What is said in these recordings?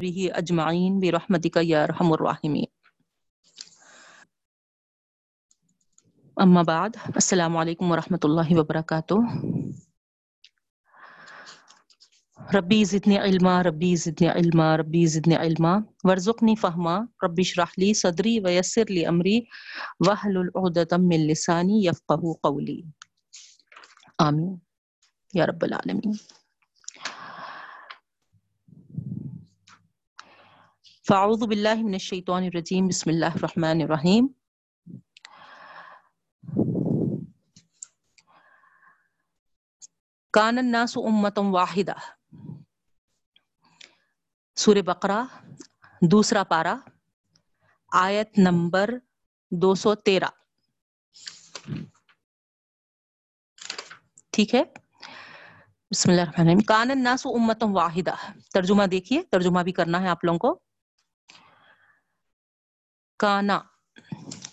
به اجمعین برحمتک یا ارحم الراحمین۔ اما بعد، السلام علیکم ورحمۃ اللہ وبرکاتہ۔ ربی زدنی علما، ربی زدنی علما، ربی زدنی علما۔ ورزقنی فہما۔ ربی اشرح لی صدری ویسر لی امری۔ واحلل عقدۃ من لسانی یفقهوا قولی۔ آمین۔ یا رب العالمین۔ فاعوذ باللہ من الشیطان الرجیم، بسم اللہ الرحمن الرحیم. کان الناس امتا واحدہ. سور بقرہ، دوسرا پارا آیت نمبر دو سو تیرہ. ٹھیک ہے؟ بسم اللہ الرحمن الرحیم. کان الناس امتا واحدہ. ترجمہ دیکھیے، ترجمہ بھی کرنا ہے آپ لوگوں کو. کانا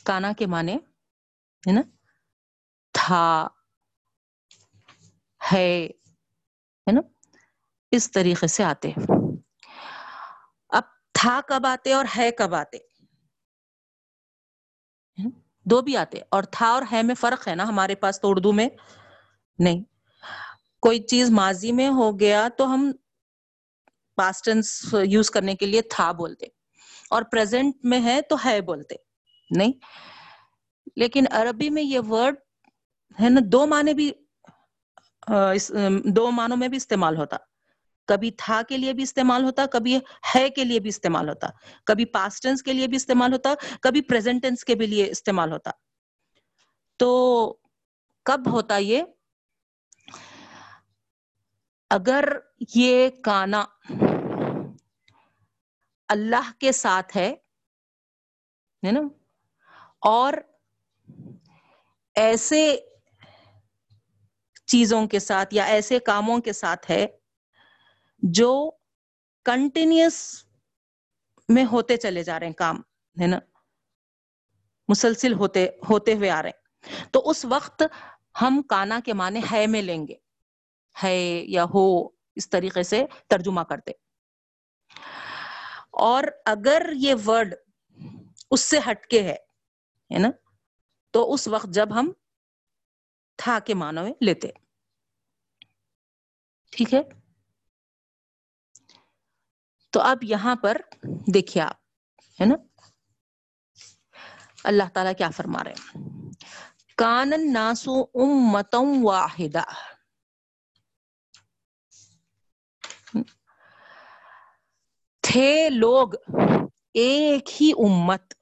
کانا کے معنی ہے نا؟ تھا، ہے نا؟ اس طریقے سے آتے اب تھا کب آتے اور ہے کب آتے؟ دو بھی آتے اور تھا اور ہے میں فرق ہے نا؟ ہمارے پاس تو اردو میں نہیں۔ کوئی چیز ماضی میں ہو گیا تو ہم پاسٹنس یوز کرنے کے لیے تھا بولتے اور پریزنٹ میں ہے تو ہے بولتے۔ نہیں۔ لیکن عربی میں یہ ورڈ ہے نا، دو معنی بھی دو معنوں میں بھی استعمال ہوتا۔ کبھی تھا کے لیے بھی استعمال ہوتا، کبھی ہے کے لیے بھی استعمال ہوتا۔ کبھی پاسٹنس کے لیے بھی استعمال ہوتا، کبھی پریزنٹنس کے بھی لیے استعمال ہوتا۔ تو کب ہوتا یہ؟ اگر یہ کانا اللہ کے ساتھ ہے نا؟ اور ایسے چیزوں کے ساتھ یا ایسے کاموں کے ساتھ ہے جو کنٹینیوس میں ہوتے چلے جا رہے ہیں، کام، ہے نا؟ مسلسل ہوتے ہوتے ہوئے آ رہے ہیں۔ تو اس وقت ہم کانا کے معنی ہے میں لیں گے۔ ہے یا ہو، اس طریقے سے ترجمہ کرتے۔ اور اگر یہ ورڈ اس سے ہٹ کے ہے نا؟ تو اس وقت جب ہم تھا کے معنوں میں لیتے ٹھیک ہے؟ تو اب یہاں پر دیکھیے آپ، ہے نا؟ اللہ تعالیٰ کیا فرما رہے کان ناسو امتم واحدہ۔ تھے لوگ ایک ہی امت۔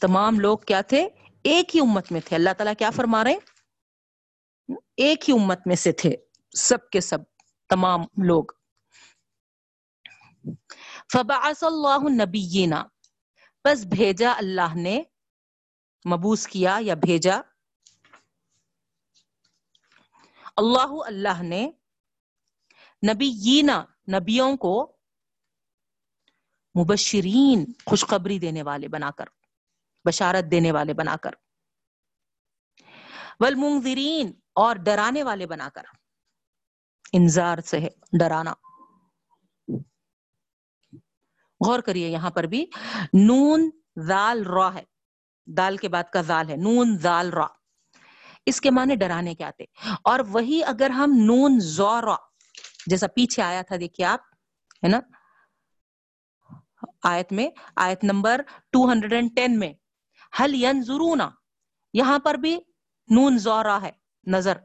تمام لوگ کیا تھے؟ ایک ہی امت میں تھے۔ اللہ تعالیٰ کیا فرما رہے ایک ہی امت میں سے تھے۔ سب کے سب، تمام لوگ۔ فبعث اللہ نبینا بس بھیجا اللہ نے۔ مبوس کیا یا بھیجا؟ اللہ اللہ نے۔ نبینا نبیوں کو مبشرین خوشخبری دینے والے بنا کر، بشارت دینے والے بنا کر، والمنذرین اور ڈرانے والے بنا کر۔ انذار سے ہے، ڈرانا۔ غور کریے، یہاں پر بھی نون زال را ہے۔ دال کے بعد کا زال ہے، نون زال را۔ اس کے معنی ڈرانے کے آتے۔ اور وہی اگر ہم نون زورا جیسا پیچھے آیا تھا، دیکھیے آپ، ہے نا؟ آیت میں، آیت نمبر 210 میں حل ینظرون، یہاں پر بھی نون زورا ہے، نظر۔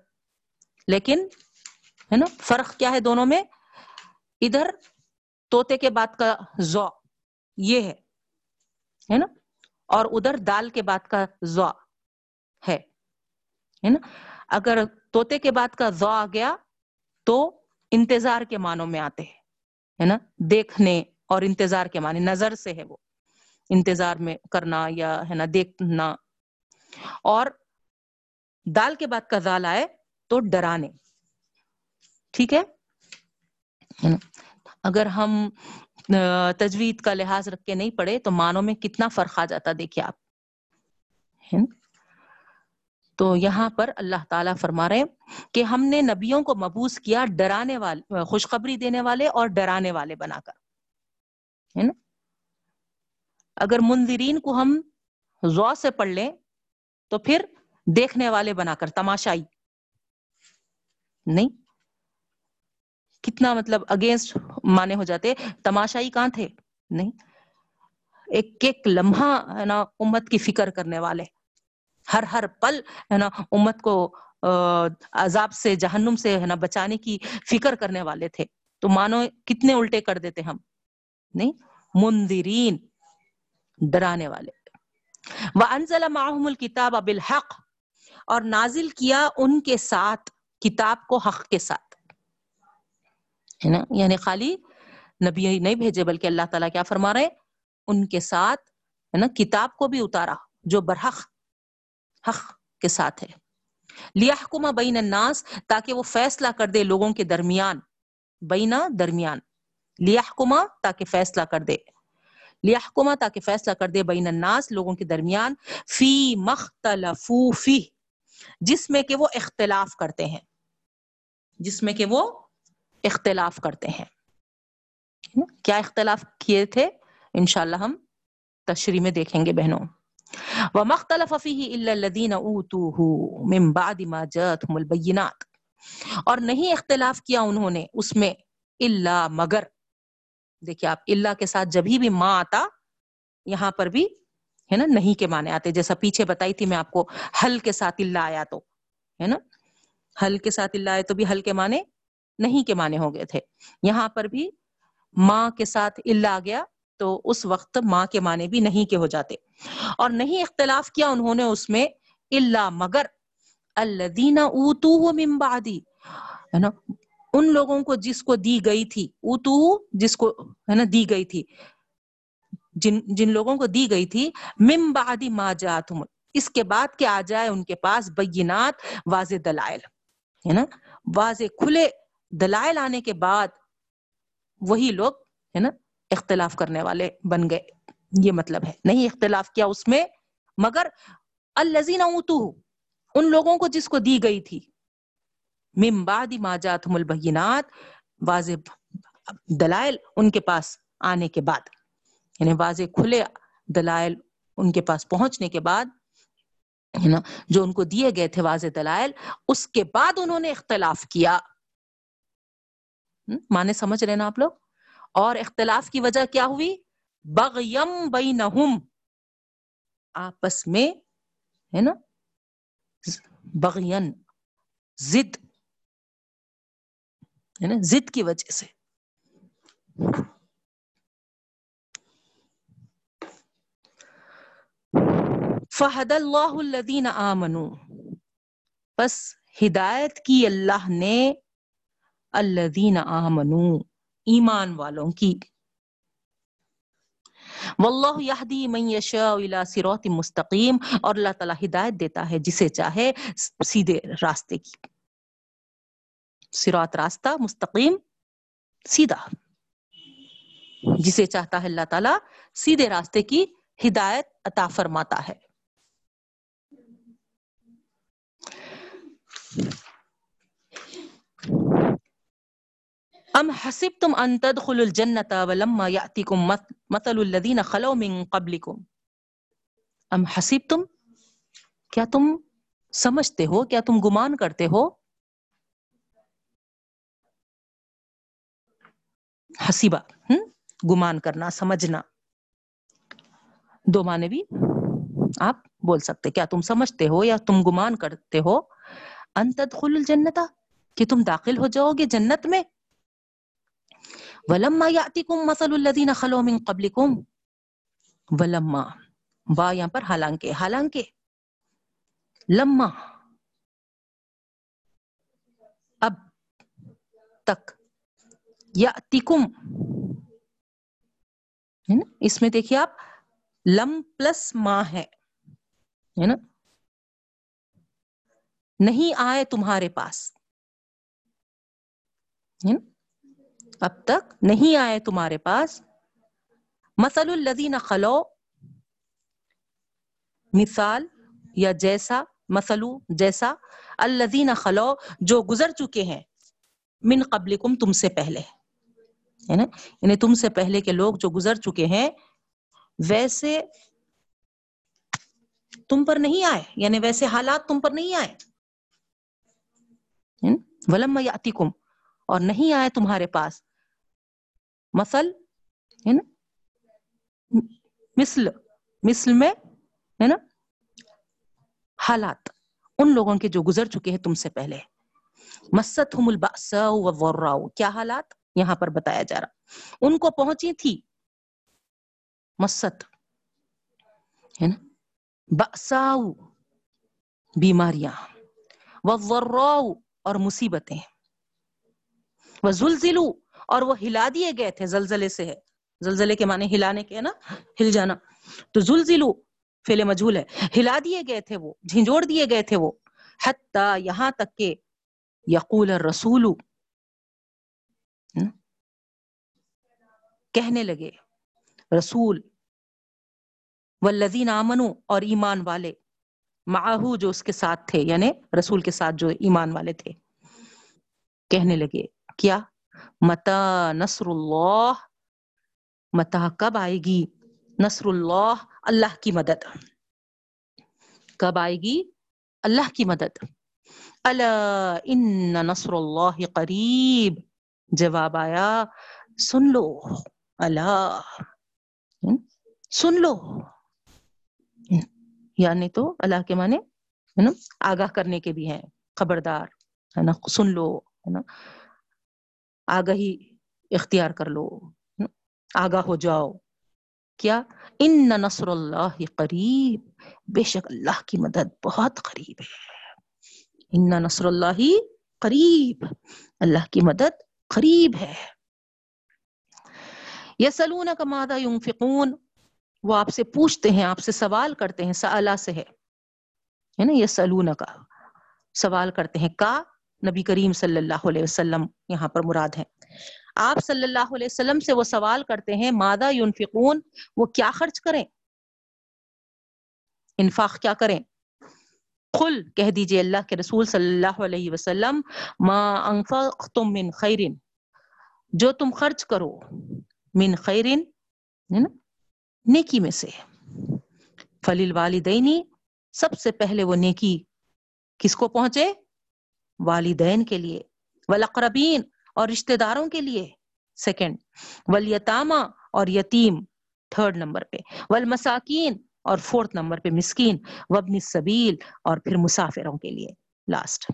لیکن، ہے نا، فرق کیا ہے دونوں میں؟ ادھر توتے کے بعد کا زو، یہ ہے نا؟ اور ادھر دال کے بعد کا زو ہے نا؟ اگر توتے کے بعد کا زو آ گیا تو انتظار کے معنوں میں آتے ہیں، ہے نا؟ دیکھنے اور انتظار کے معنی، نظر سے ہے وہ۔ انتظار میں کرنا یا، ہے نا، دیکھنا۔ اور دال کے بعد کا زال آئے تو ڈرانے۔ ٹھیک ہے؟ اگر ہم تجوید کا لحاظ رکھ کے نہیں پڑھے تو معنوں میں کتنا فرق آ جاتا، دیکھیے آپ۔ تو یہاں پر اللہ تعالیٰ فرما رہے ہیں کہ ہم نے نبیوں کو مبوس کیا ڈرانے والے خوشخبری دینے والے اور ڈرانے والے بنا کر۔ ہے نا؟ اگر منظرین کو ہم زو سے پڑھ لیں تو پھر دیکھنے والے بنا کر، تماشائی۔ نہیں۔ کتنا مطلب اگینسٹ مانے ہو جاتے، تماشائی کہاں تھے؟ نہیں۔ ایک ایک لمحہ ہے نا امت کی فکر کرنے والے۔ ہر ہر پل، ہے نا، امت کو عذاب سے، جہنم سے، ہے نا، بچانے کی فکر کرنے والے تھے۔ تو مانو کتنے الٹے کر دیتے ہم۔ نہیں مندرین ڈرانے والے۔ وہ انزل معاہم الکتاب اور نازل کیا ان کے ساتھ، کتاب کو حق کے ساتھ۔ ہے نا یعنی خالی نبی نہیں بھیجے، بلکہ اللہ تعالیٰ کیا فرما رہے؟ ان کے ساتھ، ہے نا، کتاب کو بھی اتارا، جو برحق حق کے ساتھ ہے۔ لیحکم بین الناس تاکہ وہ فیصلہ کر دے لوگوں کے درمیان۔ بینا درمیان۔ لیحکما تاکہ فیصلہ کر دے۔ لیحکما تاکہ فیصلہ کر دے بین الناس لوگوں کے درمیان۔ فی مختلفو فی۔ جس میں کہ وہ اختلاف کرتے ہیں۔ جس میں کہ وہ اختلاف کرتے ہیں۔ کیا اختلاف کیے تھے؟ انشاءاللہ ہم تشریح میں دیکھیں گے بہنوں۔ وَمَخْتَلَفَ فِيهِ إِلَّا الَّذِينَ أُوتُوهُ مِن بَعْدِ مَا جَاتْهُمُ الْبَيِّنَاتِ. اور نہیں اختلاف کیا انہوں نے اس میں الا مگر. دیکھیں آپ اللہ کے ساتھ جب بھی ماں آتا، یہاں پر بھی، ہے نا، نہیں کے معنی آتے۔ جیسا پیچھے بتائی تھی میں آپ کو، حل کے ساتھ اللہ آیا تو ہے نا؟ حل کے ساتھ اللہ آئے تو بھی حل کے معنی نہیں کے معنی ہو گئے تھے۔ یہاں پر بھی ماں کے ساتھ اللہ آ گیا تو اس وقت ماں کے معنی بھی نہیں کے ہو جاتے۔ اور نہیں اختلاف کیا انہوں نے اس میں اللہ مگر الذین اوتو من بعدی، ہے نا؟ ان لوگوں کو جس کو دی گئی تھی اوتو جس کو، ہے نا، دی گئی تھی، جن جن لوگوں کو دی گئی تھی، من بعد ما جاتم اس کے بعد کہ آ جائے ان کے پاس بینات واضح دلائل، ہے نا؟ واضح کھلے دلائل آنے کے بعد وہی لوگ، ہے نا، اختلاف کرنے والے بن گئے۔ یہ مطلب ہے۔ نہیں اختلاف کیا اس میں، مگر الزین اوتو، ان لوگوں کو جس کو دی گئی تھی۔ من بعد ما جاتم البینات، واضح دلائل ان کے پاس آنے کے بعد۔ یعنی واضح کھلے دلائل ان کے پاس پہنچنے کے بعد، ہے نا، جو ان کو دیے گئے تھے واضح دلائل، اس کے بعد انہوں نے اختلاف کیا۔ مانے سمجھ رہے نا آپ لوگ؟ اور اختلاف کی وجہ کیا ہوئی؟ بغیم بینہم۔ آپس میں، ہے نا؟ بغین زد ہے نا؟ زد کی وجہ سے۔ فہد اللہ الذین آمنو بس ہدایت کی اللہ نے الذین آمنو ایمان والوں کی۔ واللہ یہدی من یشاء الى صراط مستقیم، اور اللہ تعالی ہدایت دیتا ہے جسے چاہے سیدھے راستے کی۔ صراط راستہ مستقیم، سیدھا۔ جسے چاہتا ہے اللہ تعالی سیدھے راستے کی ہدایت عطا فرماتا ہے۔ ام حسبتم ان تدخلوا الجنة ولما يأتكم مثل الذين خلو من قبلكم؟ ام حسبتم؟ کیا تم سمجھتے ہو؟ کیا تم گمان کرتے ہو؟ حسیبہ گمان کرنا، سمجھنا۔ دو معنی بھی آپ بول سکتے۔ کیا تم سمجھتے ہو یا تم گمان کرتے ہو؟ ان تدخل الجنتا کہ تم داخل ہو جاؤ گے جنت میں؟ ولما یاتکم مثل الذین خلو من قبلکم ولما، با یہاں پر حالانکہ حالانکہ، لما، اب تک یاتکم اس میں دیکھیے آپ، لم پلس ماں ہے نا؟ نہیں آئے تمہارے پاس اب تک نہیں آئے تمہارے پاس۔ مثل الذین خلو، مثال یا جیسا مسلو جیسا الذین خلو جو گزر چکے ہیں من قبلکم تم سے پہلے۔ ہے نا یعنی تم سے پہلے کے لوگ جو گزر چکے ہیں، ویسے تم پر نہیں آئے۔ یعنی ویسے حالات تم پر نہیں آئے۔ یعنی، ولم یاتکم اور نہیں آئے تمہارے پاس۔ مسل ہے نا؟ مثل مثل میں، ہے نا؟ حالات، ان لوگوں کے جو گزر چکے ہیں تم سے پہلے۔ مست ہم الباس کیا حالات؟ یہاں پر بتایا جا رہا۔ ان کو پہنچی تھی۔ مست، ہے نا؟ باساؤ بیماریاں۔ وضراؤ اور مصیبتیں۔ وہ زلزلو اور وہ ہلا دیے گئے تھے، زلزلے سے ہے۔ زلزلے کے معنی ہلانے کے نا، ہل جانا۔ تو زلزلو فیل مجھول ہے۔ ہلا دیے گئے تھے وہ جھنجوڑ دیے گئے تھے وہ۔ حتی یہاں تک کہ یقول الرسول کہنے لگے، رسول، والذین آمنوا اور ایمان والے، معاہو جو اس کے ساتھ تھے یعنی رسول کے ساتھ جو ایمان والے تھے، کہنے لگے، کیا؟ متا نصر اللہ متا کب آئے گی نصر اللہ اللہ کی مدد. کب آئے گی اللہ کی مدد. اللہ ان نصر اللہ قریب جواب آیا، سن لو. اللہ سن لو. یعنی تو اللہ کے معنی؟ ہے نا؟ آگاہ کرنے کے بھی ہیں، خبردار، ہے نا؟ سن لو، ہے نا؟ آگاہی اختیار کر لو۔ آگاہ ہو جاؤ۔ کیا؟ ان نصر اللہ قریب۔ بے شک اللہ کی مدد بہت قریب ہے۔ ان نصر اللہ قریب۔ اللہ کی مدد قریب ہے۔ یسلون کا مادہ ينفقون وہ آپ سے پوچھتے ہیں، آپ سے سوال کرتے ہیں سالہ سے ہے۔ یعنی نا یسلون کا سوال کرتے ہیں، کا؟ نبی کریم صلی اللہ علیہ وسلم یہاں پر مراد ہے آپ صلی اللہ علیہ وسلم سے وہ سوال کرتے ہیں مادہ ينفقون؟ وہ کیا خرچ کریں؟ انفاق کیا کریں؟ قل، کہہ دیجیے اللہ کے رسول صلی اللہ علیہ وسلم، ما انفقتم من خیرن جو تم خرچ کرو من خیرن نیکی میں سے۔ فلیل والدینی سب سے پہلے وہ نیکی کس کو پہنچے؟ والدین کے لیے، والاقربین اور رشتہ داروں کے لیے۔ سیکنڈ ولیتاما اور یتیم۔ تھرڈ نمبر پہ، والمساکین اور فورتھ نمبر پہ مسکین۔ وابن السبیل اور پھر مسافروں کے لیے۔ لاسٹ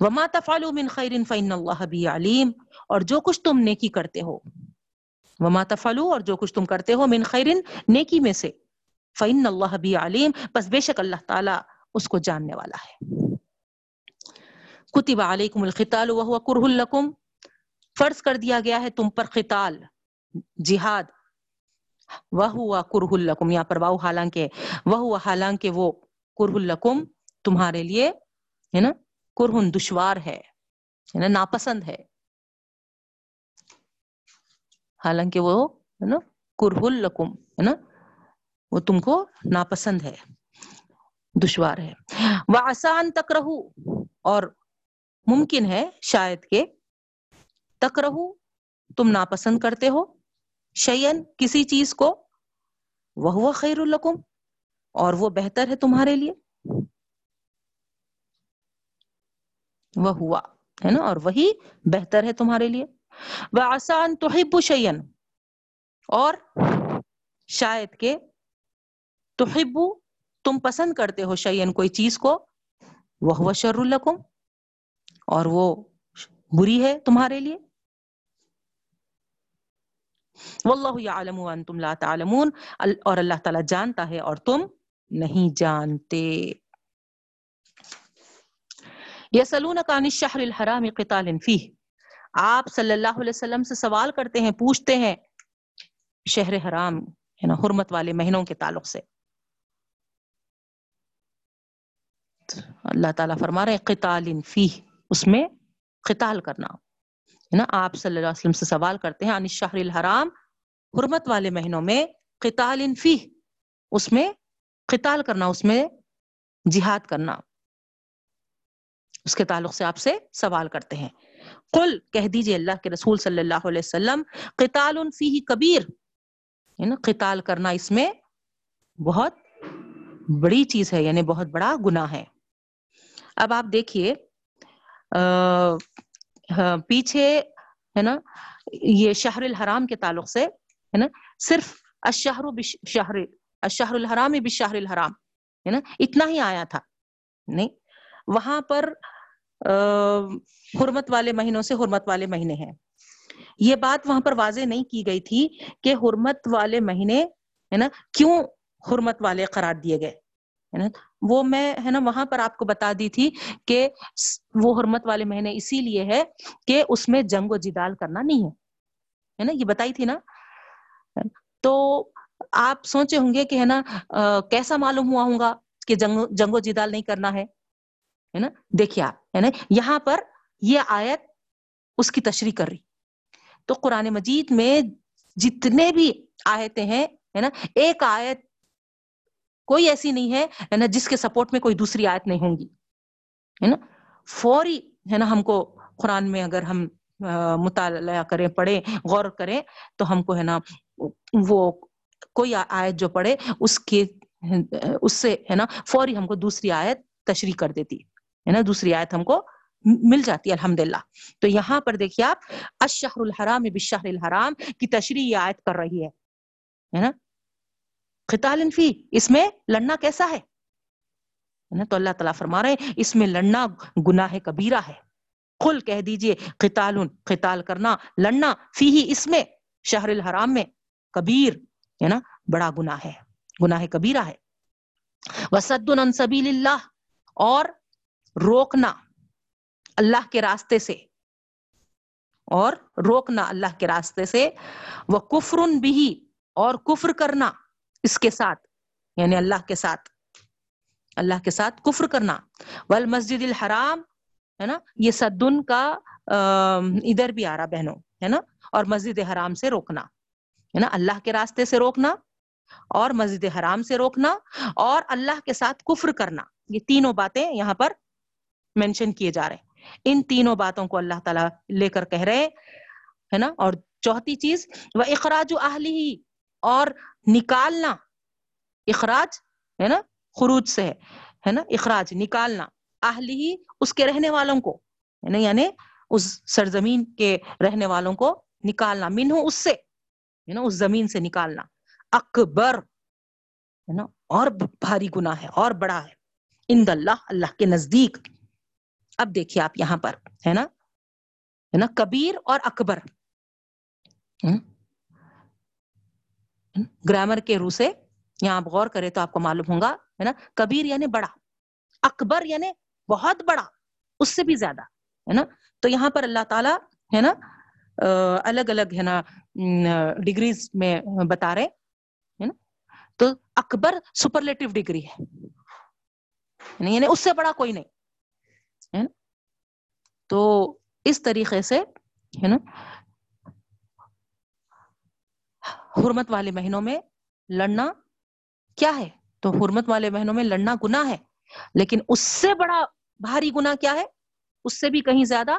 وما تفعلوا من خیر فإن اللہ بی علیم۔ اور جو کچھ تم نیکی کرتے ہو۔ وما تفعلوا اور جو کچھ تم کرتے ہو من خیر، نیکی میں سے۔ فإن اللہ بی علیم۔ بس بے شک اللہ تعالی اس کو جاننے والا ہے۔ کتب علیکم القتال وهو کرہ لکم، فرض کر دیا گیا ہے تم پر قتال، جہاد وہ کرہ لکم، یہاں پر واؤ حالانکہ وہ حالانکہ وہ کرہ لکم تمہارے لیے، ہے نا کرہن دشوار ہے ہے نا، ناپسند ہے۔ حالانکہ وہ، ہے نا، کرہ لکم، ہے نا، وہ تم کو ناپسند ہے، دشوار ہے۔ وہ آسان تک رہو اور ممکن ہے شاید کہ تک رہو تم ناپسند کرتے ہو۔ شیئن، کسی چیز کو۔ وہ خیر القم اور وہ بہتر ہے تمہارے لیے۔ وہ ہوا ہے نا؟ اور وہی بہتر ہے تمہارے لیے۔ وہ آسان تو شیئن، اور شاید کہ تحبو تم پسند کرتے ہو شیئن کوئی چیز کو۔ وہ شر القم اور وہ بری ہے تمہارے لیے؟ واللہ یعلم وانتم لا تعلمون۔ اور اللہ تعالیٰ جانتا ہے اور تم نہیں جانتے۔ یسلونک عن الشہر الحرام قتال فیہ۔ آپ صلی اللہ علیہ وسلم سے سوال کرتے ہیں، پوچھتے ہیں شہر حرام ہے نا حرمت والے مہینوں کے تعلق سے۔ اللہ تعالیٰ فرما رہے ہیں، قتال فیہ۔ اس میں قتال کرنا۔ ہے نا؟ آپ صلی اللہ علیہ وسلم سے سوال کرتے ہیں، عن الحرام، حرمت والے مہینوں میں قتال فی اس میں قتال کرنا، اس میں جہاد کرنا۔ اس کے تعلق سے آپ سے سوال کرتے ہیں۔ قل، کہہ دیجیے اللہ کے رسول صلی اللہ علیہ وسلم، قتال فیہ کبیر۔ یعنی قتال کرنا اس میں بہت بڑی چیز ہے یعنی بہت بڑا گناہ ہے۔ اب آپ دیکھیے پیچھے، ہے نا، یہ شہر الحرام کے تعلق سے، ہے نا، صرف اشہر شہر اشہر الحرام بشہر الحرام، ہے نا، اتنا ہی آیا تھا، نہیں، وہاں پر حرمت والے مہینوں سے حرمت والے مہینے ہیں۔ یہ بات وہاں پر واضح نہیں کی گئی تھی کہ حرمت والے مہینے، ہے نا، کیوں حرمت والے قرار دیے گئے وہ میں، ہے نا، وہاں پر آپ کو بتا دی تھی کہ وہ حرمت والے مہینے اسی لیے ہے کہ اس میں جنگ و جدال کرنا نہیں ہے۔ نا، یہ بتائی تھی نا؟ تو آپ سوچے ہوں گے کہ، ہے نا کیسا معلوم ہوا ہوں گا کہ جنگ جنگ و جدال نہیں کرنا ہے نا، دیکھیے آپ، ہے نا، یہاں پر یہ آیت اس کی تشریح کر رہی۔ تو قرآن مجید میں جتنے بھی آیتیں ہیں، ہے نا، ایک آیت کوئی ایسی نہیں ہے نا، جس کے سپورٹ میں کوئی دوسری آیت نہیں ہوں گی۔ ہے نا؟ فوری، ہے نا، ہم کو قرآن میں اگر ہم مطالعہ کریں، پڑھیں، غور کریں، تو ہم کو، ہے نا، وہ کوئی آیت جو پڑھے، اس کے، اس سے، ہے نا، فوری ہم کو دوسری آیت تشریح کر دیتی۔ ہے نا، دوسری آیت ہم کو مل جاتی ہے الحمد للہ تو یہاں پر دیکھیے آپ اشہر الحرام بشہر الحرام کی تشریح یہ آیت کر رہی ہے نا؟ قتال فی، اس میں لڑنا کیسا ہے؟ تو اللہ تعالیٰ فرما رہے ہیں، اس میں لڑنا گناہ کبیرہ ہے۔ قل کہہ دیجیے قتال قتال کرنا، لڑنا فی ہی اس میں، شہر الحرام میں، کبیر، ہے نا، بڑا گناہ ہے، گناہ کبیرہ ہے۔ وسد سبیل اللہ اور روکنا اللہ کے راستے سے۔ اور روکنا اللہ کے راستے سے۔ وہ کفر بھی اور کفر کرنا۔ اس کے ساتھ یعنی اللہ کے ساتھ، اللہ کے ساتھ کفر کرنا۔ ول مسجد الحرام، ہے نا، یہ سدن کا ادھر بھی آ رہا بہنوں، ہے نا، اور مسجد حرام سے روکنا، ہے نا، اللہ کے راستے سے روکنا اور مسجد حرام سے روکنا اور اللہ کے ساتھ کفر کرنا۔ یہ تینوں باتیں یہاں پر مینشن کیے جا رہے ہیں۔ ان تینوں باتوں کو اللہ تعالیٰ لے کر کہہ رہے ہے نا، اور چوتھی چیز وہ اخراج ہی اور نکالنا۔ اخراج ہے نا؟ خروج سے ہے۔ نا؟ اخراج، نکالنا۔ اہلی ہی اس کے رہنے والوں کو۔ یعنی اس سرزمین کے رہنے والوں کو نکالنا۔ من ہو اس سے۔ ہے نا؟ اس زمین سے نکالنا۔ اکبر۔ ہے نا؟ اور بھاری گناہ ہے، اور بڑا ہے۔ اند اللہ اللہ کے نزدیک۔ اب دیکھیے آپ یہاں پر۔ ہے نا؟ ہے نا؟ کبیر اور اکبر۔ گرامر کے رو سے یہاں آپ غور کریں تو آپ کو معلوم ہوگا ہے نا؟ کبیر یعنی بڑا، اکبر یعنی بہت بڑا، اس سے بھی زیادہ، ہے نا؟ تو یہاں پر اللہ تعالی، ہے نا الگ الگ، ہے نا ڈگریز میں بتا رہے ہے نا؟ تو اکبر سپرلیٹو ڈگری ہے یعنی اس سے بڑا کوئی نہیں، ہے نا؟ تو اس طریقے سے، ہے نا حرمت والے مہینوں میں لڑنا کیا ہے؟ تو حرمت والے مہینوں میں لڑنا گنا ہے، لیکن اس سے بڑا بھاری گنا کیا ہے؟ اس سے بھی کہیں زیادہ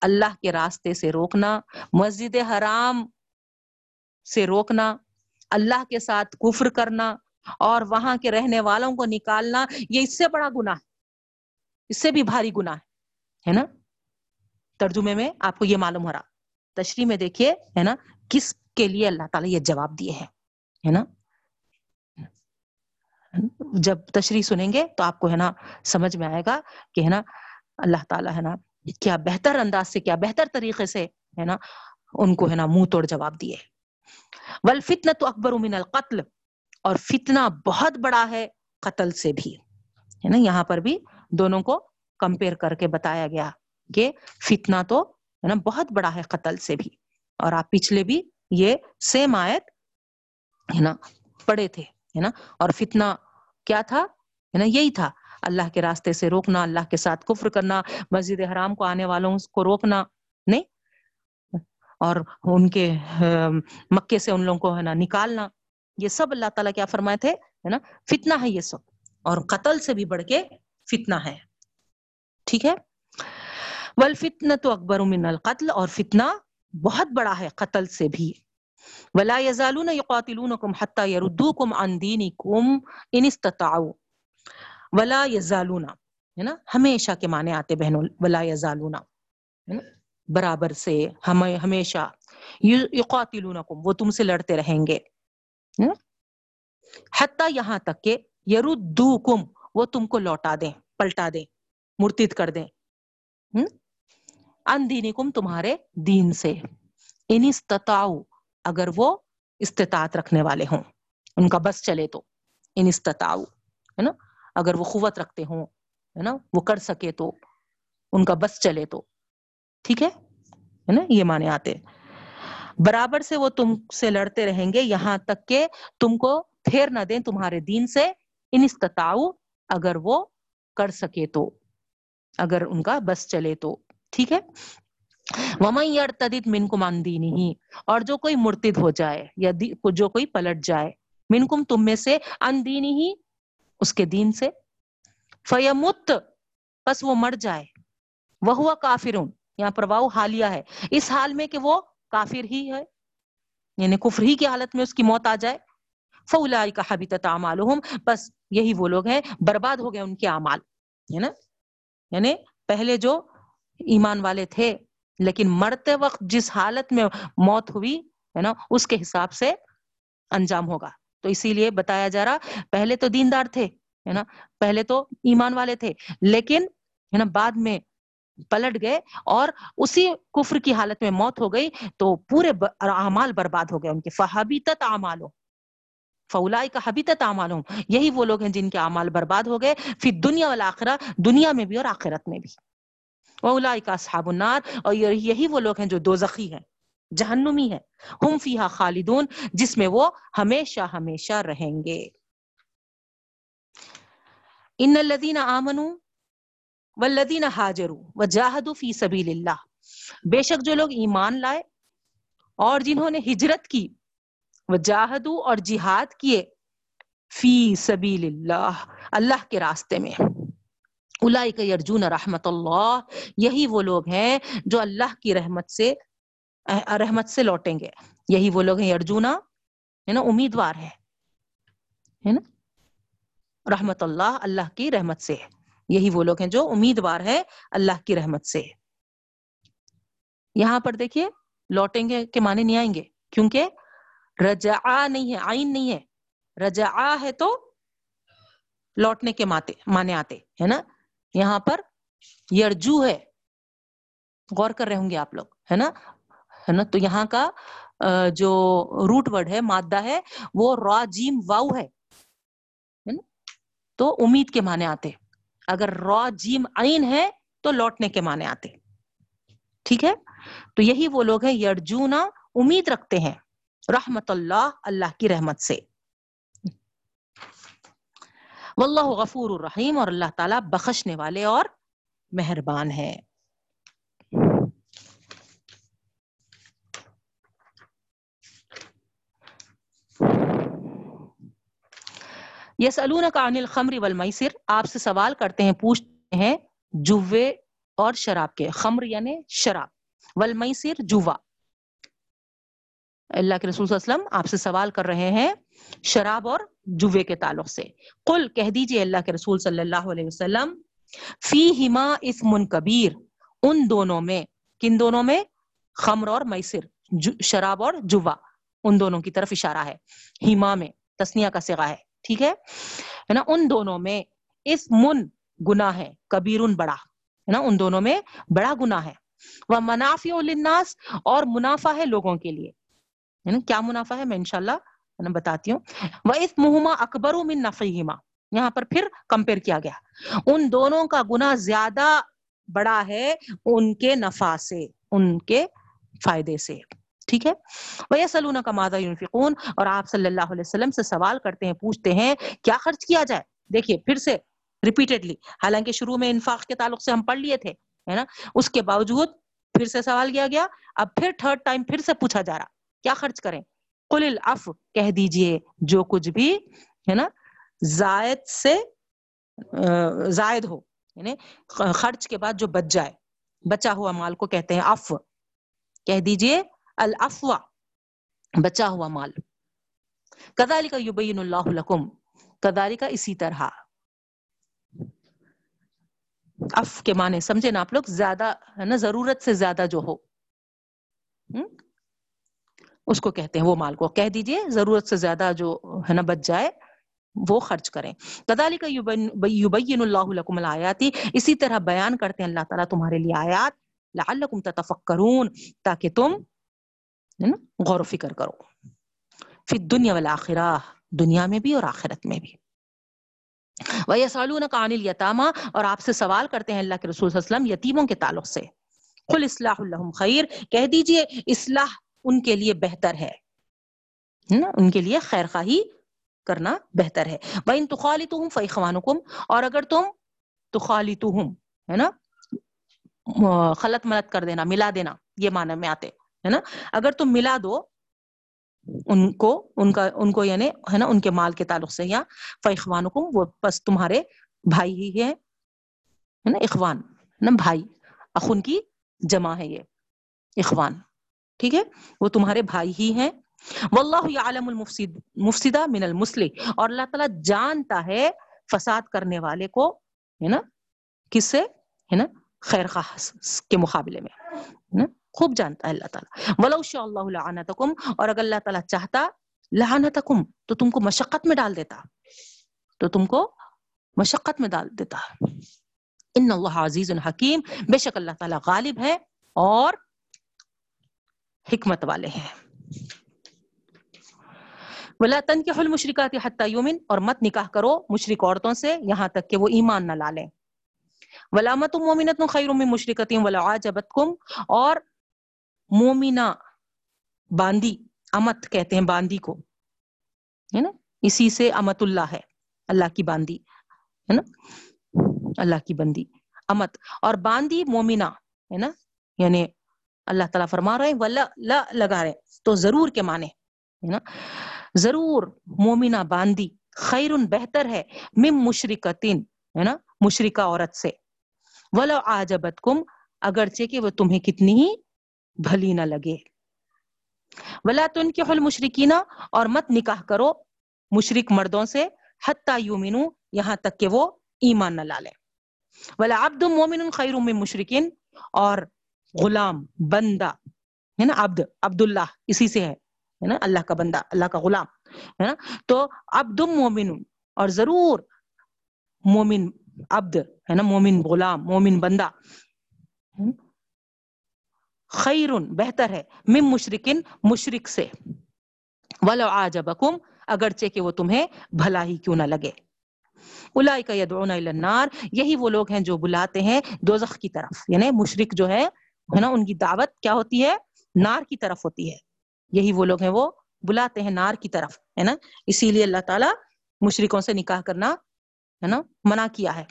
اللہ کے راستے سے روکنا، مسجد حرام سے روکنا، اللہ کے ساتھ کفر کرنا اور وہاں کے رہنے والوں کو نکالنا، یہ اس سے بڑا گنا ہے۔ اس سے بھی بھاری گنا ہے نا؟ ترجمے میں آپ کو یہ معلوم ہو رہا۔ تشریح میں دیکھیے، ہے نا؟ کس کے لیے اللہ تعالیٰ یہ جواب دیے ہیں، ہے نا؟ جب تشریح سنیں گے تو آپ کو، ہے نا، سمجھ میں آئے گا کہ، ہے نا، اللہ تعالیٰ، ہے نا، کیا بہتر انداز سے، کیا بہتر طریقے سے، ہے نا، ان کو، ہے نا، منہ توڑ جواب دیے۔ ول فتنا تو اکبر من القتل، اور فتنہ بہت بڑا ہے قتل سے بھی۔ ہے نا، یہاں پر بھی دونوں کو کمپیئر کر کے بتایا گیا کہ فتنہ تو، ہے نا، بہت بڑا ہے قتل سے بھی۔ اور آپ پچھلے بھی یہ سیم آیت ہے نا پڑے تھے، ہے نا؟ اور فتنہ کیا تھا؟ ہے نا، یہی تھا۔ اللہ کے راستے سے روکنا، اللہ کے ساتھ کفر کرنا، مسجد حرام کو آنے والوں کو روکنا، نہیں؟ اور ان کے مکے سے ان لوگوں کو، ہے نا، نکالنا۔ یہ سب اللہ تعالیٰ کیا فرمائے تھے؟ ہے نا، فتنہ ہے یہ سب۔ اور قتل سے بھی بڑھ کے فتنہ ہے۔ ٹھیک ہے؟ والفتنہ تو اکبر من القتل، اور فتنہ بہت بڑا ہے قتل سے بھی۔ ولا يزالون يقاتلونكم حتى يردوكم عن دينكم ان استطاعوا. ولا يزالون. ہے نا؟ ہمیشہ کے معنی آتے بہنوں، ولا يزالون. ہے نا؟ برابر سے ہمیشہ یقاتلونکم وہ تم سے لڑتے رہیں گے. حتی یہاں تک کہ یردوکم وہ تم کو لوٹا دیں، پلٹا دیں، مرتد کر دیں. ان دینکم تمہارے دین سے. ان اگر وہ استطاعت رکھنے والے ہوں، ان کا بس چلے تو، ان استطاعو، ہے نا؟ اگر وہ قوت رکھتے ہوں، ہے نا؟ وہ کر سکے تو، ان کا بس چلے تو۔ ٹھیک ہے؟ نا؟ یہ مانے آتے برابر سے وہ تم سے لڑتے رہیں گے، یہاں تک کہ تم کو پھیر نہ دیں تمہارے دین سے۔ ان استطاعو، اگر وہ کر سکے تو، اگر ان کا بس چلے تو۔ ٹھیک ہے؟ ومن یرتدد منکم عن دینہ اور جو کوئی مرتد ہو جائے یا جو کوئی پلٹ جائے منکم تم میں سے ان دینہ اس کے دین سے۔ فیمت پس وہ مر جائے۔ وہ کافرون، یہاں پر واؤ حالیہ ہے۔ اس حال میں کہ وہ کافر ہی ہے یعنی کفر ہی کی حالت میں اس کی موت آ جائے۔ فولائی کا حبیت اعمالہم بس یہی وہ لوگ ہیں، برباد ہو گئے ان کے اعمال۔ ہے نا؟ یعنی پہلے جو ایمان والے تھے لیکن مرتے وقت جس حالت میں موت ہوئی، ہے نا، اس کے حساب سے انجام ہوگا۔ تو اسی لیے بتایا جا رہا، پہلے تو دیندار تھے، ہے نا، پہلے تو ایمان والے تھے، لیکن، ہے نا، بعد میں پلٹ گئے اور اسی کفر کی حالت میں موت ہو گئی۔ تو پورے اعمال برباد ہو گئے ان کے۔ فہبیتت اعمالوں فولائی کا حبیتت اعمالوں یہی وہ لوگ ہیں جن کے اعمال برباد ہو گئے۔ پھر دنیا والآخرہ دنیا میں بھی اور آخرت میں بھی۔ وولائی کا اصحاب النار اور یہی وہ لوگ ہیں جو دوزخی ہیں، جہنمی ہیں۔ ہم فیہا خالدون، جس میں وہ ہمیشہ ہمیشہ رہیں گے۔ ان الذین آمنوا والذین حاجروا وجاہدوا فی سبیل اللہ بے شک جو لوگ ایمان لائے اور جنہوں نے ہجرت کی وجاہدوا اور جہاد کیے فی سبیل اللہ اللہ کے راستے میں۔ اولئک یرجون رحمت اللہ، یہی وہ لوگ ہیں جو اللہ کی رحمت سے رحمت سے لوٹیں گے۔ یہی وہ لوگ ہیں ارجونا ہے نا، امیدوار ہے ہے نا۔ رحمت اللہ اللہ کی رحمت سے۔ یہی وہ لوگ ہیں جو امیدوار ہے اللہ کی رحمت سے۔ یہاں پر دیکھیے، لوٹیں گے کے معنی نہیں آئیں گے۔ کیونکہ رجا نہیں ہے آئین نہیں ہے۔ رجا ہے تو لوٹنے کے ماتے مانے آتے، ہے نا۔ یہاں پر یرجو ہے۔ غور کر رہے ہوں گے آپ لوگ، ہے نا؟ ہے نا؟ تو یہاں کا جو روٹ ورڈ ہے، مادہ ہے، وہ را، جیم، واؤ ہے۔ تو امید کے معنی آتے۔ اگر را، جیم، عین ہے، تو لوٹنے کے معنی آتے۔ ٹھیک ہے؟ تو یہی وہ لوگ ہیں، یرجونا، امید رکھتے ہیں۔ رحمت اللہ اللہ کی رحمت سے۔ واللہ غفور الرحیم اور اللہ تعالیٰ بخشنے والے اور مہربان ہے یس کا انل خمری والمیسر، آپ سے سوال کرتے ہیں، پوچھتے ہیں، جوے اور شراب کے۔ خمر یعنی شراب، والمیسر جوا اللہ کے رسول صلی اللہ علیہ وسلم آپ سے سوال کر رہے ہیں شراب اور جوے کے تعلق سے۔ قل، کہہ دیجیے اللہ کے رسول صلی اللہ علیہ وسلم فی ہما اسم کبیر، ان دونوں میں، کن دونوں میں؟ خمر اور میسر شراب اور جوا ان دونوں کی طرف اشارہ ہے۔ ہما میں تسنیا کا سگا ہے، ٹھیک ہے؟ نا؟ ان دونوں میں اس من گنا ہے، کبیر بڑا، ہے نا؟ ان دونوں میں بڑا گنا ہے۔ وہ منافع للناس، اور منافع ہے لوگوں کے لیے۔ کیا منافع ہے؟ میں انشاءاللہ بتاتی ہوں۔ وہ اس اکبر من نفیما یہاں پر پھر کمپیئر کیا گیا۔ ان دونوں کا گنا زیادہ بڑا ہے ان کے نفع سے، ان کے فائدے سے۔ ٹھیک ہے؟ وہ سلون کا مادہ یونفقون اور آپ صلی اللہ علیہ وسلم سے سوال کرتے ہیں، پوچھتے ہیں، کیا خرچ کیا جائے؟ دیکھیے، پھر سے ریپیٹڈلی حالانکہ شروع میں انفاق کے تعلق سے ہم پڑھ لیے تھے، ہے نا؟ اس کے باوجود پھر سے سوال کیا گیا۔ اب پھر تھرڈ ٹائم پھر سے پوچھا جا رہا۔ کیا خرچ کریں؟ قل العف کہہ دیجیے جو کچھ بھی، ہے نا، زائد سے زائد ہو یعنی خرچ کے بعد جو بچ جائے، بچا ہوا مال کو کہتے ہیں اف کہہ دیجیے الافوا بچا ہوا مال۔ کدالی کا یوبین اللہ لکم کدالی کا اسی طرح۔ اف کے معنی، سمجھے نا آپ لوگ، زیادہ، ہے نا، ضرورت سے زیادہ جو ہو۔ اس کو کہتے ہیں، وہ مال کو۔ کہہ دیجیے، ضرورت سے زیادہ جو ہے نا بچ جائے، وہ خرچ کریں۔ کدالی کا یوبین اللہ لکم الآیاتی اسی طرح بیان کرتے ہیں اللہ تعالیٰ تمہارے لیے آیات۔ لعلکم تتفکرون، تاکہ تم غور و فکر کرو۔ پھر دنیا والآخرہ، دنیا میں بھی اور آخرت میں بھی۔ وَيَسْأَلُونَكَ عَنِ الْيَتَامَا اور آپ سے سوال کرتے ہیں اللہ کے رسول صلی اللہ علیہ وسلم یتیموں کے تعلق سے۔ قُلْ اصلاح اللہم خیر کہہ دیجیے، اصلاح ان کے لیے بہتر ہے۔ نا؟ ان کے لیے خیر خواہی کرنا بہتر ہے۔ وَإِن تُخَالِتُهُمْ فَإِخْوَانُكُمْ، اور اگر تم تخالتوہم ہے نا؟ خلط ملت کر دینا، ملا دینا، یہ معنی میں آتے، ہے نا؟ اگر تم ملا دو ان کو، ان کا، ان کو یعنی ہے نا؟ ان کے مال کے تعلق سے، یا فیخوانکم وہ بس تمہارے بھائی ہی ہے نا؟ اخوان نا؟ بھائی اخن کی جمع ہے یہ، اخوان۔ ٹھیک ہے؟ وہ تمہارے بھائی ہی ہیں۔ واللہ یعلم المفسد، مفسدہ من المسلح۔ اور اللہ تعالیٰ جانتا ہے فساد کرنے والے کو، ہے نا؟ کس سے؟ ہے نا؟ خیر خواہ کے مقابلے میں خوب جانتا ہے اللہ تعالیٰ۔ ولو شاء اللہ لعنتکم، اور اگر اللہ تعالیٰ چاہتا لعنتکم، تو تم کو مشقت میں ڈال دیتا۔ تو تم کو مشقت میں ڈال دیتا۔ ان اللہ عزیز حکیم، بے شک اللہ تعالیٰ غالب ہے اور حکمت والے ہیں۔ ولا تنکحوا المشرکات حتی یومن اور مت نکاح کرو مشرک عورتوں سے یہاں تک کہ وہ ایمان نہ لالیں ولامت مومنت خیر من مشرکتیم ولا عجبتکم اور مومنہ باندی، امت کہتے ہیں باندی کو۔ ہے نا؟ اسی سے امت اللہ ہے، اللہ کی باندی۔ ہے نا؟ اللہ کی بندی، امت۔ اور باندی مومنہ ہے نا؟ یعنی اللہ تعالیٰ فرما رہے ہیں، ولا، لا لگا رہے ہیں۔ تو ضرور کے معنی ہے نا؟ ضرور مومنہ باندی خیر بہتر ہے مم مشرکتین، ہے نا؟ مشرکہ عورت سے۔ ولو آجبتکم اگرچہ کہ وہ تمہیں کتنی ہی بھلی نہ لگے۔ ولا تن کے حل مشرقینہ اور مت نکاح کرو مشرق مردوں سے، حتی یومنو یہاں تک کہ وہ ایمان نہ لالے ولا عبد مومن خیر من مشرقین اور غلام، بندہ، ہے نا، عبد، عبداللہ، اسی سے ہے نا، اللہ کا بندہ، اللہ کا غلام، ہے نا، تو عبد مومن، اور ضرور مومن عبد، ہے نا، مومن غلام، مومن بندہ خیر بہتر ہے مم مشرقن مشرق سے، ولو آجبکم اگرچہ کہ وہ تمہیں بھلا ہی کیوں نہ لگے۔ الائی کا یدعون النار، یہی وہ لوگ ہیں جو بلاتے ہیں دوزخ کی طرف یعنی مشرق جو ہے ہے نا؟ ان کی دعوت کیا ہوتی ہے؟ نار کی طرف ہوتی ہے۔ یہی وہ لوگ ہیں، وہ بلاتے ہیں نار کی طرف، ہے نا؟ اسی لیے اللہ تعالیٰ مشرقوں سے نکاح کرنا، ہے نا، منع کیا ہے۔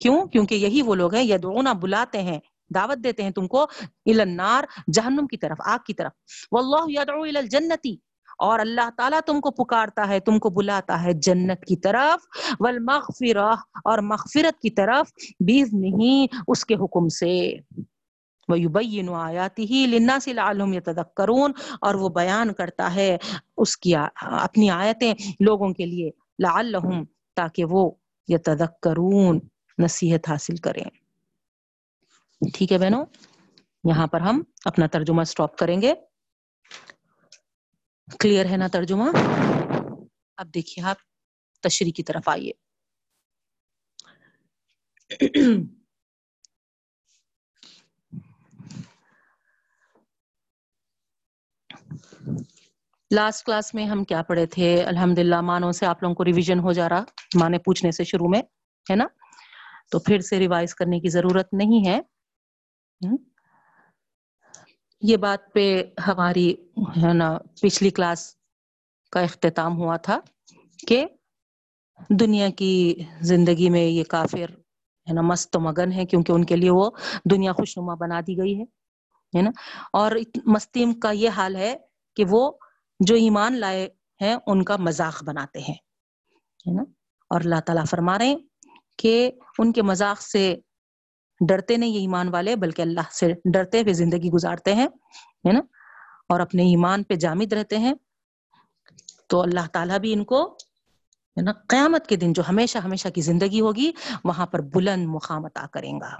کیوں؟ کیونکہ یہی وہ لوگ ہیں یدعون بلاتے ہیں، دعوت دیتے ہیں تم کو النار، جہنم کی طرف، آگ کی طرف۔ واللہ یدعو الجنتی اور اللہ تعالیٰ تم کو پکارتا ہے، تم کو بلاتا ہے جنت کی طرف۔ والمغفرہ، اور مغفرت کی طرف بیز نہیں اس کے حکم سے۔ وَيُبَيِّنُ آيَاتِهِ لِلنَّاسِ لَعَلْهُمْ يَتَذَكَّرُونَ اور وہ بیان کرتا ہے اس کی اپنی آیتیں لوگوں کے لیے لعلہم تاکہ وہ یتذکرون نصیحت حاصل کریں۔ ٹھیک ہے بہنوں، یہاں پر ہم اپنا ترجمہ سٹاپ کریں گے۔ کلیئر ہے نا ترجمہ؟ اب دیکھیے آپ تشریح کی طرف آئیے۔ لاسٹ کلاس میں ہم کیا پڑھے تھے؟ الحمد للہ مانوں سے آپ لوگوں کو ریویژن ہو جا رہا۔ مانے پوچھنے سے شروع میں، ہے نا؟ تو پھر سے ریوائز کرنے کی ضرورت نہیں ہے۔ یہ بات پہ ہماری، ہے نا، پچھلی کلاس کا اختتام ہوا تھا کہ دنیا کی زندگی میں یہ کافر، ہے نا، مست و مگن ہے کیونکہ ان کے لیے وہ دنیا خوشنما بنا دی گئی ہے نا؟ اور مستیم کا یہ حال ہے کہ وہ جو ایمان لائے ہیں، ان کا مذاق بناتے ہیں، ہے نا؟ اور اللہ تعالیٰ فرما رہے ہیں کہ ان کے مذاق سے ڈرتے نہیں یہ ایمان والے، بلکہ اللہ سے ڈرتے ہوئے زندگی گزارتے ہیں، ہے نا؟ اور اپنے ایمان پہ جامد رہتے ہیں۔ تو اللہ تعالیٰ بھی ان کو، ہے نا، قیامت کے دن جو ہمیشہ ہمیشہ کی زندگی ہوگی، وہاں پر بلند مقام عطا کریں گا،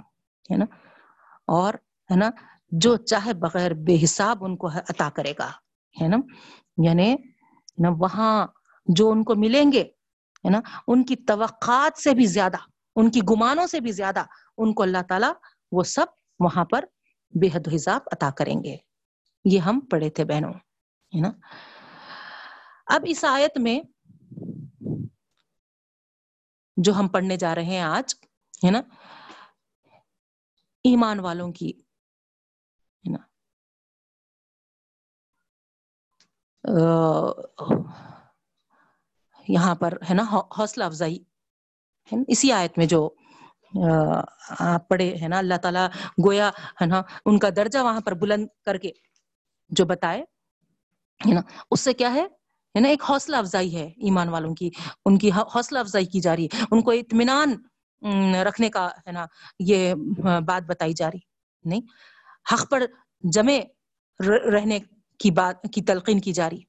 ہے نا؟ اور، ہے نا، جو چاہے بغیر بے حساب ان کو عطا کرے گا۔ ہے نا؟ یعنی نا وہاں جو ان کو ملیں گے، ہے نا، ان کی توقعات سے بھی زیادہ، ان کی گمانوں سے بھی زیادہ ان کو اللہ تعالیٰ وہ سب وہاں پر بے حد و حساب عطا کریں گے۔ یہ ہم پڑھے تھے بہنوں، ہے نا؟ اب اس آیت میں جو ہم پڑھنے جا رہے ہیں آج، ہے نا، ایمان والوں کی یہاں پر ہے نا حوصلہ افزائی۔ اسی آیت میں جو آپ پڑھے ہے نا، اللہ تعالیٰ گویا ہے نا، ان کا درجہ وہاں پر بلند کر کے جو بتائے، ہے نا، اس سے کیا ہے؟ نا، ایک حوصلہ افزائی ہے ایمان والوں کی، ان کی حوصلہ افزائی کی جا رہی ہے۔ ان کو اطمینان رکھنے کا ہے نا، یہ بات بتائی جا رہی۔ نہیں، حق پر جمے رہنے کی بات کی تلقین کی جا رہی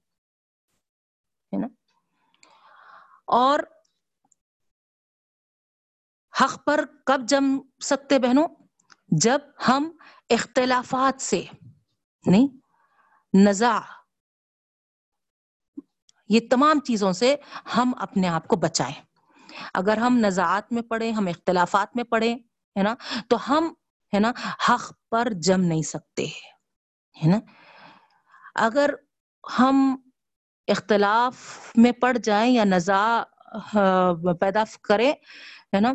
ہے نا؟ اور حق پر کب جم سکتے بہنوں؟ جب ہم اختلافات سے، نہیں نزا یہ تمام چیزوں سے ہم اپنے آپ کو بچائیں۔ اگر ہم نزاعت میں پڑھیں، ہم اختلافات میں پڑھیں، ہے نا؟ تو ہم، ہے نا، حق پر جم نہیں سکتے، ہے نا؟ اگر ہم اختلاف میں پڑ جائیں یا نزا پیدا کریں، ہے نا،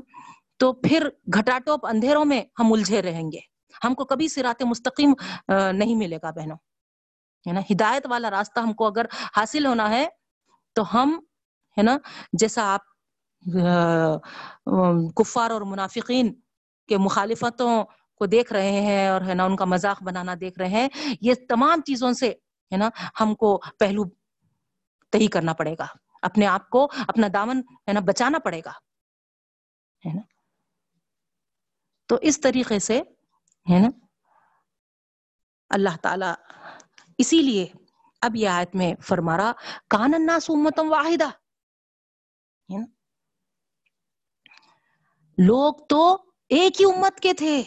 تو پھر گھٹا ٹوپ اندھیروں میں ہم الجھے رہیں گے۔ ہم کو کبھی سرات مستقیم نہیں ملے گا بہنوں۔ ہے نا، ہدایت والا راستہ ہم کو اگر حاصل ہونا ہے، تو ہم، ہے نا، جیسا آپ کفار اور منافقین کے مخالفتوں کو دیکھ رہے ہیں اور، ہے نا، ان کا مذاق بنانا دیکھ رہے ہیں، یہ تمام چیزوں سے ہے نا، ہم کو پہلو تہی کرنا پڑے گا۔ اپنے آپ کو اپنا دامن، ہے نا، بچانا پڑے گا۔ ہے نا؟ تو اس طریقے سے، ہے نا، اللہ تعالی اسی لیے اب یہ آیت میں فرما رہا، کان الناس امتم واحدہ۔ لوگ تو ایک ہی امت کے تھے۔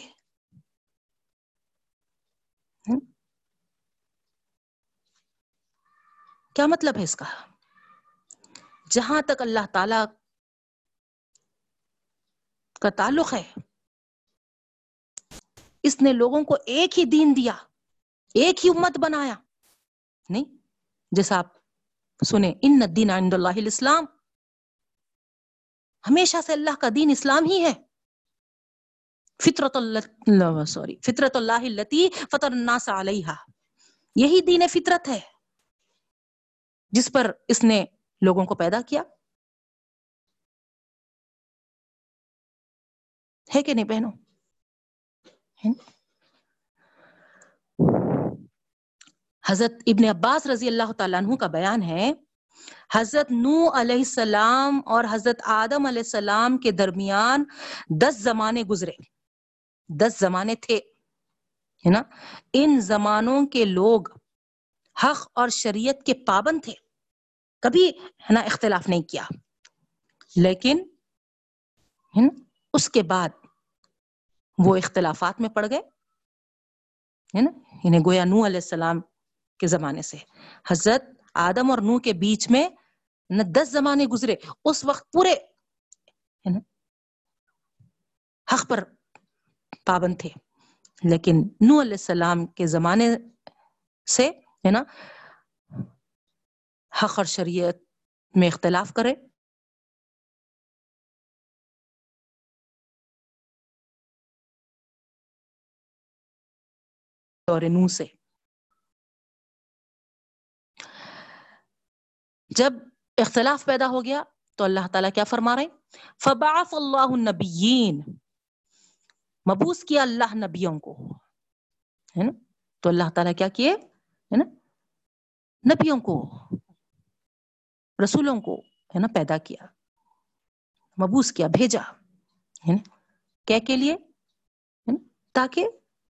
کیا مطلب ہے اس کا؟ جہاں تک اللہ تعالی کا تعلق ہے، اس نے لوگوں کو ایک ہی دین دیا، ایک ہی امت بنایا۔ نہیں، جیسا آپ سنیں، ان دین عند اللہ الاسلام، ہمیشہ سے اللہ کا دین اسلام ہی ہے۔ فطرت اللہ سوری، فطرت اللہ التی فطر الناس علیہ یہی دین فطرت ہے۔ جس پر اس نے لوگوں کو پیدا کیا؟ ہے کہ نہیں بہنوں؟ حضرت ابن عباس رضی اللہ تعالیٰ عنہ کا بیان ہے، حضرت نو علیہ السلام اور حضرت آدم علیہ السلام کے درمیان دس زمانے گزرے۔ دس زمانے تھے، ہے نا؟ ان زمانوں کے لوگ حق اور شریعت کے پابند تھے۔ کبھی ہے نا اختلاف نہیں کیا۔ لیکن اس کے بعد وہ اختلافات میں پڑ گئے۔ ہے نا؟ انہیں گویا نو علیہ السلام کے زمانے سے۔ حضرت آدم اور نو کے بیچ میں نہ دس زمانے گزرے۔ اس وقت پورے حق پر پابند تھے۔ لیکن نو علیہ السلام کے زمانے سے ہے نا؟ حق اور شریعت میں اختلاف کرے۔ اور نو سے۔ جب اختلاف پیدا ہو گیا تو اللہ تعالیٰ کیا فرما رہے فبعث اللہ النبیین مبوس کیا اللہ نبیوں کو۔ ہے نا؟ تو اللہ تعالیٰ کیا کیے؟ ہے نا؟ نبیوں کو، رسولوں کو ہے نا پیدا کیا، مبوس کیا، بھیجا کیا کے لیے؟ تاکہ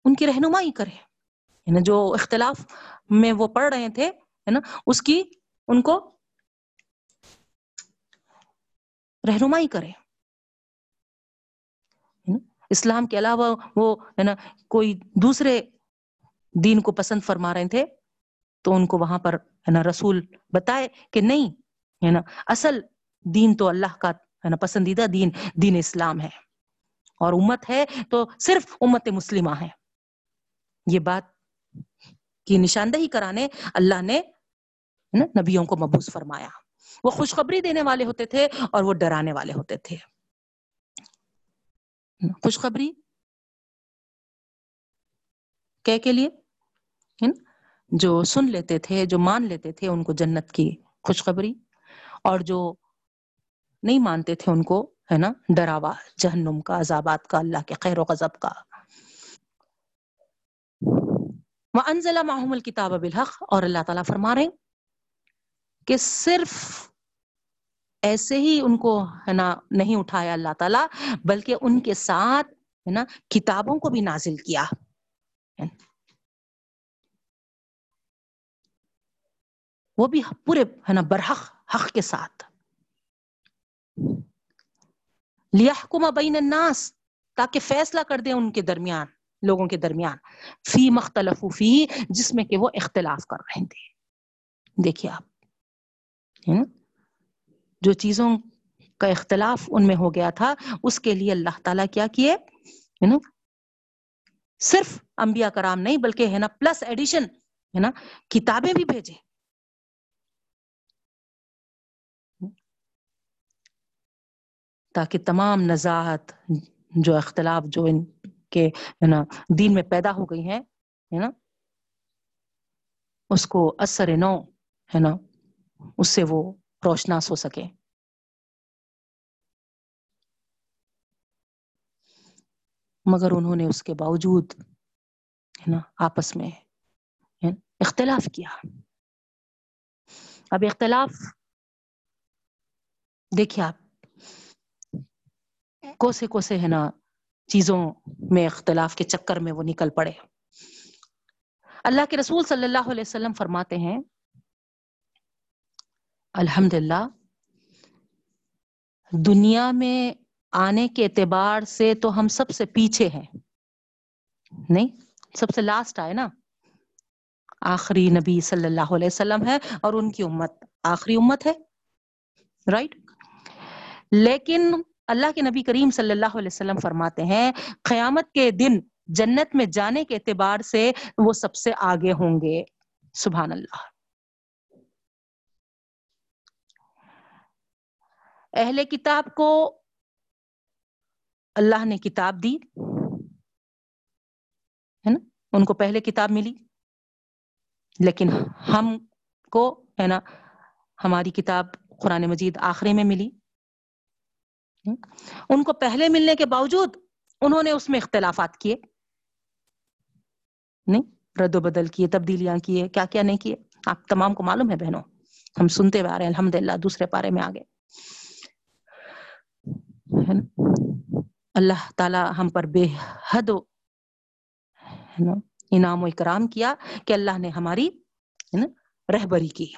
ان کی رہنمائی کرے جو اختلاف میں وہ پڑھ رہے تھے، ہے نا؟ اس کی ان کو رہنمائی کرے اسلام کے علاوہ وہ، ہے نا، کوئی دوسرے دین کو پسند فرما رہے تھے تو ان کو وہاں پر، ہے نا، رسول بتائے کہ نہیں، ہے نا، اصل دین تو اللہ کا، ہے نا، پسندیدہ دین دین اسلام ہے۔ اور امت ہے تو صرف امت مسلمہ ہے۔ یہ بات کی نشاندہی کرانے اللہ نے نبیوں کو مبوس فرمایا۔ وہ خوشخبری دینے والے ہوتے تھے اور وہ ڈرانے والے ہوتے تھے۔ خوشخبری کے لیے جو سن لیتے تھے، جو مان لیتے تھے ان کو جنت کی خوشخبری، اور جو نہیں مانتے تھے ان کو، ہے نا، ڈراوا، جہنم کا، عذابات کا، اللہ کے خیر و غضب کا۔ وَأَنزَلَ مَعْهُمُ الْكِتَابَ بِالْحَقِّ۔ اور اللہ تعالیٰ فرما رہے کہ صرف ایسے ہی ان کو، ہے نا، نہیں اٹھایا اللہ تعالیٰ، بلکہ ان کے ساتھ، ہے نا، کتابوں کو بھی نازل کیا۔ وہ بھی پورے ہے نا برحق، حق کے ساتھ۔ لیحکم بین الناس، تاکہ فیصلہ کر دیں ان کے درمیان، لوگوں کے درمیان۔ فی مختلف فی جس میں کہ وہ اختلاف کر رہے تھے۔ دیکھیے آپ جو چیزوں کا اختلاف ان میں ہو گیا تھا، اس کے لیے اللہ تعالیٰ کیا کیے؟ صرف انبیاء کرام نہیں، بلکہ ہے نا پلس ایڈیشن ہے نا، کتابیں بھی بھیجے۔ تاکہ تمام نزاحت جو اختلاف جو ان کے ہے نا، دین میں پیدا ہو گئی ہیں، ہے نا، اس کو اثر نو، ہے نا، اس سے وہ روشناس ہو سکے۔ مگر انہوں نے اس کے باوجود، ہے نا، آپس میں اختلاف کیا۔ اب اختلاف، دیکھیے آپ کوسے کوسے ہے نا چیزوں میں اختلاف کے چکر میں وہ نکل پڑے۔ اللہ کے رسول صلی اللہ علیہ وسلم فرماتے ہیں الحمد للہ دنیا میں آنے کے اعتبار سے تو ہم سب سے پیچھے ہیں۔ نہیں، سب سے لاسٹ آئے نا۔ آخری نبی صلی اللہ علیہ وسلم ہے اور ان کی امت آخری امت ہے۔ رائٹ لیکن اللہ کے نبی کریم صلی اللہ علیہ وسلم فرماتے ہیں، قیامت کے دن جنت میں جانے کے اعتبار سے وہ سب سے آگے ہوں گے۔ سبحان اللہ۔ اہل کتاب کو اللہ نے کتاب دی، ہے نا؟ ان کو پہلے کتاب ملی، لیکن ہم کو، ہے نا، ہماری کتاب قرآن مجید آخری میں ملی۔ ان کو پہلے ملنے کے باوجود انہوں نے اس میں اختلافات کیے۔ نہیں، رد و بدل کیے، تبدیلیاں کیے، کیا کیا نہیں کیے۔ آپ تمام کو معلوم ہے بہنوں، ہم سنتے ہوئے آ رہے ہیں الحمد للہ دوسرے پارے میں آگے۔ اللہ تعالی ہم پر بے حد انعام و اکرام کیا کہ اللہ نے ہماری رہبری کی۔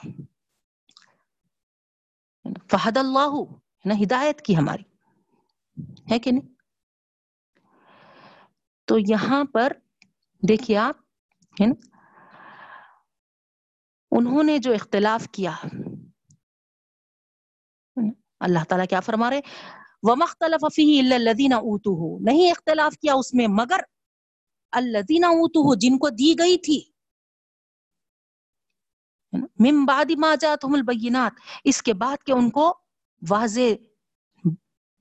فہد اللہ ہدایت کی ہماری۔ ہے کہ نہیں؟ تو یہاں پر دیکھیے آپ، ہے نا؟ انہوں نے جو اختلاف کیا اللہ تعالیٰ کیا فرما رہے وَمَخْتَلَفَ فِيهِ إِلَّا الَّذِينَ أُوتُوهُ نہیں اختلاف کیا اس میں، مگر الَّذِينَ أُوتُوهُ جن کو دی گئی تھی۔ من بعد ما جاتهم البینات اس کے بعد کہ ان کو واضح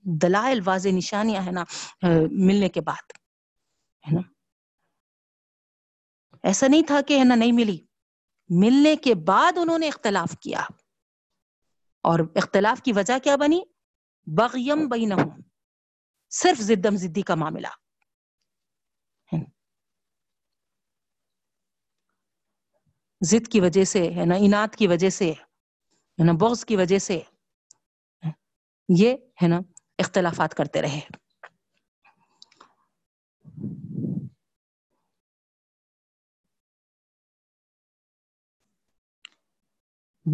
دلائل واضح نشانیاں ہے نا ملنے کے بعد، ہے نا؟ ایسا نہیں تھا کہ ہے نا، نہیں ملی۔ ملنے کے بعد انہوں نے اختلاف کیا۔ اور اختلاف کی وجہ کیا بنی؟ بغیم بینہم۔ صرف زدم زدی کا معاملہ۔ زد کی وجہ سے، ہے نا انات کی وجہ سے، ہے نا، بغض کی وجہ سے یہ، ہے نا اختلافات کرتے رہے۔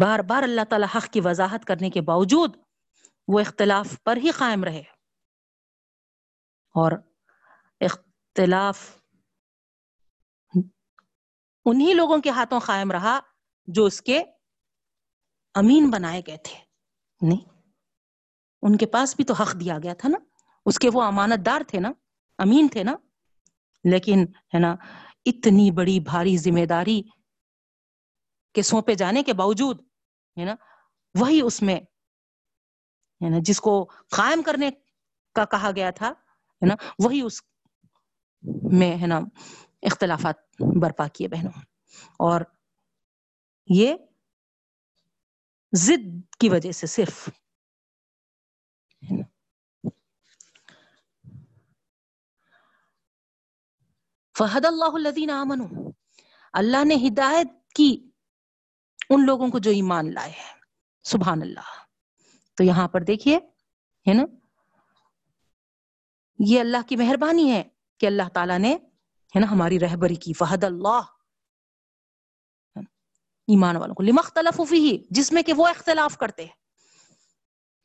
بار بار اللہ تعالی حق کی وضاحت کرنے کے باوجود وہ اختلاف پر ہی قائم رہے۔ اور اختلاف انہی لوگوں کے ہاتھوں قائم رہا جو اس کے امین بنائے گئے تھے۔ نہیں۔ ان کے پاس بھی تو حق دیا گیا تھا نا۔ اس کے وہ امانت دار تھے نا، امین تھے نا۔ لیکن ہے نا، اتنی بڑی بھاری ذمہ داری کے سونپے جانے کے باوجود، ہے نا، وہی اس میں، ہے نا، جس کو قائم کرنے کا کہا گیا تھا، ہے نا، وہی اس میں، ہے نا، اختلافات برپا کیے بہنوں۔ اور یہ ضد کی وجہ سے صرف فہد اللہ الدین امن اللہ نے ہدایت کی ان لوگوں کو جو ایمان لائے ہیں. سبحان اللہ. تو یہاں پر دیکھیے، ہے نا؟ یہ اللہ کی مہربانی ہے کہ اللہ تعالیٰ نے، ہے نا، ہماری رہبری کی فہد اللہ ایمان والوں کو. لمختلف فی جس میں کہ وہ اختلاف کرتے ہیں.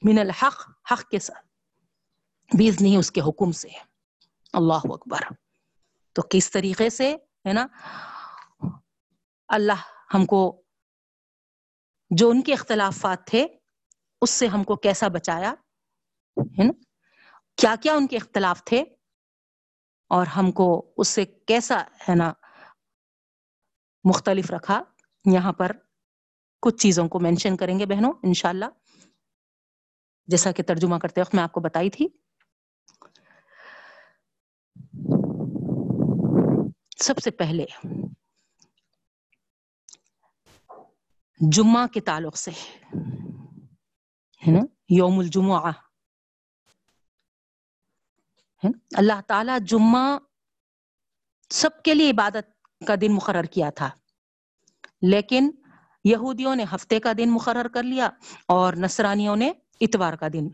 من الحق، حق کے ساتھ۔ بیز نہیں اس کے حکم سے۔ اللہ اکبر۔ تو کس طریقے سے؟ ہے نا؟ اللہ ہم کو جو ان کے اختلافات تھے، اس سے ہم کو کیسا بچایا؟ ہے نا؟ کیا کیا ان کے اختلاف تھے؟ اور ہم کو اس سے کیسا، ہے نا، مختلف رکھا؟ یہاں پر کچھ چیزوں کو مینشن کریں گے بہنوں، انشاءاللہ۔ جیسا کہ ترجمہ کرتے وقت میں آپ کو بتائی تھی۔ سب سے پہلے جمعہ کے تعلق سے، ہے نا، یوم الجمعہ اللہ تعالی جمعہ سب کے لیے عبادت کا دن مقرر کیا تھا۔ لیکن یہودیوں نے ہفتے کا دن مقرر کر لیا اور نصرانیوں نے اتوار کا دن۔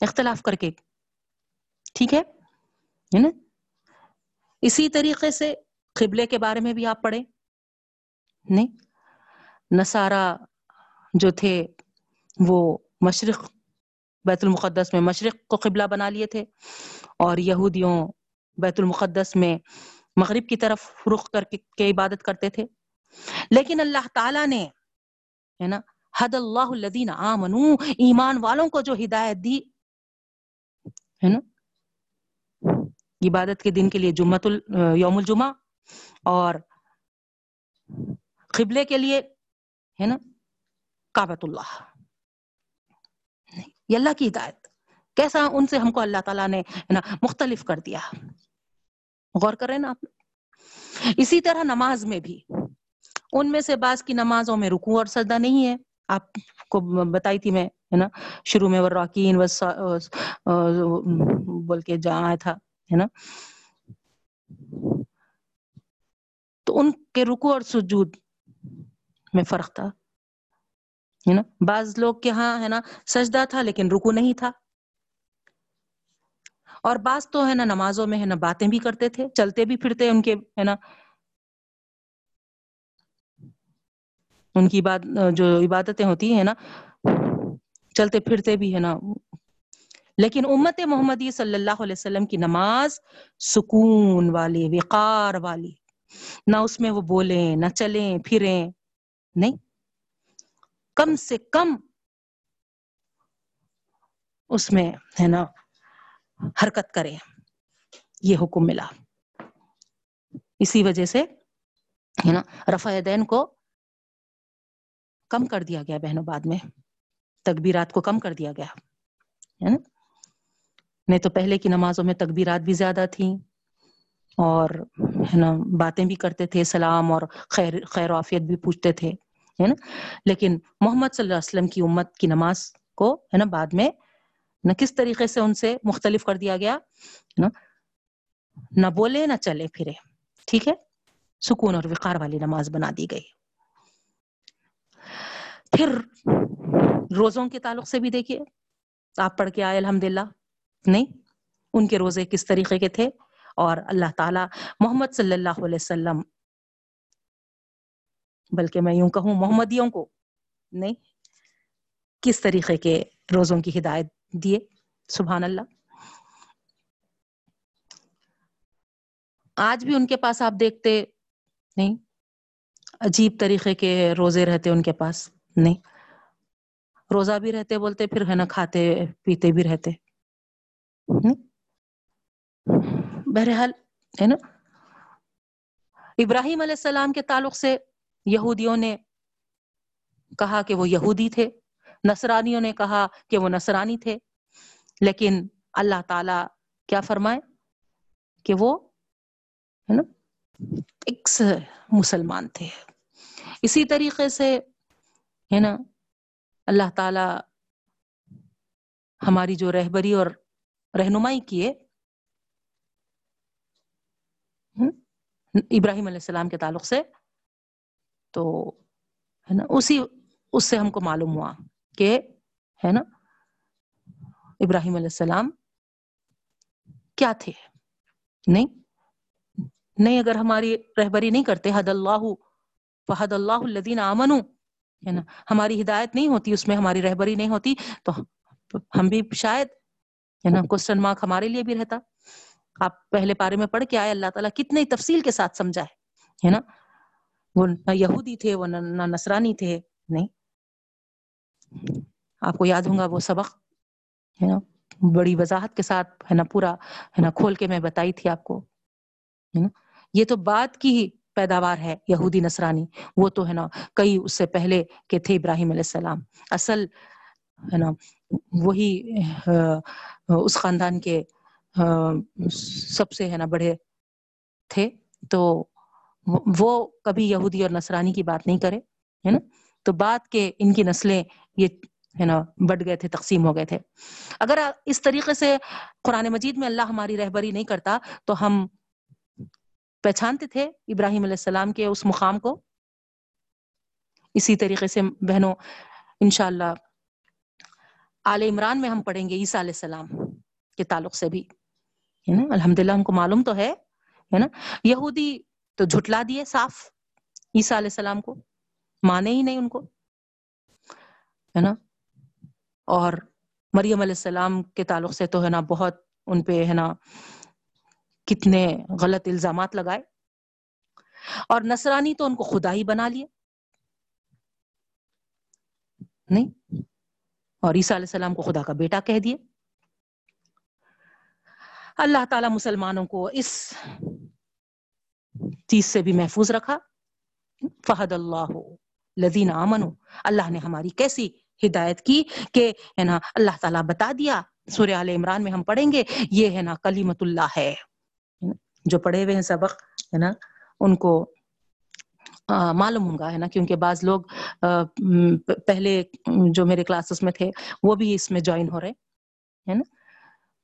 اختلاف کر کے۔ ٹھیک ہے؟ نا؟ اسی طریقے سے قبلے کے بارے میں بھی آپ پڑھے نہیں؟ نصارہ جو تھے، وہ مشرق، بیت المقدس میں مشرق کو قبلہ بنا لیے تھے۔ اور یہودیوں بیت المقدس میں مغرب کی طرف رخ کر کے عبادت کرتے تھے۔ لیکن اللہ تعالی نے، ہے نا؟ حد اللہ الدین آمنو، ایمان والوں کو جو ہدایت دی، ہے نا؟ عبادت کے دن کے لیے جمعت یوم الجمعہ اور قبلے کے لیے، ہے نا؟ کابت اللہ۔ یہ اللہ کی ہدایت۔ کیسا ان سے ہم کو اللہ تعالیٰ نے نا، مختلف کر دیا۔ غور کر رہے نا آپ اسی طرح نماز میں بھی۔ ان میں سے بعض کی نمازوں میں رکو اور سجدہ نہیں ہے۔ آپ کو بتائی تھی میں، ہے نا؟ شروع میں وہ راکین بول کے جہاں آیا تھا، ہے نا؟ تو ان کے رکو اور سجود میں فرق تھا، ہے نا؟ بعض لوگ کے ہاں ہے نا، سجدہ تھا لیکن رکو نہیں تھا۔ اور بعض تو، ہے نا، نمازوں میں، ہے نا، باتیں بھی کرتے تھے، چلتے بھی پھرتے ان کے، ہے نا ان کی بات، جو عبادتیں ہوتی ہیں نا، چلتے پھرتے بھی ہے نا۔ لیکن امت محمدی صلی اللہ علیہ وسلم کی نماز سکون والی، وقار والی۔ نہ اس میں وہ بولیں، نہ چلیں، پھریں، نہیں۔ کم سے کم اس میں ہے نا، حرکت کرے یہ حکم ملا۔ اسی وجہ سے ہے نا، رفع دین کو کم کر دیا گیا بہنوں بعد میں، تکبیرات کو کم کر دیا گیا، ہے نا؟ نہیں تو پہلے کی نمازوں میں تکبیرات بھی زیادہ تھیں اور، ہے نا، باتیں بھی کرتے تھے، سلام اور خیر خیر وافیت بھی پوچھتے تھے، ہے نا؟ لیکن محمد صلی اللہ علیہ وسلم کی امت کی نماز کو، ہے نا، بعد میں، نہ کس طریقے سے ان سے مختلف کر دیا گیا نا؟ نہ بولے، نہ چلے پھرے، ٹھیک ہے؟ سکون اور وقار والی نماز بنا دی گئی۔ پھر روزوں کے تعلق سے بھی دیکھیے۔ آپ پڑھ کے آئے الحمد للہ نہیں، ان کے روزے کس طریقے کے تھے؟ اور اللہ تعالی محمد صلی اللہ علیہ وسلم، بلکہ میں یوں کہوں محمدیوں کو، نہیں، کس طریقے کے روزوں کی ہدایت دیے؟ سبحان اللہ۔ آج بھی ان کے پاس آپ دیکھتے، نہیں، عجیب طریقے کے روزے رہتے ان کے پاس۔ نہیں۔ روزہ بھی رہتے بولتے، پھر ہے نا کھاتے، پیتے بھی رہتے۔ بہرحال، ہے نا۔ ابراہیم علیہ السلام کے تعلق سے یہودیوں نے کہا کہ وہ یہودی تھے۔ نصرانیوں نے کہا کہ وہ نصرانی تھے۔ لیکن اللہ تعالی کیا فرمائے کہ وہ، ہے نا، ایک مسلمان تھے۔ اسی طریقے سے ہے نا؟ اللہ تعالی ہماری جو رہبری اور رہنمائی کیے ابراہیم علیہ السلام کے تعلق سے، تو ہے نا، اسی، اس سے ہم کو معلوم ہوا کہ، ہے نا، ابراہیم علیہ السلام کیا تھے؟ نہیں نہیں، اگر ہماری رہبری نہیں کرتے، حد اللہ، فحد اللہ الدین امن ہے نا؟ ہماری ہدایت نہیں ہوتی، اس میں ہماری رہبری نہیں ہوتی، تو ہم بھی شاید، ہے نا کوشچن مارک ہمارے لیے بھی رہتا۔ آپ پہلے پارے میں پڑھ کے آئے، اللہ تعالیٰ کتنے تفصیل کے ساتھ سمجھا ہے نا؟ وہ نہ یہودی تھے، وہ نہ نصرانی تھے، نہیں۔ آپ کو یاد ہوں گا وہ سبق، ہے نا؟ بڑی وضاحت کے ساتھ، ہے نا، پورا، ہے نا، کھول کے میں بتائی تھی آپ کو، ہے نا؟ یہ تو بات کی ہی پیداوار ہے یہودی نصرانی، وہ تو ہے نا کئی اس سے پہلے کے تھے ابراہیم علیہ السلام۔ اصل ہے نا وہی اس خاندان کے سب سے ہے نا بڑے تھے۔ تو وہ کبھی یہودی اور نصرانی کی بات نہیں کرے، ہے نا؟ تو بات کے ان کی نسلیں یہ ہے نا بڑھ گئے تھے، تقسیم ہو گئے تھے۔ اگر اس طریقے سے قرآن مجید میں اللہ ہماری رہبری نہیں کرتا، تو ہم پہچانتے تھے ابراہیم علیہ السلام کے اس مقام کو۔ اسی طریقے سے بہنوں، انشاءاللہ آل عمران میں ہم پڑھیں گے عیسیٰ علیہ السلام کے تعلق سے بھی۔ الحمد للہ ہم کو معلوم تو ہے نا؟ یہودی تو جھٹلا دیے صاف عیسیٰ علیہ السلام کو، مانے ہی نہیں ان کو۔ ہے نا؟ اور مریم علیہ السلام کے تعلق سے تو ہے نا بہت ان پہ ہے نا کتنے غلط الزامات لگائے اور نصرانی تو ان کو خدا ہی بنا لیے نہیں اور عیسیٰ علیہ السلام کو خدا کا بیٹا کہہ دیے اللہ تعالی مسلمانوں کو اس چیز سے بھی محفوظ رکھا فہد اللہ لذین آمن اللہ نے ہماری کیسی ہدایت کی کہ ہے نا اللہ تعالیٰ بتا دیا سورہ عال عمران میں ہم پڑھیں گے یہ ہے نا کلیمت اللہ ہے جو پڑھے ہوئے ہیں سبق، ہے نا، ان کو معلوم ہوں گا، ہے نا، کیونکہ بعض لوگ پہلے جو میرے کلاسز میں تھے، وہ بھی اس میں جوائن ہو رہے، ہے نا،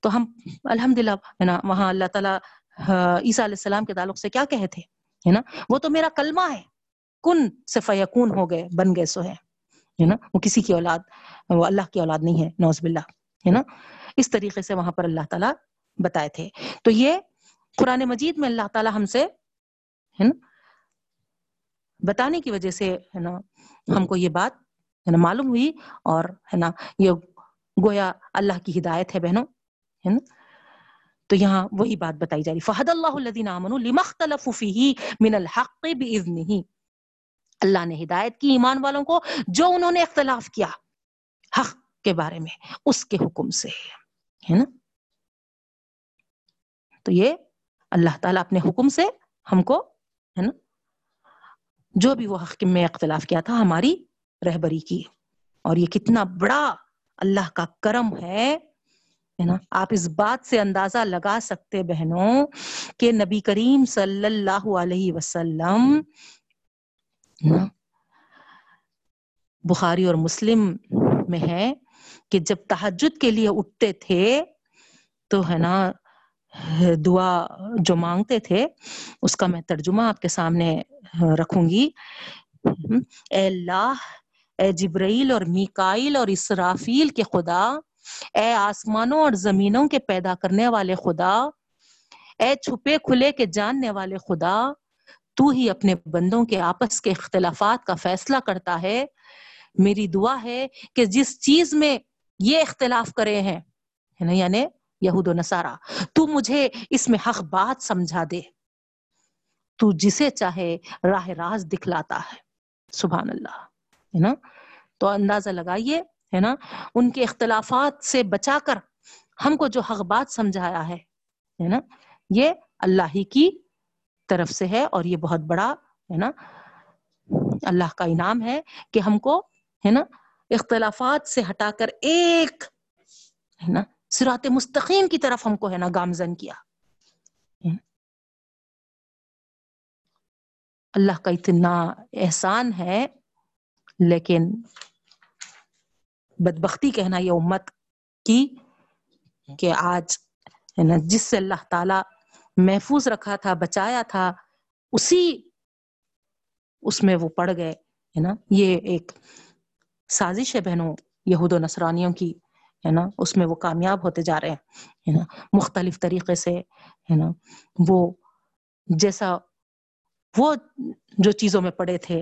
تو ہم الحمد للہ ہے نا، وہاں اللہ تعالیٰ عیسیٰ علیہ السلام کے تعلق سے کیا کہے تھے، ہے نا، وہ تو میرا کلمہ ہے، کن سے فیقون ہو گئے، بن گئے سو ہے نا، وہ کسی کی اولاد، وہ اللہ کی اولاد نہیں ہے نوز باللہ، ہے نا، اس طریقے سے وہاں پر اللہ تعالیٰ بتائے تھے، تو یہ قرآن مجید میں اللہ تعالیٰ ہم سے، ہے نا، بتانے کی وجہ سے، ہے نا، ہم کو یہ بات، ہے نا، معلوم ہوئی اور، ہے نا، یہ گویا اللہ کی ہدایت ہے بہنوں، ہے نا، تو یہاں وہی بات بتائی جا رہی۔ فہد اللہ الذین آمنوا لمختلف فیہ من الحق باذنہ اللہ نے ہدایت کی ایمان والوں کو، جو انہوں نے اختلاف کیا حق کے بارے میں، اس کے حکم سے، ہے نا۔ تو یہ اللہ تعالیٰ اپنے حکم سے ہم کو، ہے نا، جو بھی وہ حکم میں اختلاف کیا تھا، ہماری رہبری کی۔ اور یہ کتنا بڑا اللہ کا کرم ہے نا۔ آپ اس بات سے اندازہ لگا سکتے بہنوں کہ نبی کریم صلی اللہ علیہ وسلم بخاری اور مسلم میں ہے کہ جب تحجد کے لیے اٹھتے تھے تو، ہے نا دعا جو مانگتے تھے، اس کا میں ترجمہ آپ کے سامنے رکھوں گی۔ اے اللہ، اے جبرائیل اور میکائل اور اسرافیل کے خدا، اے آسمانوں اور زمینوں کے پیدا کرنے والے خدا، اے چھپے کھلے کے جاننے والے خدا، تو ہی اپنے بندوں کے آپس کے اختلافات کا فیصلہ کرتا ہے۔ میری دعا ہے کہ جس چیز میں یہ اختلاف کرے ہیں یعنی, یعنی یہود و نصارہ، تو مجھے اس میں حق بات سمجھا دے۔ تو جسے چاہے راہ راز دکھلاتا ہے۔ سبحان اللہ، ہے نا؟ تو اندازہ لگائیے، ہے نا؟ ان کے اختلافات سے بچا کر ہم کو جو حق بات سمجھایا ہے نا؟ یہ اللہ ہی کی طرف سے ہے اور یہ بہت بڑا، ہے نا؟ اللہ کا انعام ہے کہ ہم کو، ہے نا؟ اختلافات سے ہٹا کر ایک، ہے نا؟ سرات مستقیم کی طرف ہم کو ہے نا گامزن کیا۔ اللہ کا اتنا احسان ہے، لیکن بدبختی کہنا یہ امت کی کہ آج ہے نا جس سے اللہ تعالی محفوظ رکھا تھا، بچایا تھا، اسی اس میں وہ پڑ گئے۔ ہے نا؟ یہ ایک سازش ہے بہنوں یہود و نصرانیوں کی۔ ہے نا، اس میں وہ کامیاب ہوتے جا رہے ہیں، ہے نا، مختلف طریقے سے، ہے نا، وہ جیسا وہ جو چیزوں میں پڑے تھے،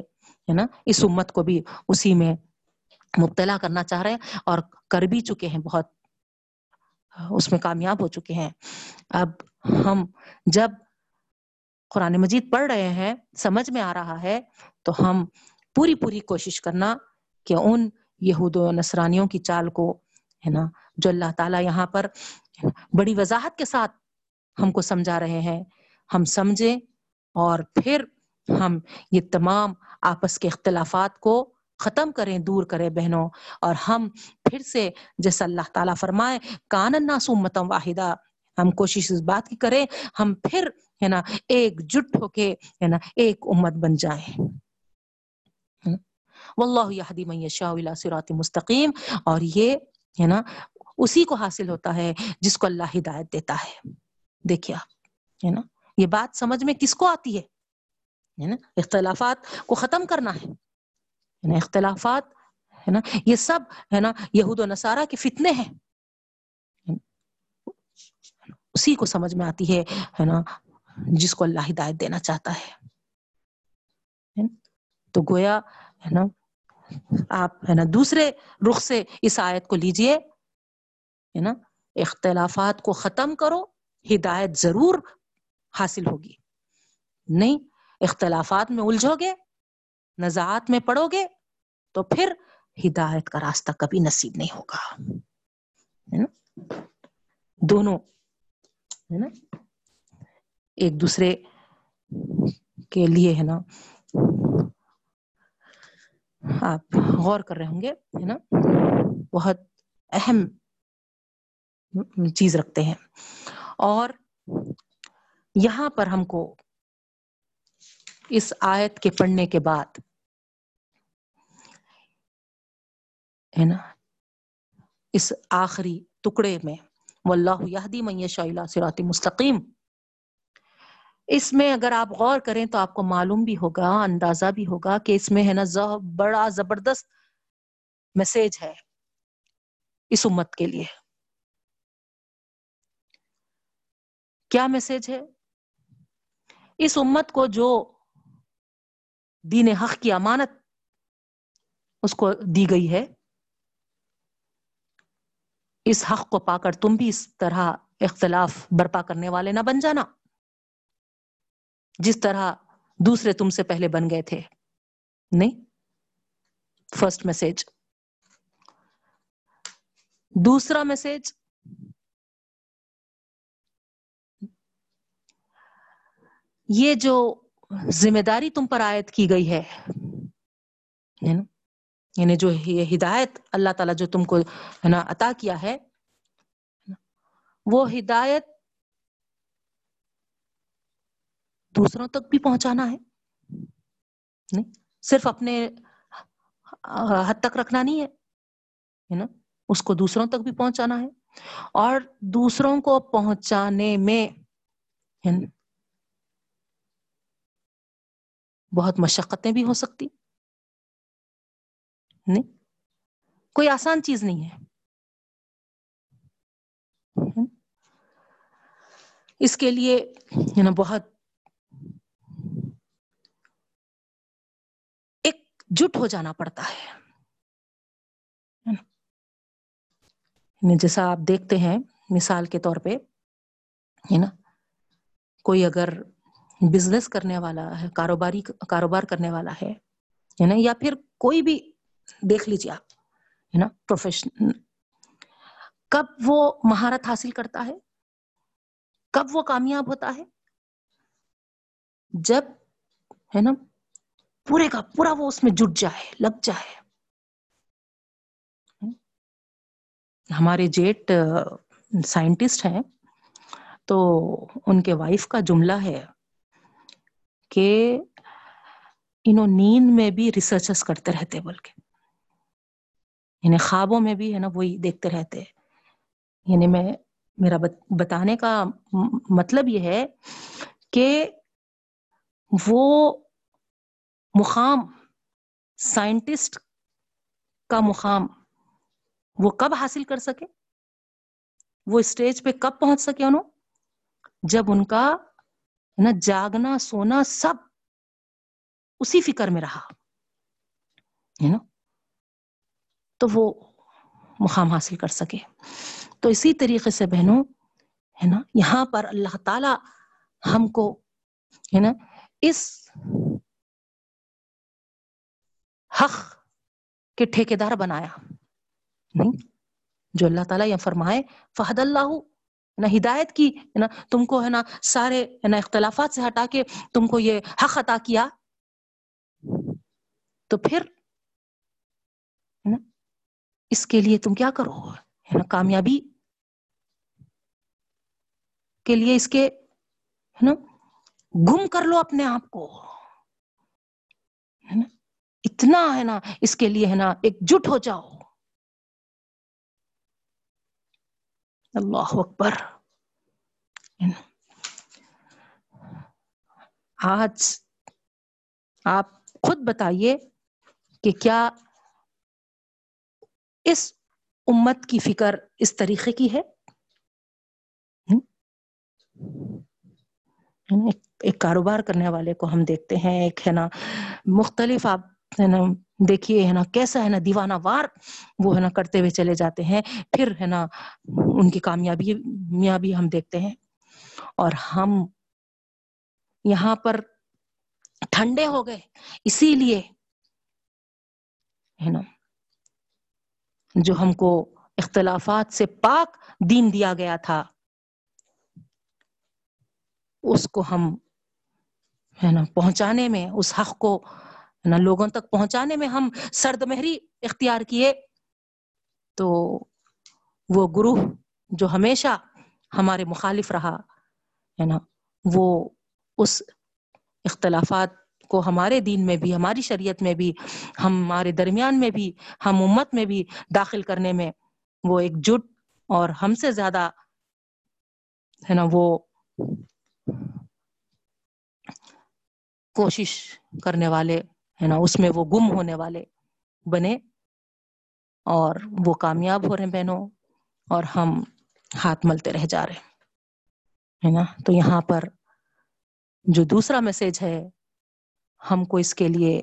ہے نا، اس امت کو بھی اسی میں مبتلا کرنا چاہ رہے ہیں اور کر بھی چکے ہیں بہت، اس میں کامیاب ہو چکے ہیں۔ اب ہم جب قرآن مجید پڑھ رہے ہیں، سمجھ میں آ رہا ہے، تو ہم پوری پوری کوشش کرنا کہ ان یہود و نصرانیوں کی چال کو ہے نا؟ جو اللہ تعالیٰ یہاں پر بڑی وضاحت کے ساتھ ہم کو سمجھا رہے ہیں۔ ہم سمجھیں اور پھر ہم یہ تمام آپس کے اختلافات کو ختم کریں، دور کریں بہنوں۔ اور ہم پھر سے جیسا اللہ تعالیٰ فرمائے، کان الناس امتم واحدہ۔ ہم کوشش اس بات کی کریں، ہم پھر ہے نا ایک جٹ ہو کے ہے نا ایک امت بن جائیں۔ واللہ یہدی من یشاء الى صراط مستقیم۔ اور یہ ہے نا؟ اسی کو حاصل ہوتا ہے جس کو اللہ ہدایت دیتا ہے۔ دیکھیے آپ، ہے نا؟ یہ بات سمجھ میں کس کو آتی ہے؟ نا؟ اختلافات کو ختم کرنا ہے۔ اختلافات، ہے نا؟ یہ سب، ہے نا؟ یہود و نصارہ کے فتنے ہیں۔ اسی کو سمجھ میں آتی ہے نا؟ جس کو اللہ ہدایت دینا چاہتا ہے۔ تو گویا، ہے نا؟ آپ، ہے نا، دوسرے رخ سے اس آیت کو لیجیے، ہے نا، اختلافات کو ختم کرو، ہدایت ضرور حاصل ہوگی۔ نہیں، اختلافات میں الجھو گے نزاعات میں پڑو گے، تو پھر ہدایت کا راستہ کبھی نصیب نہیں ہوگا۔ دونوں، ہے نا، ایک دوسرے کے لیے، ہے نا آپ غور کر رہے ہوں گے، ہے نا؟ بہت اہم چیز رکھتے ہیں۔ اور یہاں پر ہم کو اس آیت کے پڑھنے کے بعد، ہے نا؟ اس آخری ٹکڑے میں واللہ یہدی من یشاء الى صراط مستقیم اس میں اگر آپ غور کریں تو آپ کو معلوم بھی ہوگا، اندازہ بھی ہوگا کہ اس میں ہے نا بڑا زبردست میسج ہے اس امت کے لیے۔ کیا میسج ہے؟ اس امت کو جو دین حق کی امانت اس کو دی گئی ہے، اس حق کو پا کر تم بھی اس طرح اختلاف برپا کرنے والے نہ بن جانا۔ جس طرح دوسرے تم سے پہلے بن گئے تھے۔ نہیں؟ فرسٹ میسج دوسرا میسج یہ جو ذمہ داری تم پر عائد کی گئی ہے یعنی جو یہ ہدایت اللہ تعالیٰ جو تم کو، ہے نا، عطا کیا ہے وہ ہدایت دوسروں تک بھی پہنچانا ہے؟ نہیں، صرف اپنے حد تک رکھنا نہیں ہے نا؟ اس کو دوسروں تک بھی پہنچانا ہے۔ اور دوسروں کو پہنچانے میں بہت مشقتیں بھی ہو سکتی۔ نہیں، کوئی آسان چیز نہیں ہے۔ اس کے لیے بہت ایک جٹ ہو جانا پڑتا ہے۔ یعنی جیسا آپ دیکھتے ہیں مثال کے طور پہ، ہے نا، کوئی اگر بزنس کرنے والا ہے، کاروباری، کاروبار کرنے والا ہے نا، یا پھر کوئی بھی، دیکھ لیجیے آپ، ہے نا پروفیشن کب وہ مہارت حاصل کرتا ہے؟ کب وہ کامیاب ہوتا ہے؟ جب، ہے نا پورے کا پورا وہ اس میں جٹ جائے، لگ جائے۔ ہمارے جیٹ سائنٹسٹ ہیں۔ تو ان کے وائف کا جملہ ہے کہ انہوں نیند میں بھی ریسرچز کرتے رہتے بول کے یعنی خوابوں میں بھی ہے نا وہی دیکھتے رہتے۔ یعنی میں، میرا بتانے کا مطلب یہ ہے کہ وہ مقام، سائنٹسٹ کا مقام، وہ کب حاصل کر سکے؟ وہ اسٹیج پہ کب پہنچ سکے انہوں؟ جب ان کا نا جاگنا، سونا سب اسی فکر میں رہا نا تو وہ مقام حاصل کر سکے۔ تو اسی طریقے سے بہنوں، ہے نا؟ یہاں پر اللہ تعالی ہم کو، ہے نا؟ اس حق کے ٹھیکے دار بنایا جو اللہ تعالیٰ یہ فرمائے فہد اللہ نہ ہدایت کی نا تم کو ہے نا سارے نا اختلافات سے ہٹا کے تم کو یہ حق عطا کیا۔ تو پھر اس کے لیے تم کیا کرو؟ ہے نا کامیابی کے لیے اس کے، ہے نا، گم کر لو اپنے آپ کو۔ اتنا ہے نا، اس کے لیے ہے نا ایک جٹ ہو جاؤ۔ اللہ اکبر۔ آج آپ خود بتائیے کہ کیا اس امت کی فکر اس طریقے کی ہے؟ ایک کاروبار کرنے والے کو ہم دیکھتے ہیں، ایک ہے نا مختلف آپ ہے نا، دیکھیے ہے نا، کیسا ہے نا دیوانہ وار، وہ ہے نا کرتے ہوئے چلے جاتے ہیں۔ پھر ہے نا ان کی کامیابی بھی ہم دیکھتے ہیں۔ اور ہم یہاں پر ٹھنڈے ہو گئے، اسی لیے ہے نا جو ہم کو اختلافات سے پاک دین دیا گیا تھا، اس کو ہم ہے نا پہنچانے میں، اس حق کو نہ لوگوں تک پہنچانے میں ہم سرد مہری اختیار کیے، تو وہ گروہ جو ہمیشہ ہمارے مخالف رہا ہے نا وہ اس اختلافات کو ہمارے دین میں بھی، ہماری شریعت میں بھی، ہمارے درمیان میں بھی، ہم امت میں بھی داخل کرنے میں وہ ایک جٹ اور ہم سے زیادہ، ہے نا، وہ کوشش کرنے والے ہے نا، اس میں وہ گم ہونے والے بنے اور وہ کامیاب ہو رہے بہنوں اور ہم ہاتھ ملتے رہ جا رہے ہے نا؟ تو یہاں پر جو دوسرا میسج ہے، ہم کو اس کے لیے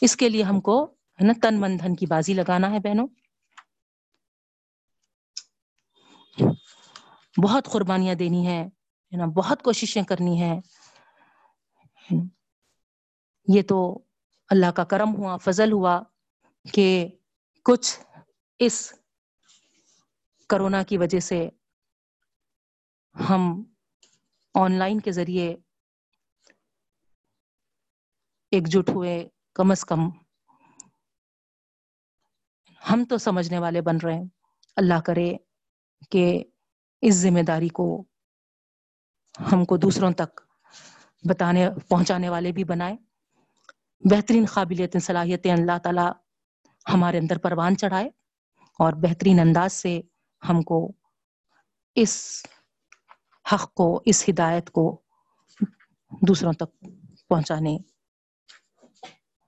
اس کے لیے ہم کو ہے نا، تن من دھن کی بازی لگانا ہے بہنوں۔ بہت قربانیاں دینی ہے نا، بہت کوششیں کرنی ہے یہ تو اللہ کا کرم ہوا، فضل ہوا کہ کچھ اس کرونا کی وجہ سے ہم آن لائن کے ذریعے ایک جٹ ہوئے، کم از کم ہم تو سمجھنے والے بن رہے ہیں۔ اللہ کرے کہ اس ذمہ داری کو ہم کو دوسروں تک بتانے، پہنچانے والے بھی بنائے۔ بہترین قابلیت صلاحیتیں اللہ تعالی ہمارے اندر پروان چڑھائے اور بہترین انداز سے ہم کو اس حق کو، اس ہدایت کو دوسروں تک پہنچانے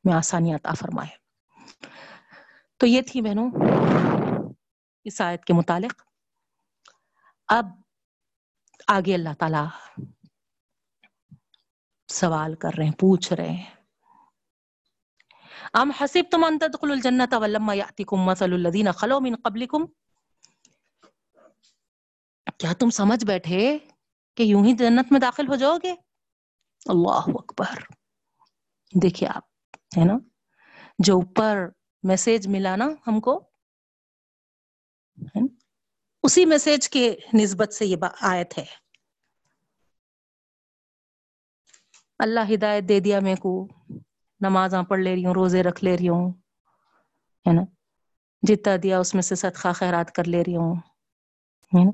میں آسانی عطا فرمائے۔ تو یہ تھی بہنوں اس آیت کے متعلق۔ اب آگے اللہ تعالی سوال کر رہے ہیں، پوچھ رہے ہیں۔ ام حسبتم ان تدخلوا الجنة ولما يأتكم مثل الذين خلو من قبلكم؟ کیا تم سمجھ بیٹھے کہ یوں ہی جنت میں داخل ہو جاؤ گے؟ اللہ اکبر۔ دیکھیے آپ، ہے نا؟ جو اوپر میسج ملا نا ہم کو۔ اسی میسج کے نسبت سے یہ آیت ہے۔ اللہ ہدایت دے دیا میں کو۔ نمازاں پڑھ لے رہی ہوں، روزے رکھ لے رہی ہوں۔ ہے نا؟ جتنا دیا اس میں سے صدقہ خیرات کر لے رہی ہوں۔ ہے نا؟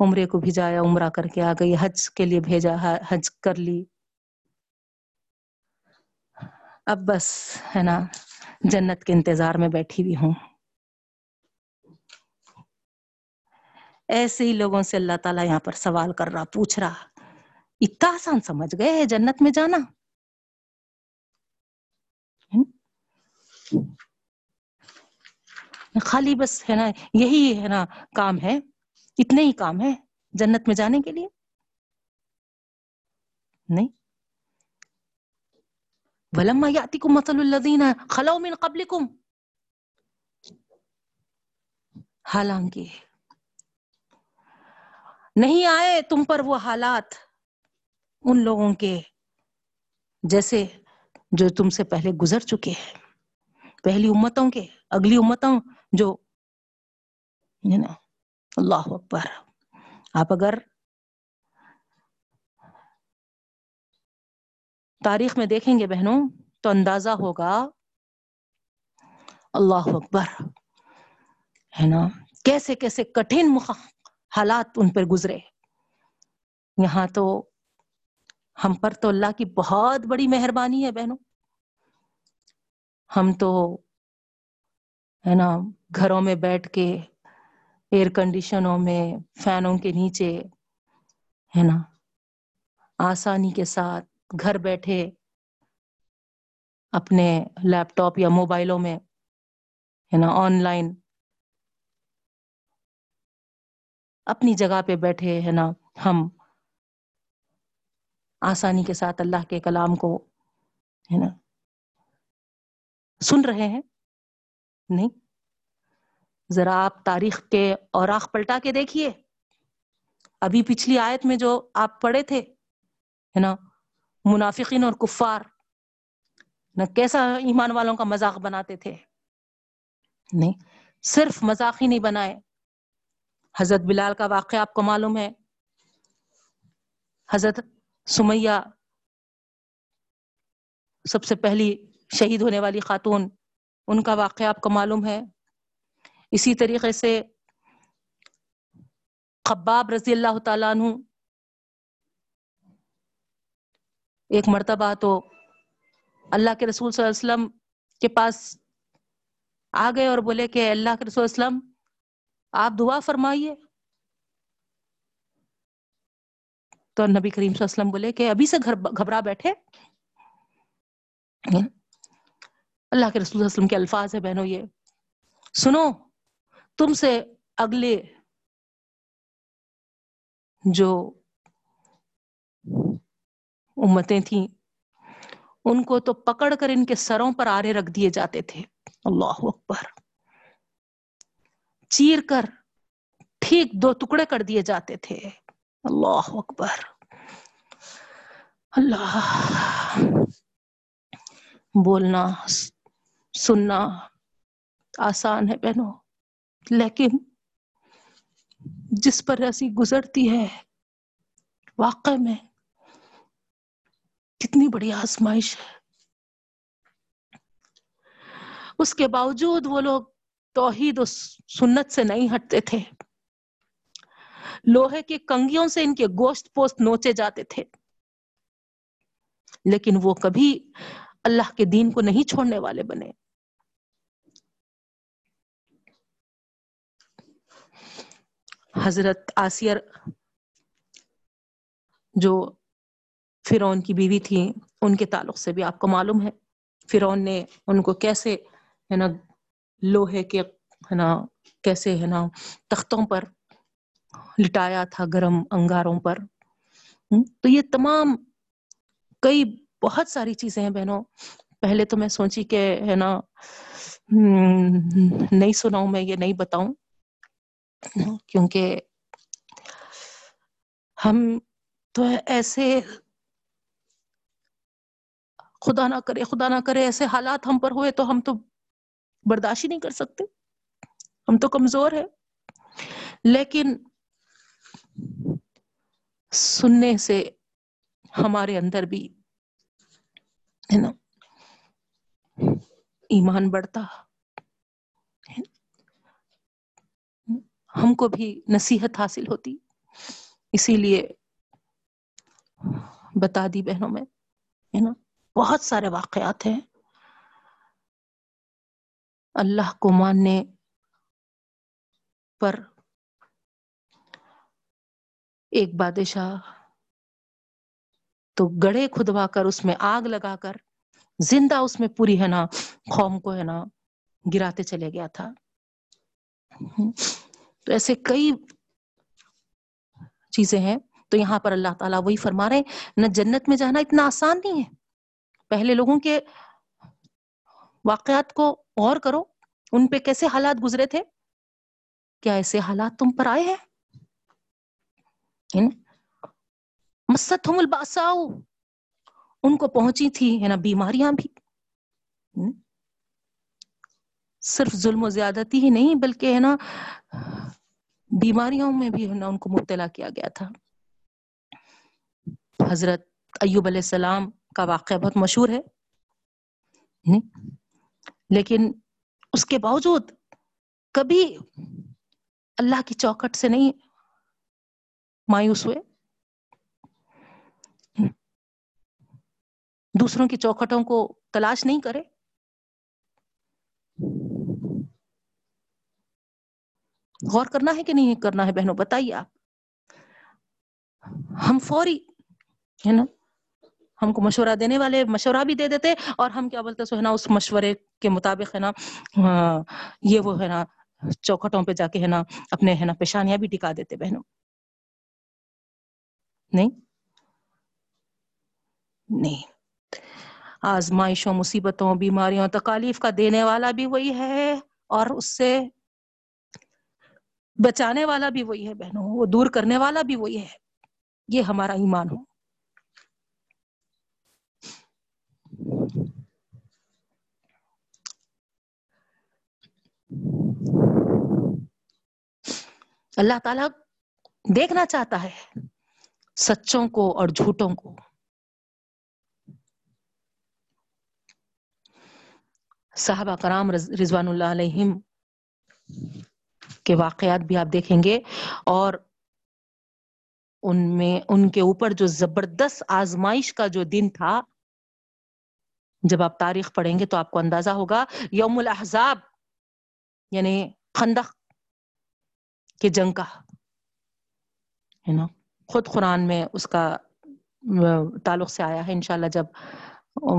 عمرے کو بھیجایا عمرہ کر کے آ گئی، حج کے لیے بھیجا، حج کر لی۔ اب بس، ہے نا، جنت کے انتظار میں بیٹھی ہوئی ہوں۔ ایسے ہی لوگوں سے اللہ تعالیٰ یہاں پر سوال کر رہا، پوچھ رہا، اتنا آسان سمجھ گئے جنت میں جانا؟ خالی بس، ہے نا، یہی ہے نا کام ہے، اتنے ہی کام ہے جنت میں جانے کے لیے۔ نہیں؟ ولما ياتكم مثل الذين خلو من قبلكم حالانکہ نہیں آئے تم پر وہ حالات ان لوگوں کے جیسے جو تم سے پہلے گزر چکے ہیں پہلی امتوں کے اگلی امتوں جو اللہ اکبر آپ اگر تاریخ میں دیکھیں گے بہنوں تو اندازہ ہوگا۔ اللہ اکبر۔ ہے نا؟ کیسے کیسے کٹھن حالات ان پر گزرے۔ یہاں تو ہم پر تو اللہ کی بہت بڑی مہربانی ہے بہنوں۔ ہم تو، ہے نا، گھروں میں بیٹھ کے ایئر کنڈیشنوں میں فینوں کے نیچے، ہے نا، آسانی کے ساتھ گھر بیٹھے اپنے لیپ ٹاپ یا موبائلوں میں، ہے نا، آن لائن اپنی جگہ پہ بیٹھے، ہے نا، ہم آسانی کے ساتھ اللہ کے کلام کو، ہے نا، سن رہے ہیں؟ نہیں؟ ذرا آپ تاریخ کے اوراق پلٹا کے دیکھیے۔ ابھی پچھلی آیت میں جو آپ پڑھے تھے، ہے نا منافقین اور کفار۔ نہ کیسا ایمان والوں کا مذاق بناتے تھے۔ نہیں، صرف مذاق ہی نہیں بنائے۔ حضرت بلال کا واقعہ آپ کو معلوم ہے۔ حضرت سمیہ سب سے پہلی شہید ہونے والی خاتون، ان کا واقعہ آپ کو معلوم ہے۔ اسی طریقے سے خباب رضی اللہ تعالیٰ عنہ ایک مرتبہ تو اللہ کے رسول صلی اللہ علیہ وسلم کے پاس آ گئے اور بولے کہ اللہ کے رسول وسلم، آپ دعا فرمائیے۔ تو نبی کریم صلی اللہ علیہ وسلم بولے کہ ابھی سے گھبرا بیٹھے۔ اللہ کے رسول صلی اللہ علیہ وسلم کے الفاظ ہے بہنوں یہ۔ سنو، تم سے اگلے جو امتیں تھیں۔ ان کو تو پکڑ کر ان کے سروں پر آرے رکھ دیے جاتے تھے۔ اللہ اکبر۔ چیر کر ٹھیک دو ٹکڑے کر دیے جاتے تھے۔ اللہ اکبر۔ اللہ۔ بولنا، سننا آسان ہے بہنوں۔ لیکن جس پر ایسی گزرتی ہے، واقع میں کتنی بڑی آزمائش ہے۔ اس کے باوجود وہ لوگ توحید و سنت سے نہیں ہٹتے تھے۔ لوہے کے کنگیوں سے ان کے گوشت پوست نوچے جاتے تھے۔ لیکن وہ کبھی اللہ کے دین کو نہیں چھوڑنے والے بنے۔ حضرت آسیر جو فرون کی بیوی تھی، ان کے تعلق سے بھی آپ کو معلوم ہے۔ فرون نے ان کو کیسے، ہے نا، لوہے کے، ہے نا، کیسے، ہے نا، تختوں پر لٹایا تھا گرم انگاروں پر۔ تو یہ تمام کئی بہت ساری چیزیں ہیں بہنوں۔ پہلے تو میں سوچی کہ، ہے نا نہیں سناؤں میں، یہ نہیں بتاؤں۔ کیونکہ ہم تو ایسے خدا نہ کرے، خدا نہ کرے، ایسے حالات ہم پر ہوئے تو ہم تو برداشت ہی نہیں کر سکتے۔ ہم تو کمزور ہے لیکن سننے سے ہمارے اندر بھی، ہے نا، ایمان بڑھتا۔ ہم کو بھی نصیحت حاصل ہوتی۔ اسی لیے بتا دی بہنوں میں، ہے نا۔ بہت سارے واقعات ہیں۔ اللہ کو ماننے پر ایک بادشاہ تو گڑے کھدوا کر اس میں آگ لگا کر زندہ اس میں پوری ہے نا، قوم کو ہے نا گراتے چلے گیا تھا۔ تو ایسے کئی چیزیں ہیں۔ تو یہاں پر اللہ تعالیٰ وہی فرما رہے ہیں، نہ جنت میں جانا اتنا آسان نہیں ہے۔ پہلے لوگوں کے واقعات کو غور کرو، ان پہ کیسے حالات گزرے تھے؟ کیا ایسے حالات تم پر آئے ہیں؟ مست ہم الباساؤ ان کو پہنچی تھی، ہے نا، بیماریاں بھی۔ صرف ظلم و زیادتی ہی نہیں، بلکہ ہے نا، بیماریوں میں بھی ہے نا، ان کو مبتلا کیا گیا تھا۔ حضرت ایوب علیہ السلام کا واقعہ بہت مشہور ہے۔ لیکن اس کے باوجود کبھی اللہ کی چوکٹ سے نہیں مایوس ہوئے۔ دوسروں کی چوکھٹوں کو تلاش نہیں کرے۔ غور کرنا ہے کہ نہیں کرنا ہے بہنوں، بتائیے آپ۔ ہم فوری، ہے نا؟ ہم کو مشورہ دینے والے مشورہ بھی دے دیتے اور ہم کیا بولتے سو ہے نا، اس مشورے کے مطابق ہے نا ہاں، یہ وہ ہے نا، چوکھٹوں پہ جا کے ہے نا، اپنے ہے نا، پیشانیاں بھی ٹکا دیتے بہنوں۔ نہیں؟ نہیں۔ آزمائشوں، مصیبتوں، بیماریوں، تکالیف کا دینے والا بھی وہی ہے اور اس سے بچانے والا بھی وہی ہے بہنوں، وہ دور کرنے والا بھی وہی ہے۔ یہ ہمارا ایمان ہو۔ اللہ تعالی دیکھنا چاہتا ہے سچوں کو اور جھوٹوں کو۔ صحابہ کرام رضوان اللہ علیہم کے واقعات بھی آپ دیکھیں گے اور ان میں، ان کے اوپر جو زبردست آزمائش کا جو دن تھا، جب آپ تاریخ پڑھیں گے تو آپ کو اندازہ ہوگا، یوم الاحزاب یعنی خندق کے جنگ کا ہے نا خود قرآن میں اس کا تعلق سے آیا ہے، انشاءاللہ جب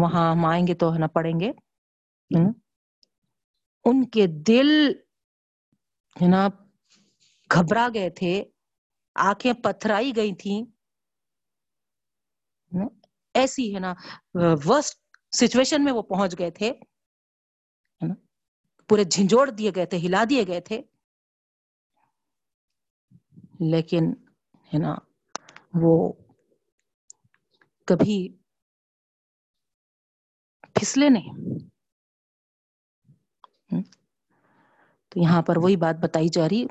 وہاں ہم آئیں گے تو ہے نا پڑھیں گے ان کے دل ہے نا گھبرا گئے تھے، آنکھیں پتھرائی گئی تھیں ایسی ہے نا ورسٹ سچویشن میں وہ پہنچ گئے تھے پورے جھنجھوڑ دیے گئے تھے، ہلا دیے گئے تھے لیکن ہے نا، وہ کبھی پھسلے نہیں۔ تو یہاں پر وہی بات بتائی جا رہی۔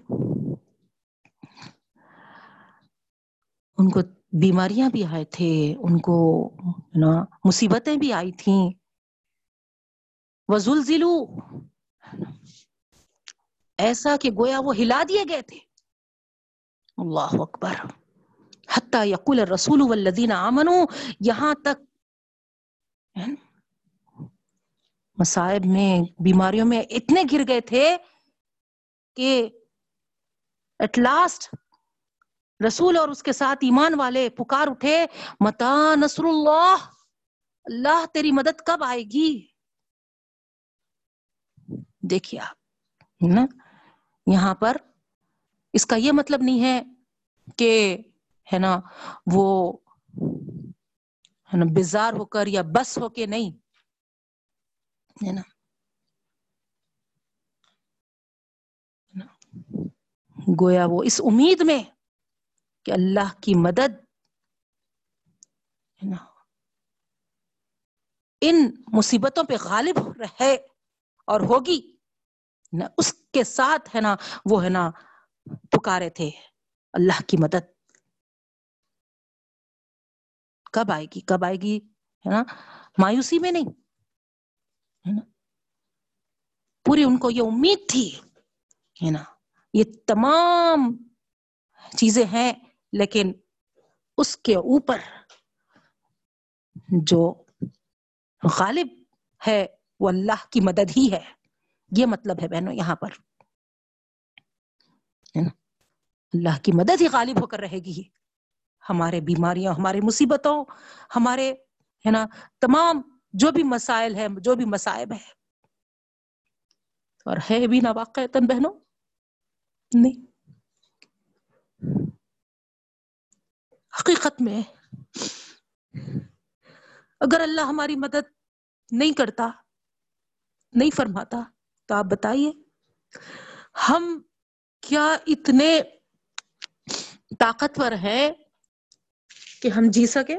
ان کو بیماریاں بھی آئے تھے، ان کو نا، مصیبتیں بھی آئی تھیں۔ وزول ضلو ایسا کہ گویا وہ ہلا دیے گئے تھے۔ اللہ اکبر حتی یقول الرسول والذین آمنو یہاں تک مصائب میں، بیماریوں میں اتنے گر گئے تھے کہ ایٹ لاسٹ رسول اور اس کے ساتھ ایمان والے پکار اٹھے، متا نصر اللہ اللہ تیری مدد کب آئے گی؟ دیکھیے آپ یہاں پر اس کا یہ مطلب نہیں ہے کہ ہے نا وہ ہے نا بیزار ہو کر یا بس ہو کے نہیں، ہے نا؟ گویا وہ اس امید میں کہ اللہ کی مدد، ہے نا؟ ان مصیبتوں پہ غالب رہے اور ہوگی نا اس کے ساتھ، ہے نا؟ وہ، ہے نا پکارے تھے۔ اللہ کی مدد۔ کب آئے گی؟ کب آئے گی؟ ہے نا؟ مایوسی میں نہیں۔ ہے نا؟ پوری ان کو یہ امید تھی۔ ہے نا؟ یہ تمام چیزیں ہیں، لیکن اس کے اوپر جو غالب ہے، وہ اللہ کی مدد ہی ہے۔ یہ مطلب ہے بہنوں، یہاں پر۔ اللہ کی مدد ہی غالب ہو کر رہے گی۔ ہمارے بیماریاں، ہمارے مصیبتوں، ہمارے، ہے نا، تمام جو بھی مسائل ہے جو بھی مسائب ہے اور ہے بھی نہ واقع بہنوں؟ نہیں۔ حقیقت میں اگر اللہ ہماری مدد نہیں کرتا، نہیں فرماتا، تو آپ بتائیے، ہم کیا اتنے طاقتور ہیں کہ ہم جی سکے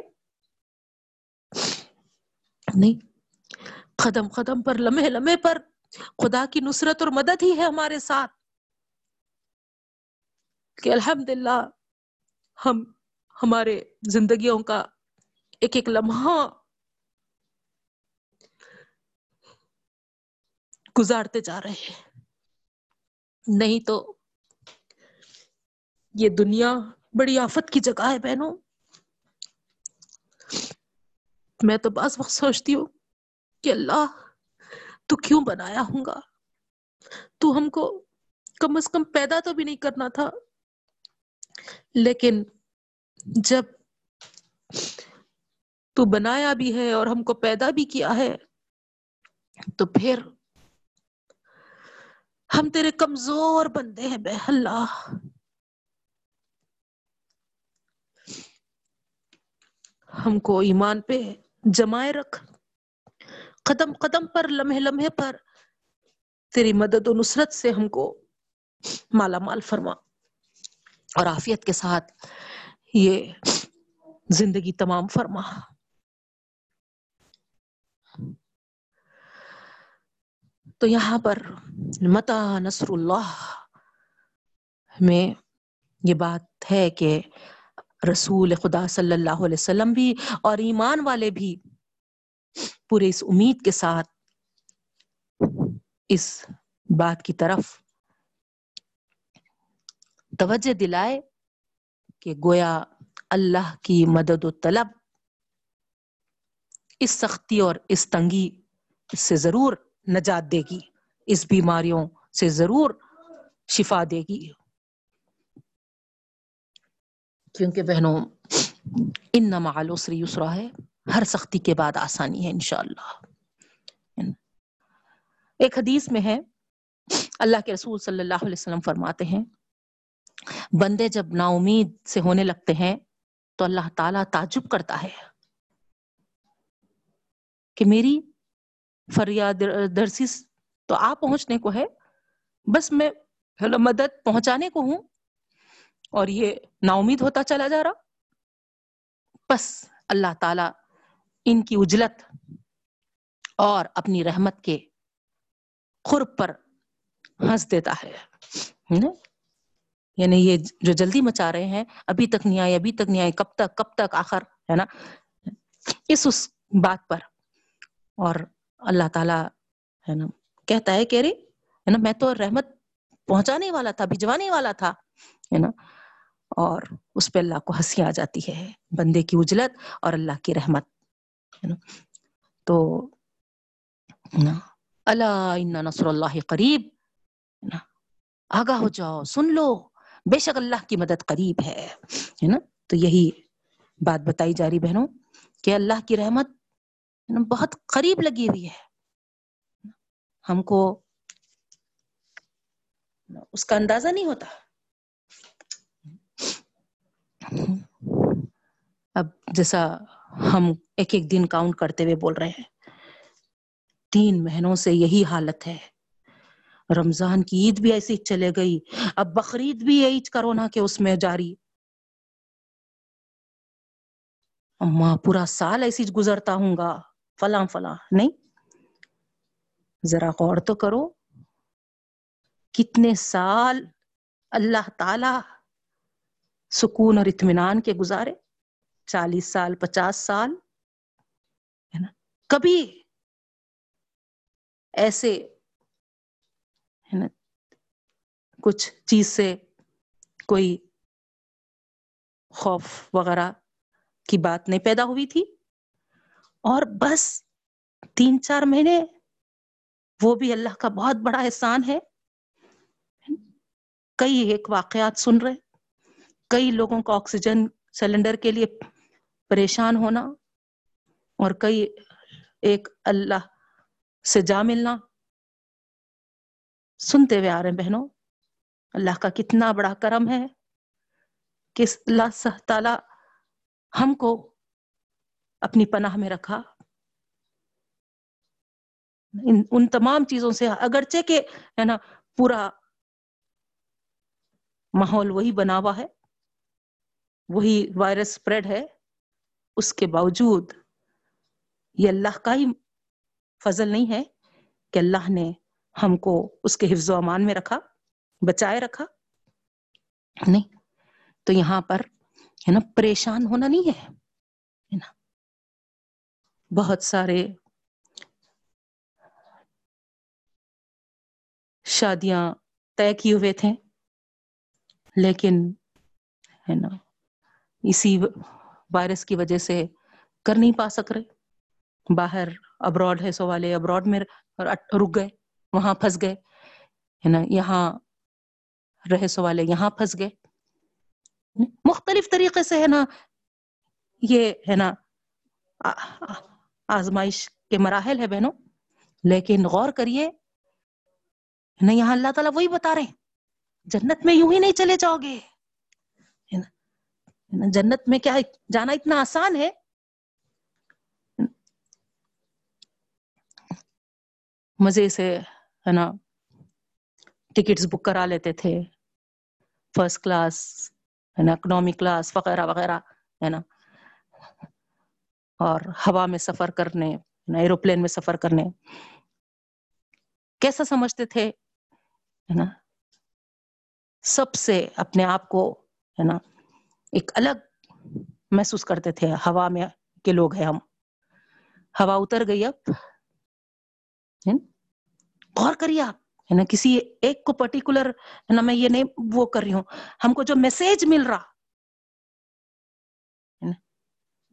نہیں، قدم قدم پر، لمحے لمحے پر خدا کی نصرت اور مدد ہی ہے ہمارے ساتھ۔ کہ الحمد للہ ہم ہمارے زندگیوں کا ایک ایک لمحہ گزارتے جا رہے ہیں۔ نہیں تو یہ دنیا بڑی آفت کی جگہ ہے بہنوں۔ میں تو بعض وقت سوچتی ہوں کہ اللہ تو کیوں بنایا ہوں گا؟ تو ہم کو کم از کم پیدا تو بھی نہیں کرنا تھا۔ لیکن جب تو بنایا بھی ہے اور ہم کو پیدا بھی کیا ہے، تو پھر ہم تیرے کمزور بندے ہیں بے اللہ۔ ہم کو ایمان پہ جمائے رکھ۔ قدم قدم پر، لمحے لمحے پر تیری مدد و نصرت سے ہم کو مالا مال فرما اور آفیت کے ساتھ یہ زندگی تمام فرما۔ تو یہاں پر متا نصر اللہ میں یہ بات ہے کہ رسول خدا صلی اللہ علیہ وسلم بھی اور ایمان والے بھی پورے اس امید کے ساتھ اس بات کی طرف توجہ دلائے کہ گویا اللہ کی مدد و طلب اس سختی اور اس تنگی سے ضرور نجات دے گی، اس بیماریوں سے ضرور شفا دے گی۔ کیونکہ بہنوں، ان نمالوسری یسرا ہے، ہر سختی کے بعد آسانی ہے انشاءاللہ۔ ایک حدیث میں ہے، اللہ کے رسول صلی اللہ علیہ وسلم فرماتے ہیں، بندے جب نا امید سے ہونے لگتے ہیں، تو اللہ تعالی تعجب کرتا ہے کہ میری فریاد درسی تو آ پہنچنے کو ہے؟ بس میں مدد پہنچانے کو ہوں اور یہ نا امید ہوتا چلا جا رہا۔ بس اللہ تعالی ان کی اجلت اور اپنی رحمت کے خرب پر ہنس دیتا ہے۔ یعنی یہ جو جلدی مچا رہے ہیں، ابھی تک نہیں آئے، ابھی تک نہیں آئے، کب تک کب تک، آخر، ہے نا؟ اس اس بات پر۔ اور اللہ تعالی، ہے نا، کہتا ہے کہ ہے نا، میں تو رحمت پہنچانے والا تھا، بھجوانے والا تھا، ہے نا؟ اور اس پہ اللہ کو ہنسی آ جاتی ہے، بندے کی اجلت اور اللہ کی رحمت تو اللہ نصر اللہ قریب آگاہ ہو جاؤ، سن لو، بے شک اللہ کی مدد قریب ہے نا؟ تو یہی بات بتائی جا رہی بہنوں کہ اللہ کی رحمت بہت قریب لگی ہوئی ہے۔ ہم کو اس کا اندازہ نہیں ہوتا۔ اب جیسا ہم ایک ایک دن کاؤنٹ کرتے ہوئے بول رہے ہیں، تین مہینوں سے یہی حالت ہے۔ رمضان کی عید بھی ایسی چلے گئی، اب بقرعید بھی یہی کرونا کے اس میں جاری۔ اما پورا سال ایسی گزرتا ہوں گا۔ فلاں فلاں، نہیں؟ ذرا غور تو کرو۔ کتنے سال اللہ تعالی سکون اور اطمینان کے گزارے، چالیس سال، پچاس سال، ہے نا؟ کبھی ایسے، ہے نا، کچھ چیز سے کوئی خوف وغیرہ کی بات نہیں پیدا ہوئی تھی اور بس تین چار مہینے وہ بھی اللہ کا بہت بڑا احسان ہے۔ کئی ایک واقعات سن رہے کئی لوگوں کو آکسیجن سلنڈر کے لیے پریشان ہونا اور کئی ایک اللہ سے جا ملنا۔ سنتے ہوئے آ رہے ہیں بہنوں، اللہ کا کتنا بڑا کرم ہے کہ اللہ تعالی ہم کو اپنی پناہ میں رکھا۔ ان ان تمام چیزوں سے اگرچہ کہ ہے نا، پورا ماحول وہی بنا ہوا ہے وہی وائرس اسپریڈ ہے، اس کے باوجود یہ اللہ کا ہی فضل نہیں ہے کہ اللہ نے ہم کو اس کے حفظ و امان میں رکھا، بچائے رکھا۔ نہیں، تو یہاں پر ہے نا، پریشان ہونا نہیں ہے نا۔ بہت سارے شادیاں طے کیے ہوئے تھے، لیکن ہے نا اسی وائرس کی وجہ سے کر نہیں پا سک رہے۔ باہر ابراڈ ہے سو والے ابراڈ میں رک گئے، وہاں پھنس گئے۔ ہے نا، یہاں رہے سو والے یہاں پھنس گئے۔ مختلف طریقے سے ہے نا، یہ ہے نا، آزمائش کے مراحل ہے بہنوں۔ لیکن غور کریے نا، یہاں اللہ تعالیٰ وہی بتا رہے ہیں۔ جنت میں یوں ہی نہیں چلے جاؤ گے۔ جنت میں کیا جانا اتنا آسان ہے؟ مزے سے، ہے نا، ٹکٹس بک کرا لیتے تھے فرسٹ کلاس ہے نا اکنامی کلاس وغیرہ وغیرہ، ہے نا۔ اور ہوا میں سفر کرنے ایروپلین میں سفر کرنے۔ کیسا سمجھتے تھے؟ ہے نا۔ سب سے اپنے آپ کو، ہے نا ایک الگ محسوس کرتے تھے، ہوا میں کے لوگ ہیں ہم۔ ہوا اتر گئی اب۔ غور کریے آپ، ہے نا؟ کسی ایک کو پرٹیکولر ہے نا، میں یہ نہیں وہ کر رہی ہوں۔ ہم کو جو میسج مل رہا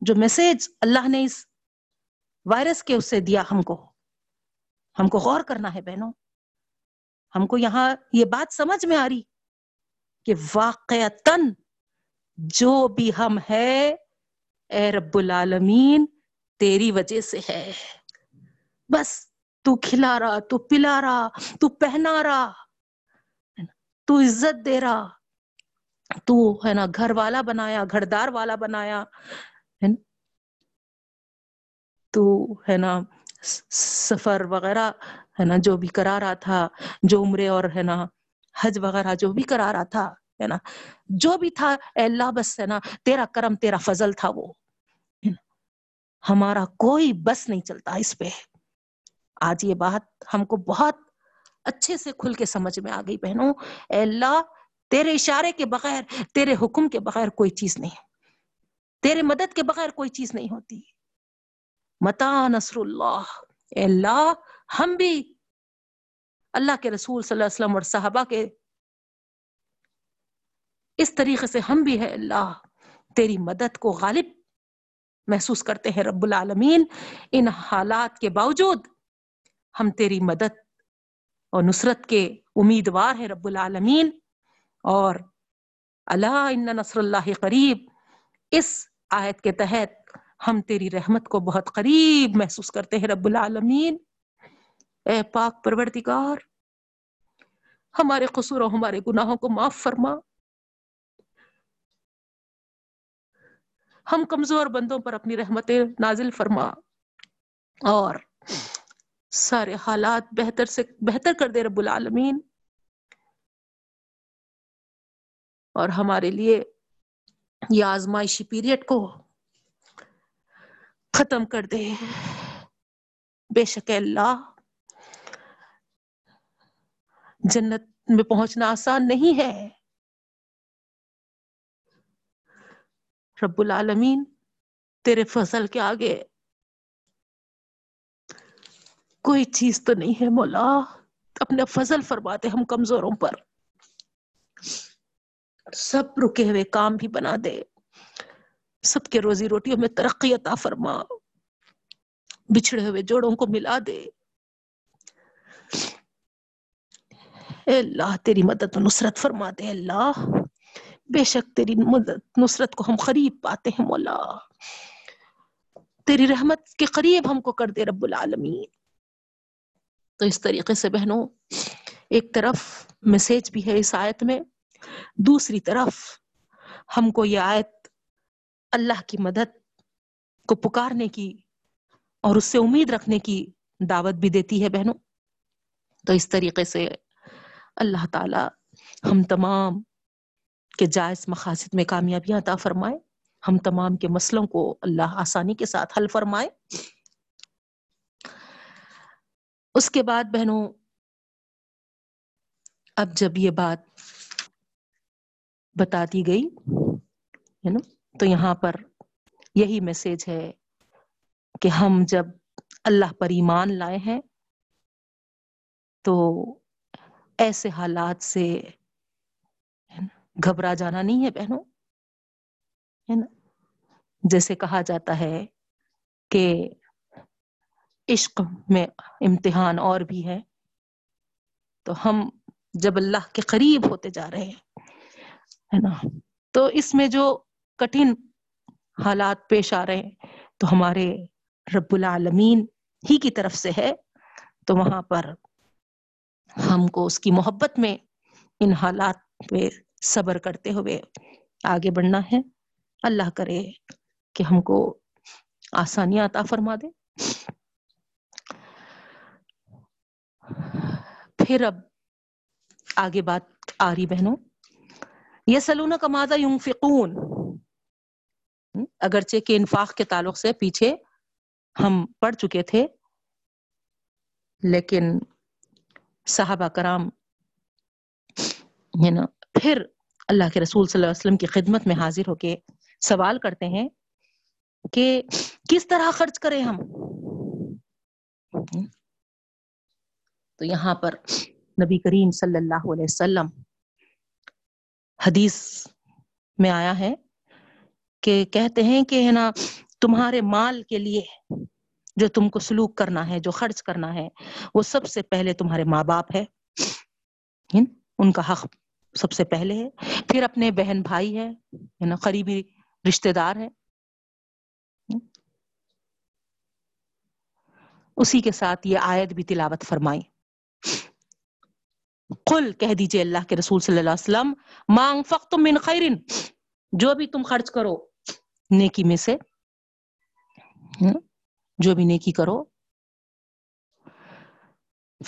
جو میسج اللہ نے اس وائرس کے اس سے دیا ہم کو۔ ہم کو غور کرنا ہے بہنوں۔ ہم کو یہاں یہ بات سمجھ میں آ رہی کہ واقعتاً جو بھی ہم ہے، اے رب العالمین، تیری وجہ سے ہے۔ بس، تو کھلا رہا، تو پلا رہا، تو پہنا رہا تو عزت دے رہا۔ تو، ہے نا، گھر والا بنایا، گھردار والا بنایا تو، ہے نا، سفر وغیرہ، ہے نا، جو بھی کرا رہا تھا، جو عمرے اور، ہے نا، حج وغیرہ جو بھی کرا رہا تھا ہے نا۔ جو بھی تھا، اے اللہ بس ہے نا، تیرا کرم، تیرا فضل تھا وہ۔ ہمارا کوئی بس نہیں چلتا اس پہ۔ آج یہ بات ہم کو بہت اچھے سے کھل کے سمجھ میں آ گئی بہنوں۔ اے اللہ، تیرے اشارے کے بغیر، تیرے حکم کے بغیر کوئی چیز نہیں۔ تیرے مدد کے بغیر کوئی چیز نہیں ہوتی۔ متا نصر اللہ۔ اے اللہ، ہم بھی اللہ کے رسول صلی اللہ علیہ وسلم اور صحابہ کے اس طریقے سے ہم بھی ہے اللہ۔ تیری مدد کو غالب محسوس کرتے ہیں رب العالمین۔ ان حالات کے باوجود ہم تیری مدد اور نصرت کے امیدوار ہیں رب العالمین۔ اور اللہ ان نصر اللہ قریب۔ اس آیت کے تحت ہم تیری رحمت کو بہت قریب محسوس کرتے ہیں رب العالمین۔ اے پاک پروردگار، ہمارے قصور و ہمارے گناہوں کو معاف فرما۔ ہم کمزور بندوں پر اپنی رحمتیں نازل فرما۔ اور سارے حالات بہتر سے بہتر کر دے رب العالمین۔ اور ہمارے لیے یہ آزمائشی پیریڈ کو ختم کر دے۔ بے شک اللہ، جنت میں پہنچنا آسان نہیں ہے۔ رب العالمین، تیرے فضل کے آگے کوئی چیز تو نہیں ہے مولا۔ اپنے فضل فرماتے ہم کمزوروں پر۔ سب رکے ہوئے کام بھی بنا دے۔ سب کے روزی روٹیوں میں ترقی عطا فرما۔ بچھڑے ہوئے جوڑوں کو ملا دے۔ اے اللہ، تیری مدد و نصرت فرما دے۔ اللہ بے شک تیری مدد، نصرت کو ہم قریب پاتے ہیں، مولا۔ تیری رحمت کے قریب ہم کو کر دے رب العالمین۔ تو اس طریقے سے بہنوں، ایک طرف میسج بھی ہے اس آیت میں، دوسری طرف ہم کو یہ آیت اللہ کی مدد کو پکارنے کی اور اس سے امید رکھنے کی دعوت بھی دیتی ہے بہنوں۔ تو اس طریقے سے اللہ تعالی ہم تمام کے جائز مقاصد میں کامیابیاں عطا فرمائے ہم تمام کے مسئلوں کو اللہ آسانی کے ساتھ حل فرمائے۔ اس کے بعد بہنوں، اب جب یہ بات بتا دی گئی، ہے نا، تو یہاں پر یہی میسج ہے کہ ہم جب اللہ پر ایمان لائے ہیں، تو ایسے حالات سے گھبرا جانا نہیں ہے بہنوں، ہے نا؟ جیسے کہا جاتا ہے کہ عشق میں امتحان اور بھی ہے، تو ہم جب اللہ کے قریب ہوتے جا رہے ہیں، ہے نا؟ تو اس میں جو کٹھن حالات پیش آ رہے ہیں، تو ہمارے رب العالمین ہی کی طرف سے ہے، تو وہاں پر ہم کو اس کی محبت میں ان حالات پہ صبر کرتے ہوئے آگے بڑھنا ہے۔ اللہ کرے کہ ہم کو آسانیاں عطا فرما دے۔ پھر اب آگے بات آ رہی بہنوں۔ یہ سلون کا مادہ یوں فکون اگرچہ کہ انفاق کے تعلق سے پیچھے ہم پڑھ چکے تھے، لیکن صحابہ کرام نا پھر اللہ کے رسول صلی اللہ علیہ وسلم کی خدمت میں حاضر ہو کے سوال کرتے ہیں کہ کس طرح خرچ کریں ہم؟ تو یہاں پر نبی کریم صلی اللہ علیہ وسلم حدیث میں آیا ہے کہ کہتے ہیں کہ ہے نا، تمہارے مال کے لیے جو تم کو سلوک کرنا ہے، جو خرچ کرنا ہے، وہ سب سے پہلے تمہارے ماں باپ ہے یعنی ان کا حق۔ سب سے پہلے ہے۔ پھر اپنے بہن بھائی ہے نا، قریبی رشتے دار ہے۔ اسی کے ساتھ یہ آیت بھی تلاوت فرمائی۔ قل، کہہ دیجیے اللہ کے رسول صلی اللہ علیہ وسلم مانگ فخت من خیرن۔ جو بھی تم خرچ کرو، نیکی میں سے ہاں، جو بھی نیکی کرو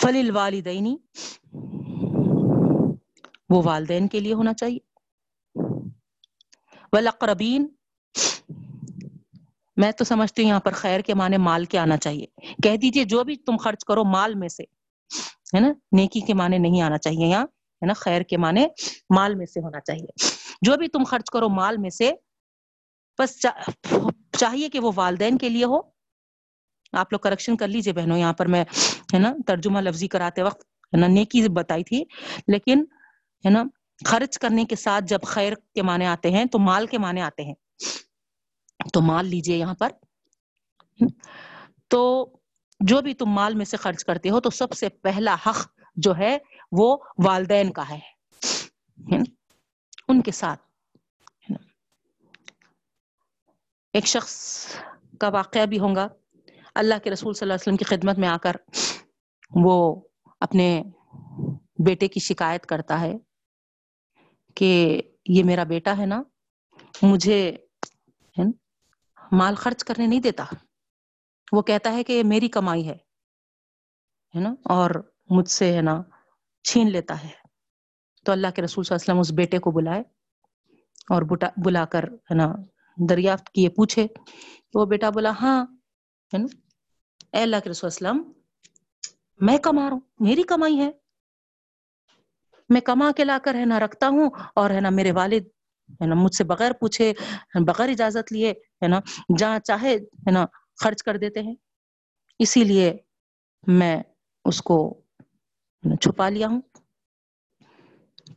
فلیل والدینی وہ والدین کے لیے ہونا چاہیے۔ ولاقربین میں تو سمجھتی ہوں یہاں پر خیر کے معنی مال کے آنا چاہیے۔ کہہ دیجیے جو بھی تم خرچ کرو مال میں سے، ہے نا؟ نیکی کے معنی نہیں آنا چاہیے یہاں، ہے نا؟ خیر کے معنی مال میں سے ہونا چاہیے۔ جو بھی تم خرچ کرو مال میں سے، بس چاہیے کہ وہ والدین کے لیے ہو۔ آپ لوگ کریکشن کر لیجیے بہنوں، یہاں پر میں، ہے نا؟ ترجمہ لفظی کراتے وقت، ہے نا؟ نیکی بتائی تھی، لیکن ہے نا؟ خرچ کرنے کے ساتھ جب خیر کے معنی آتے ہیں، تو مال کے معنی آتے ہیں۔ تو مال لیجیے یہاں پر۔ تو جو بھی تم مال میں سے خرچ کرتے ہو، تو سب سے پہلا حق جو ہے، وہ والدین کا ہے۔ ان کے ساتھ۔ ایک شخص کا واقعہ بھی ہوں گا۔ اللہ کے رسول صلی اللہ علیہ وسلم کی خدمت میں آ کر وہ اپنے بیٹے کی شکایت کرتا ہے۔ کہ یہ میرا بیٹا ہے نا، مجھے مال خرچ کرنے نہیں دیتا۔ وہ کہتا ہے کہ یہ میری کمائی ہے نا، اور مجھ سے ہے نا چھین لیتا ہے۔ تو اللہ کے رسول صلی اللہ علیہ وسلم اس بیٹے کو بلائے اور بلا کر ہے نا دریافت کیے، پوچھے۔ تو وہ بیٹا بولا ہاں ہے نا۔ اے اللہ کے رسول وسلم، میں کما رہا ہوں، میری کمائی ہے۔ میں کما کے لا کر ہے نا رکھتا ہوں اور ہے نا میرے والد ہے نا مجھ سے بغیر پوچھے، بغیر اجازت لیے ہے نا جہاں چاہے ہے نا خرچ کر دیتے ہیں۔ اسی لیے میں اس کو چھپا لیا ہوں۔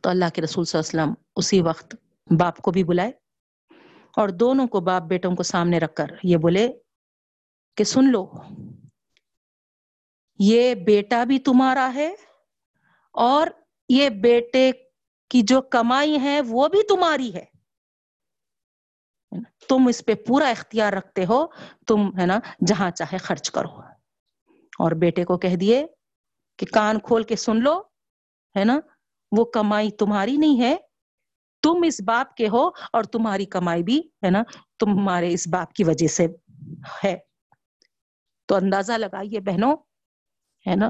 تو اللہ کے رسول صلی اللہ علیہ وسلم اسی وقت باپ کو بھی بلائے اور دونوں کو باپ بیٹوں کو سامنے رکھ کر یہ بولے کہ سن لو، یہ بیٹا بھی تمہارا ہے اور یہ بیٹے کی جو کمائی ہے وہ بھی تمہاری ہے۔ تم اس پہ پورا اختیار رکھتے ہو، تم ہے نا، جہاں چاہے خرچ کرو۔ اور بیٹے کو کہہ دیے کہ کان کھول کے سن لو، ہے نا، وہ کمائی تمہاری نہیں ہے۔ تم اس باپ کے ہو اور تمہاری کمائی بھی، ہے نا، تمہارے اس باپ کی وجہ سے ہے۔ تو اندازہ لگائیے بہنوں، ہے نا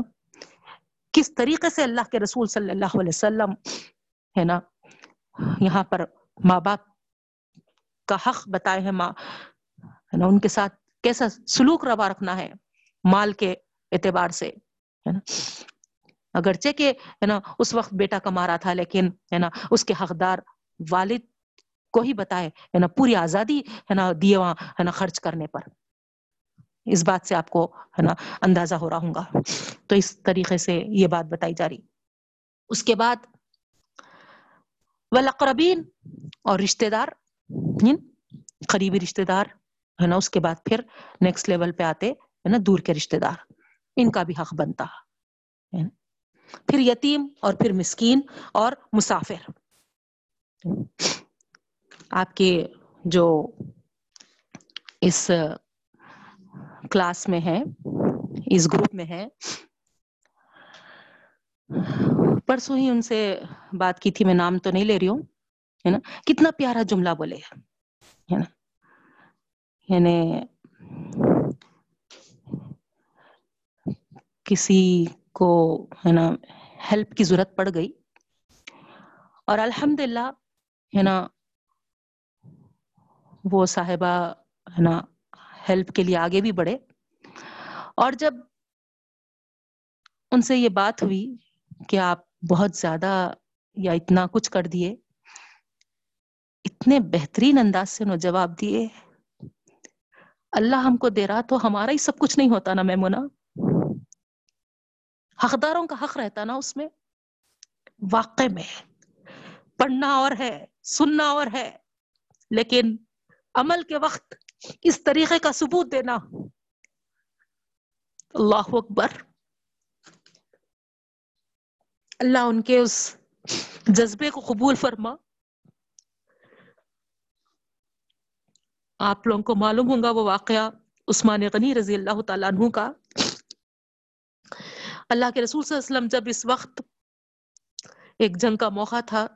کس طریقے سے اللہ کے رسول صلی اللہ علیہ وسلم ہے نا، یہاں پر ماں باپ کا حق بتائے ہیں، ماں، ہے نا، ان کے ساتھ کیسا سلوک روا رکھنا ہے مال کے اعتبار سے، ہے نا۔ اگرچہ کہ، ہے نا، اس وقت بیٹا کما رہا تھا، لیکن، ہے نا، اس کے حقدار والد کو ہی بتائے، ہے نا، پوری آزادی، ہے نا، دیے وہاں، ہے نا، خرچ کرنے پر۔ اس بات سے آپ کو، ہے نا، اندازہ ہو رہا ہوں گا۔ تو اس طریقے سے یہ بات بتائی جا رہی۔ اس کے بعد والاقربین اور رشتہ دار قریبی رشتہ دار، ہے نا، اس کے بعد پھر نیکسٹ لیول پہ آتے، ہے نا، دور کے رشتہ دار۔ ان کا بھی حق بنتا۔ پھر یتیم اور پھر مسکین اور مسافر۔ آپ کے جو اس کلاس میں ہے اس گروپ میں ہے پرسوں ہی ان سے بات کی تھی، میں نام تو نہیں لے رہی ہوں، ہے نا؟ کتنا پیارا جملہ بولے ہے نا؟ یعنی کسی کو، ہے نا ہیلپ کی ضرورت پڑ گئی۔ اور الحمد للہ ہے نا، وہ صاحبہ، ہے نا ہیلپ کے لیے آگے بھی بڑھے۔ اور جب ان سے یہ بات ہوئی کہ آپ بہت زیادہ یا اتنا کچھ کر دیے، اتنے بہترین انداز سے انہوں جواب دیے، اللہ ہم کو دے رہا تو ہمارا ہی سب کچھ نہیں ہوتا نا میمونا حقداروں کا حق رہتا نا اس میں۔ واقع میں پڑھنا اور ہے، سننا اور ہے، لیکن عمل کے وقت اس طریقے کا ثبوت دینا۔ اللہ اکبر۔ اللہ ان کے اس جذبے کو قبول فرما۔ آپ لوگوں کو معلوم ہوں گا وہ واقعہ عثمان غنی رضی اللہ تعالیٰ عنہ کا۔ اللہ کے رسول صلی اللہ علیہ وسلم جب اس وقت ایک جنگ کا موقع تھا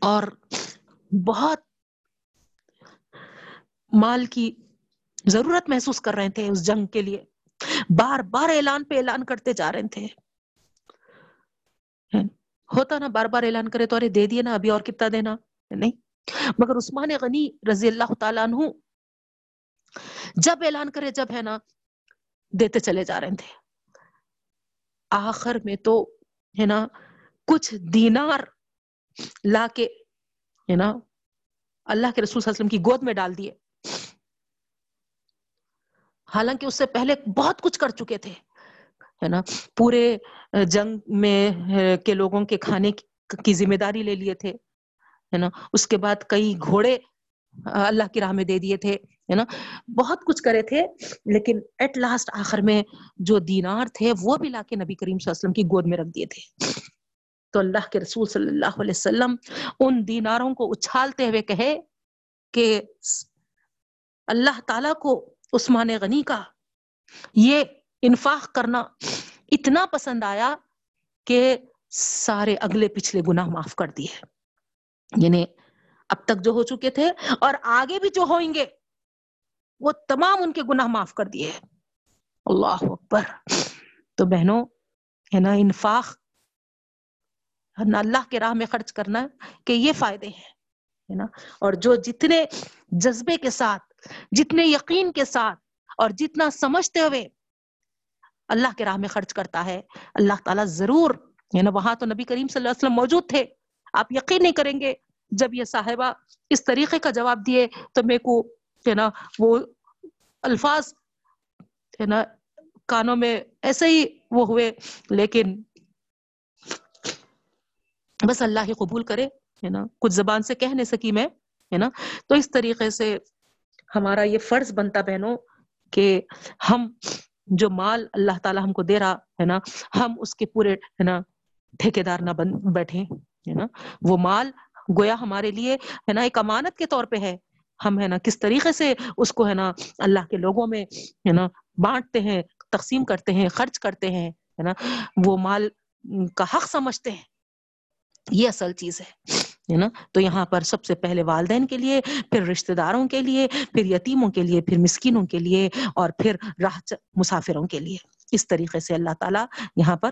اور بہت مال کی ضرورت محسوس کر رہے تھے اس جنگ کے لیے۔ بار بار اعلان پہ اعلان کرتے جا رہے تھے۔ ہاں، ہوتا نا بار بار اعلان کرے تو ارے دے دیے نا، ابھی اور کتنا دینا۔ نہیں۔ مگر عثمان غنی رضی اللہ تعالیٰ عنہ جب اعلان کرے جب ہے نا، دیتے چلے جا رہے تھے۔ آخر میں تو ہے نا، کچھ دینار لا کے ہے نا، اللہ کے رسول صلی اللہ علیہ وسلم کی گود میں ڈال دیے۔ حالانکہ اس سے پہلے بہت کچھ کر چکے تھے، ہے نا؟ پورے جنگ میں کے لوگوں کے کھانے کی ذمہ داری لے لیے تھے، ہے نا؟ اس کے بعد کئی گھوڑے اللہ کی راہ میں دے دیے تھے، ہے نا؟ بہت کچھ کرے تھے، لیکن ایٹ لاسٹ آخر میں جو دینار تھے، وہ بھی لا کے نبی کریم صلی اللہ علیہ وسلم کی گود میں رکھ دیے تھے۔ تو اللہ کے رسول صلی اللہ علیہ وسلم ان دیناروں کو اچھالتے ہوئے کہے کہ اللہ تعالیٰ کو عثمان غنی کا۔ یہ انفاق کرنا اتنا پسند آیا کہ سارے اگلے پچھلے گناہ معاف کر دیے۔ یعنی اب تک جو ہو چکے تھے اور آگے بھی جو ہوئیں گے، وہ تمام ان کے گناہ معاف کر دیے۔ اللہ اکبر۔ تو بہنوں، ہے نا، انفاق اللہ کے راہ میں خرچ کرنا کہ یہ فائدے ہیں۔ نا؟ اور جو جتنے جذبے کے ساتھ، جتنے یقین کے ساتھ اور جتنا سمجھتے ہوئے اللہ کے راہ میں خرچ کرتا ہے، اللہ تعالیٰ ضرور نا؟ وہاں تو نبی کریم صلی اللہ علیہ وسلم موجود تھے۔ آپ یقین نہیں کریں گے جب یہ صاحبہ اس طریقے کا جواب دیے تو میرے کو، ہے نا، وہ الفاظ، ہے نا، کانوں میں ایسے ہی وہ ہوئے، لیکن بس اللہ ہی قبول کرے۔ ہے نا؟ کچھ زبان سے کہہ نہیں سکی میں، ہے نا؟ تو اس طریقے سے ہمارا یہ فرض بنتا بہنوں کہ ہم جو مال اللہ تعالیٰ ہم کو دے رہا، ہے نا؟ ہم اس کے پورے، ہے نا ٹھیکے دار نہ بن بیٹھے ہے نا؟ وہ مال گویا ہمارے لیے، ہے نا، ایک امانت کے طور پہ ہے۔ ہم، ہے نا، کس طریقے سے اس کو، ہے نا، اللہ کے لوگوں میں، ہے نا، بانٹتے ہیں، تقسیم کرتے ہیں، خرچ کرتے ہیں، ہے نا؟ وہ مال کا حق سمجھتے ہیں۔ یہ اصل چیز ہے۔ ہے نا؟ تو یہاں پر سب سے پہلے والدین کے لیے، پھر رشتہ داروں کے لیے، پھر یتیموں کے لیے، پھر مسکینوں کے لیے اور پھر راہ مسافروں کے لیے۔ اس طریقے سے اللہ تعالیٰ یہاں پر،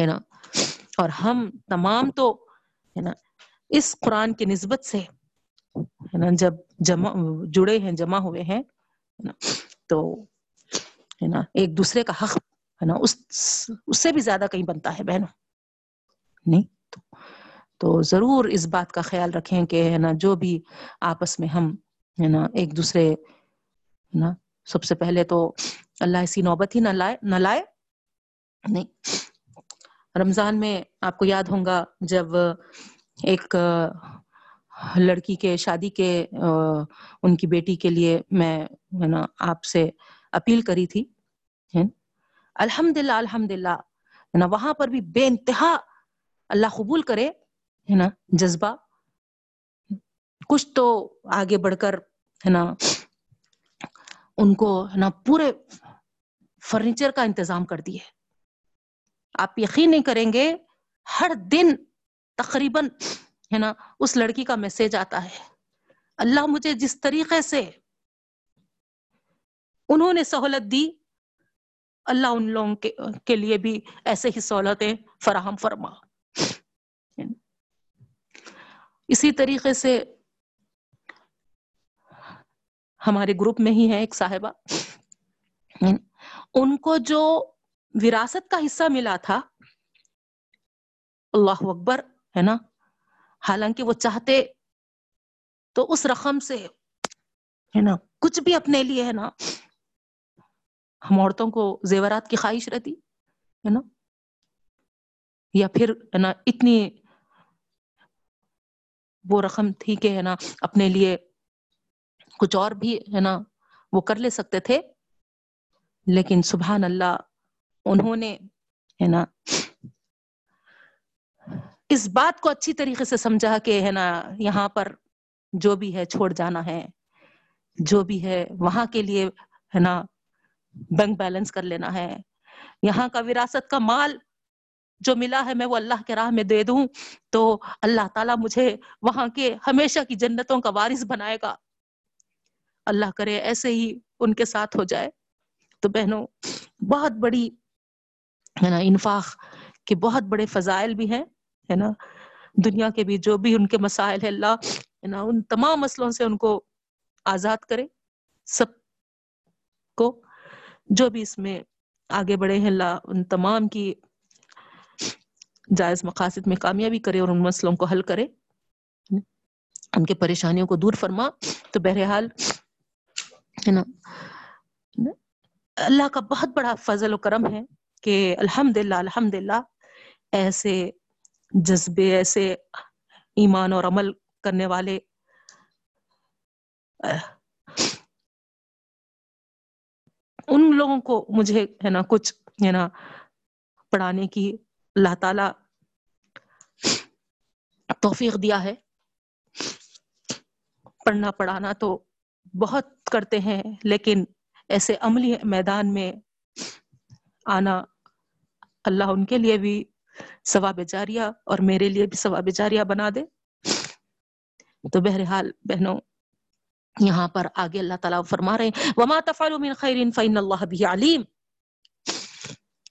ہے نا؟ اور ہم تمام تو، ہے نا؟ اس قرآن کی نسبت سے، ہے نا؟ جب جمع، جڑے ہیں، جمع ہوئے ہیں تو، ہے نا؟ ایک دوسرے کا حق، ہے نا؟ اس اس سے بھی زیادہ کہیں بنتا ہے، بہنوں۔ نہیں؟ تو ضرور اس بات کا خیال رکھیں کہ ہے نا، جو بھی آپس میں ہم ہے نا، ایک دوسرے نا، سب سے پہلے تو اللہ ایسی نوبت ہی نہ لائے نہ لائے۔ نہیں، رمضان میں آپ کو یاد ہوں گا جب ایک لڑکی کے شادی کے ان کی بیٹی کے لیے میں نا آپ سے اپیل کری تھی۔ الحمد للہ الحمد للہ نا، وہاں پر بھی بے انتہا اللہ قبول کرے۔ ہے نا، جذبہ. کچھ تو آگے بڑھ کر ہے نا، ان کو ہے نا پورے فرنیچر کا انتظام کر دیے. آپ یقین نہیں کریں گے، ہر دن تقریباً ہے نا اس لڑکی کا میسج آتا ہے. اللہ مجھے جس طریقے سے انہوں نے سہولت دی، اللہ ان لوگوں کے کے لیے بھی ایسے ہی سہولتیں فراہم فرما. اسی طریقے سے ہمارے گروپ میں ہی ہے ایک صاحبہ۔ ان کو جو وراثت کا حصہ ملا تھا، اللہ اکبر، ہے نا؟ حالانکہ وہ چاہتے تو اس رقم سے، ہے نا؟ کچھ بھی اپنے لیے، ہے نا؟ ہم عورتوں کو زیورات کی خواہش رہتی، ہے نا؟ یا پھر، ہے نا، اتنی وہ رقم تھی کہ ہے نا، اپنے لیے کچھ اور بھی ہے نا، وہ کر لے سکتے تھے۔ لیکن سبحان اللہ، انہوں نے ہے نا، اس بات کو اچھی طریقے سے سمجھا کہ ہے نا، یہاں پر جو بھی ہے چھوڑ جانا ہے۔ جو بھی ہے، وہاں کے لیے ہے نا، بینک بیلنس کر لینا ہے۔ یہاں کا وراثت کا مال جو ملا ہے میں وہ اللہ کے راہ میں دے دوں۔ تو اللہ تعالیٰ مجھے وہاں کے ہمیشہ کی جنتوں کا وارث بنائے گا۔ اللہ کرے ایسے ہی ان کے ساتھ ہو جائے۔ تو بہنوں، بہت بڑی ہے نا انفاق کے بہت بڑے فضائل بھی ہیں، ہے نا۔ دنیا کے بھی جو بھی ان کے مسائل ہے اللہ ہے نا ان تمام مسئلوں سے ان کو آزاد کرے۔ سب کو جو بھی اس میں آگے بڑھے ہیں، اللہ ان تمام کی جائز مقاصد میں کامیابی کرے اور ان مسئلوں کو حل کرے۔ ان کے پریشانیوں کو دور فرما۔ تو بہرحال، ہے نا، اللہ کا بہت بڑا فضل و کرم ہے کہ الحمد للہ الحمد للہ ایسے جذبے، ایسے ایمان اور عمل کرنے والے، ان لوگوں کو مجھے، ہے نا، کچھ، ہے نا، پڑھانے کی اللہ تعالی توفیق دیا ہے۔ پڑھنا پڑھانا تو بہت کرتے ہیں، لیکن ایسے عملی میدان میں آنا اللہ ان کے لیے بھی ثواب جاریہ اور میرے لیے بھی ثواب جاریہ بنا دے۔ تو بہرحال بہنوں، یہاں پر آگے اللہ تعالیٰ فرما رہے ہیں۔ وما تفعلوا من خیر فإن اللہ بھی علیم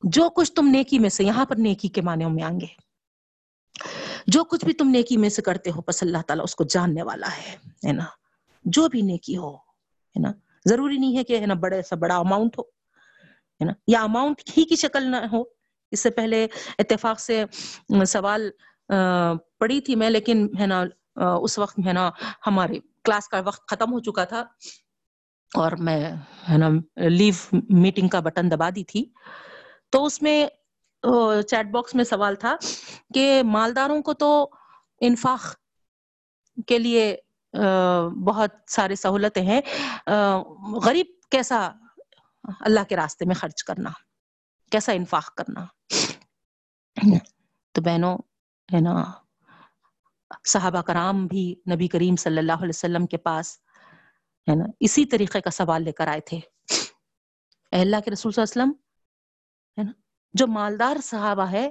جو کچھ تم نیکی میں سے یہاں پر نیکی کے معنی میں آئیں گے جو کچھ بھی تم نیکی میں سے کرتے ہو پس اللہ تعالیٰ اس کو جاننے والا ہے نا؟ جو بھی نیکی ہو، ہے نا؟ ضروری نہیں ہے کہ، ہے نا، بڑے سا بڑا اماؤنٹ ہو، ہے نا؟ یا اماؤنٹ ہی کی شکل نہ ہو۔ اس سے پہلے اتفاق سے سوال پڑھی تھی میں، لیکن، ہے نا اس وقت، ہے نا، ہماری کلاس کا وقت ختم ہو چکا تھا اور میں، ہے نا لیو میٹنگ کا بٹن دبا دی تھی۔ تو اس میں چیٹ باکس میں سوال تھا کہ مالداروں کو تو انفاق کے لیے بہت سارے سہولتیں ہیں غریب کیسا اللہ کے راستے میں خرچ کرنا، کیسا انفاق کرنا؟ تو بہنوں، ہے نا، صحابہ کرام بھی نبی کریم صلی اللہ علیہ وسلم کے پاس، ہے نا، اسی طریقے کا سوال لے کر آئے تھے۔ اللہ کے رسول صلی اللہ علیہ وسلم ہے نا؟ جو مالدار صحابہ ہے،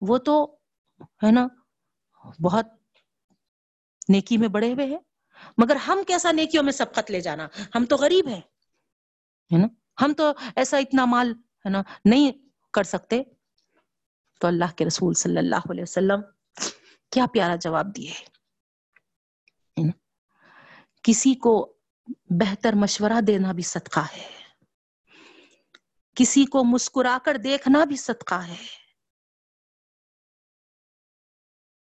وہ تو ہے نا، بہت نیکی میں بڑے ہوئے ہیں۔ مگر ہم کیسا نیکیوں میں سبقت لے جانا؟ ہم تو غریب ہیں۔ ہے نا؟ ہم تو ایسا اتنا مال ہے نا، نہیں کر سکتے۔ تو اللہ کے رسول صلی اللہ علیہ وسلم کیا پیارا جواب دیے کسی کو بہتر مشورہ دینا بھی صدقہ ہے۔ کسی کو مسکرا کر دیکھنا بھی صدقہ ہے۔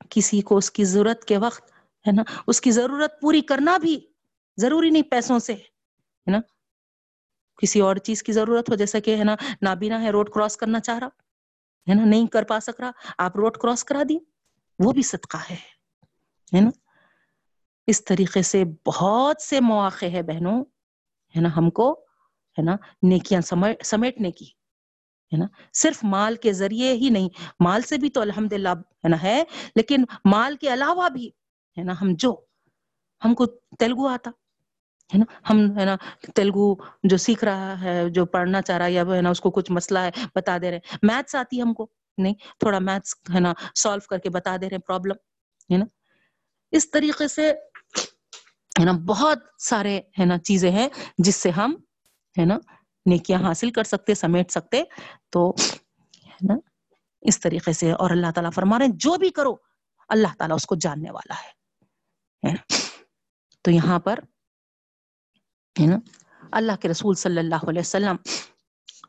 کسی کو اس کی ضرورت کے وقت، ہے نا، اس کی ضرورت پوری کرنا بھی ضروری نہیں پیسوں سے، ہے نا۔ کسی اور چیز کی ضرورت ہو، جیسا کہ، ہے نا، نابینا ہے، روڈ کراس کرنا چاہ رہا، ہے نا، نہیں کر پا سک رہا، آپ روڈ کراس کرا دی وہ بھی صدقہ ہے نا۔ اس طریقے سے بہت سے مواقع ہے بہنوں، ہے نا، ہم کو ہے نا، نیکیاں سمیٹنے کی ہے نا؟ صرف مال کے ذریعے ہی نہیں، مال سے بھی تو الحمد للہ ہے نا، ہے، لیکن مال کے علاوہ بھی ہے نا، ہم جو، ہم کو تیلگو آتا، ہے نا؟ ہم، ہے نا، تیلگو جو سیکھ رہا ہے، جو پڑھنا چاہ رہا ہے، یا ہے نا، اس کو کچھ مسئلہ ہے، بتا دے رہے میتھس آتی ہم کو، نہیں، تھوڑا میتھس، ہے نا سالو کر کے بتا دے رہے پرابلم ہے نا؟ اس طریقے سے، ہے نا، بہت سارے، ہے نا، چیزیں ہیں، جس سے ہم ہے نا نیکیاں حاصل کر سکتے سمیٹ سکتے تو ہے نا اس طریقے سے اور اللہ تعالیٰ فرما رہے ہیں جو بھی کرو اللہ تعالیٰ اس کو جاننے والا ہے۔ تو یہاں پر ہے نا اللہ کے رسول صلی اللہ علیہ وسلم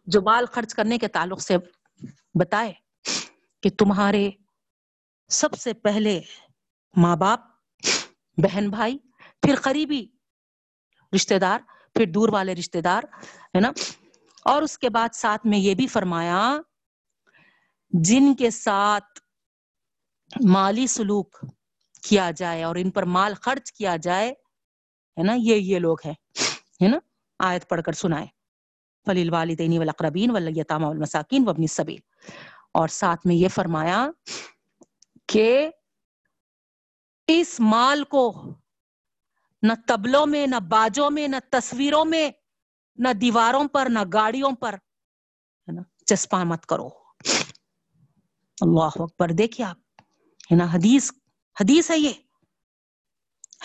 جو بال خرچ کرنے کے تعلق سے بتائے کہ تمہارے سب سے پہلے ماں باپ بہن بھائی پھر قریبی رشتے دار پھر دور والے رشتے دار، ہے نا؟ اور اس کے بعد ساتھ میں یہ بھی فرمایا، جن کے ساتھ مالی سلوک کیا جائے اور ان پر مال خرچ کیا جائے، ہے نا؟ یہ یہ لوگ ہیں، ہے نا؟ آیت پڑھ کر سنائے۔ فلیل والدینی والاقربین والیتامہ والمساکین وابن السبیل اور ساتھ میں یہ فرمایا کہ اس مال کو نہ تبلوں میں، نہ باجوں میں، نہ تصویروں میں، نہ دیواروں پر، نہ گاڑیوں پر چسپا مت کرو۔ اللہ اکبر، دیکھیے آپ، ہے نا؟ حدیث حدیث ہے یہ۔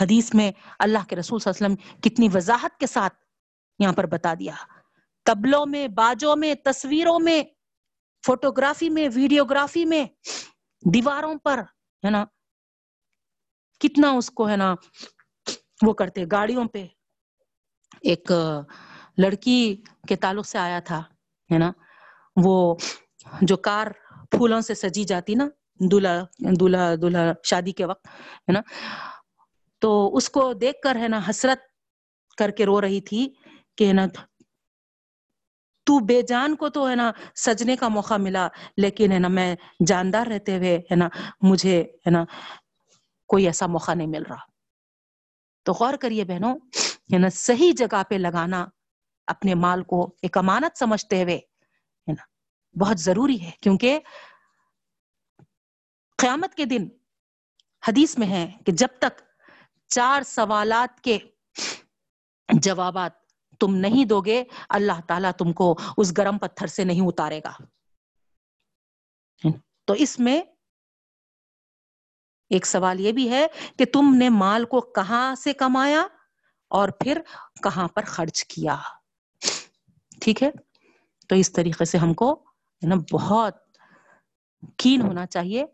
حدیث میں اللہ کے رسول صلی اللہ علیہ وسلم کتنی وضاحت کے ساتھ یہاں پر بتا دیا۔ تبلوں میں، باجوں میں، تصویروں میں، فوٹوگرافی میں، ویڈیوگرافی میں، دیواروں پر، ہے نا؟ کتنا اس کو، ہے نا وہ کرتے گاڑیوں پہ۔ ایک لڑکی کے تعلق سے آیا تھا، ہے نا؟ وہ جو کار پھولوں سے سجی جاتی نا دلہا دلہا دلہا شادی کے وقت، ہے نا؟ تو اس کو دیکھ کر، ہے نا، حسرت کر کے رو رہی تھی کہ، ہے نا، تو بے جان کو تو، ہے نا، سجنے کا موقع ملا، لیکن، ہے نا، میں جاندار رہتے ہوئے، ہے نا، مجھے، ہے نا، کوئی ایسا موقع نہیں مل رہا۔ تو غور کریے بہنوں ہے نا صحیح جگہ پہ لگانا اپنے مال کو ایک امانت سمجھتے ہوئے، ہے نا، بہت ضروری ہے، کیونکہ قیامت کے دن حدیث میں ہے کہ جب تک چار سوالات کے جوابات تم نہیں دو گے، اللہ تعالیٰ تم کو اس گرم پتھر سے نہیں اتارے گا۔ تو اس میں ایک سوال یہ بھی ہے کہ تم نے مال کو کہاں سے کمایا اور پھر کہاں پر خرچ کیا؟ ٹھیک ہے؟ تو اس طریقے سے ہم کو نا بہت کین ہونا چاہیے۔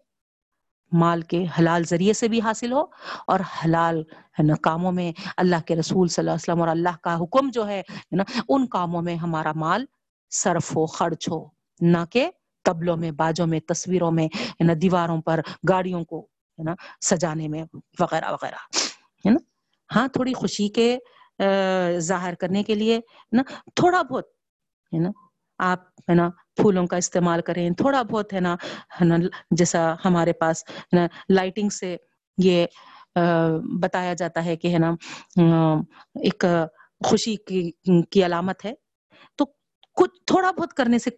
مال کے حلال ذریعے سے بھی حاصل ہو اور حلال ہے نا کاموں میں اللہ کے رسول صلی اللہ علیہ وسلم اور اللہ کا حکم جو ہے نا ان کاموں میں ہمارا مال صرف ہو، خرچ ہو۔ نہ کہ تبلوں میں، باجوں میں، تصویروں میں نا دیواروں پر، گاڑیوں کو۔ ہے نا، سجانے میں وغیرہ وغیرہ، ہے نا؟ ہاں تھوڑی خوشی کے ظاہر کرنے کے لیے، نا، تھوڑا بہت، ہے نا؟ آپ، ہے نا، پھولوں کا استعمال کریں، تھوڑا بہت، ہے نا جیسا ہمارے پاس لائٹنگ سے یہ بتایا جاتا ہے کہ، ہے نا ایک خوشی کی کی علامت ہے۔ تو کچھ تھوڑا بہت کرنے سے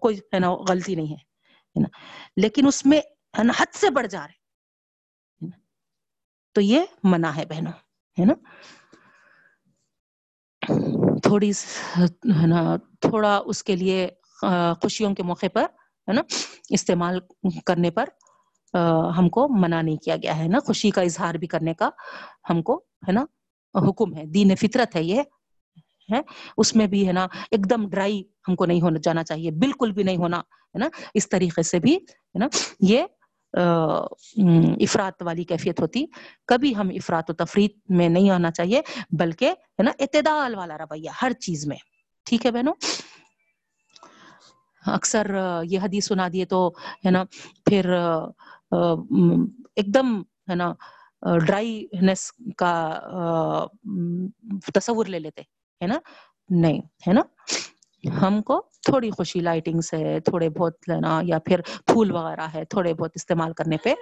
کوئی، ہے نا، غلطی نہیں ہے لیکن اس میں حد سے بڑھ جا رہے تو یہ منع ہے بہنوں، ہے نا؟ تھوڑی ہے نا، تھوڑا اس کے لیے خوشیوں کے موقع پر، ہے نا، استعمال کرنے پر ہم کو منع نہیں کیا گیا ہے نا؟ خوشی کا اظہار بھی کرنے کا ہم کو، ہے نا، حکم ہے، دین فطرت ہے یہ، ہے؟ اس میں بھی، ہے نا، ایک دم ڈرائی ہم کو نہیں ہونا، جانا چاہیے، بالکل بھی نہیں ہونا، ہے نا؟ اس طریقے سے بھی، ہے نا، یہ افراد والی کیفیت ہوتی۔ کبھی ہم افراد و تفریح میں نہیں آنا چاہیے، بلکہ ہے نا اعتدال والا رویہ ہر چیز میں۔ ٹھیک ہے بہنوں؟ اکثر یہ حدیث سنا دیے تو ہے نا پھر ایک دم ہے نا ڈرائینس کا تصور لے لیتے۔ ہے نا؟ نہیں، ہے نا؟ ہم کو تھوڑی خوشی لائٹنگ سے تھوڑے بہت لینا یا پھر پھول وغیرہ ہے، تھوڑے بہت استعمال کرنے پہ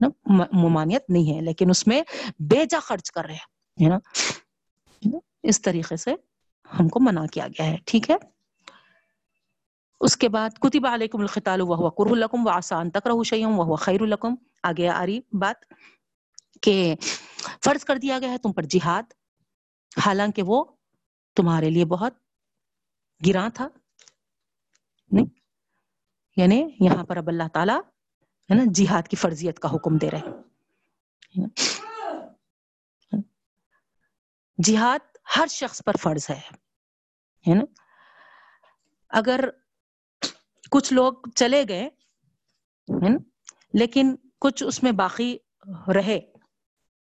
ممانعت نہیں ہے، لیکن اس میں بیجا خرچ کر رہے ہیں نا؟ اس طریقے سے ہم کو منع کیا گیا ہے، ٹھیک ہے؟ اس کے بعد کتب علیکم الخطال وہ قرح القم و آسان تک رہو شیم وہ خیر القم آگے آ رہی بات کہ فرض کر دیا گیا ہے تم پر جہاد، حالانکہ وہ تمہارے لیے بہت گراں تھا؟ نہیں. یعنی یہاں پر اب اللہ تعالی ہے نا جہاد کی فرضیت کا حکم دے رہے جہاد ہر شخص پر فرض ہے. نا؟ اگر کچھ لوگ چلے گئے لیکن کچھ اس میں باقی رہے،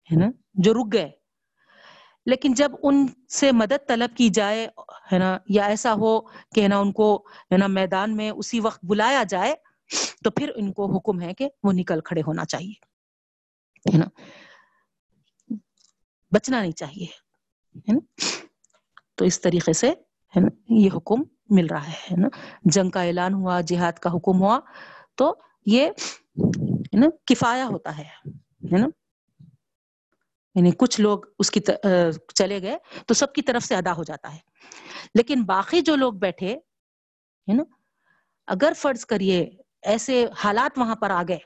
ہے نا؟ جو رک گئے لیکن جب ان سے مدد طلب کی جائے، ہے نا، یا ایسا ہو کہ، ہے نا، ان کو، ہے نا، میدان میں اسی وقت بلایا جائے، تو پھر ان کو حکم ہے کہ وہ نکل کھڑے ہونا چاہیے، ہے نا، بچنا نہیں چاہیے، ہے نا، تو اس طریقے سے، ہے نا، یہ حکم مل رہا ہے نا، جنگ کا اعلان ہوا، جہاد کا حکم ہوا، تو یہ نا کفایا ہوتا ہے نا یعنی کچھ لوگ اس کی چلے گئے تو سب کی طرف سے ادا ہو جاتا ہے۔ لیکن باقی جو لوگ بیٹھے، ہے نا، اگر فرض کریے ایسے حالات وہاں پر آ گئے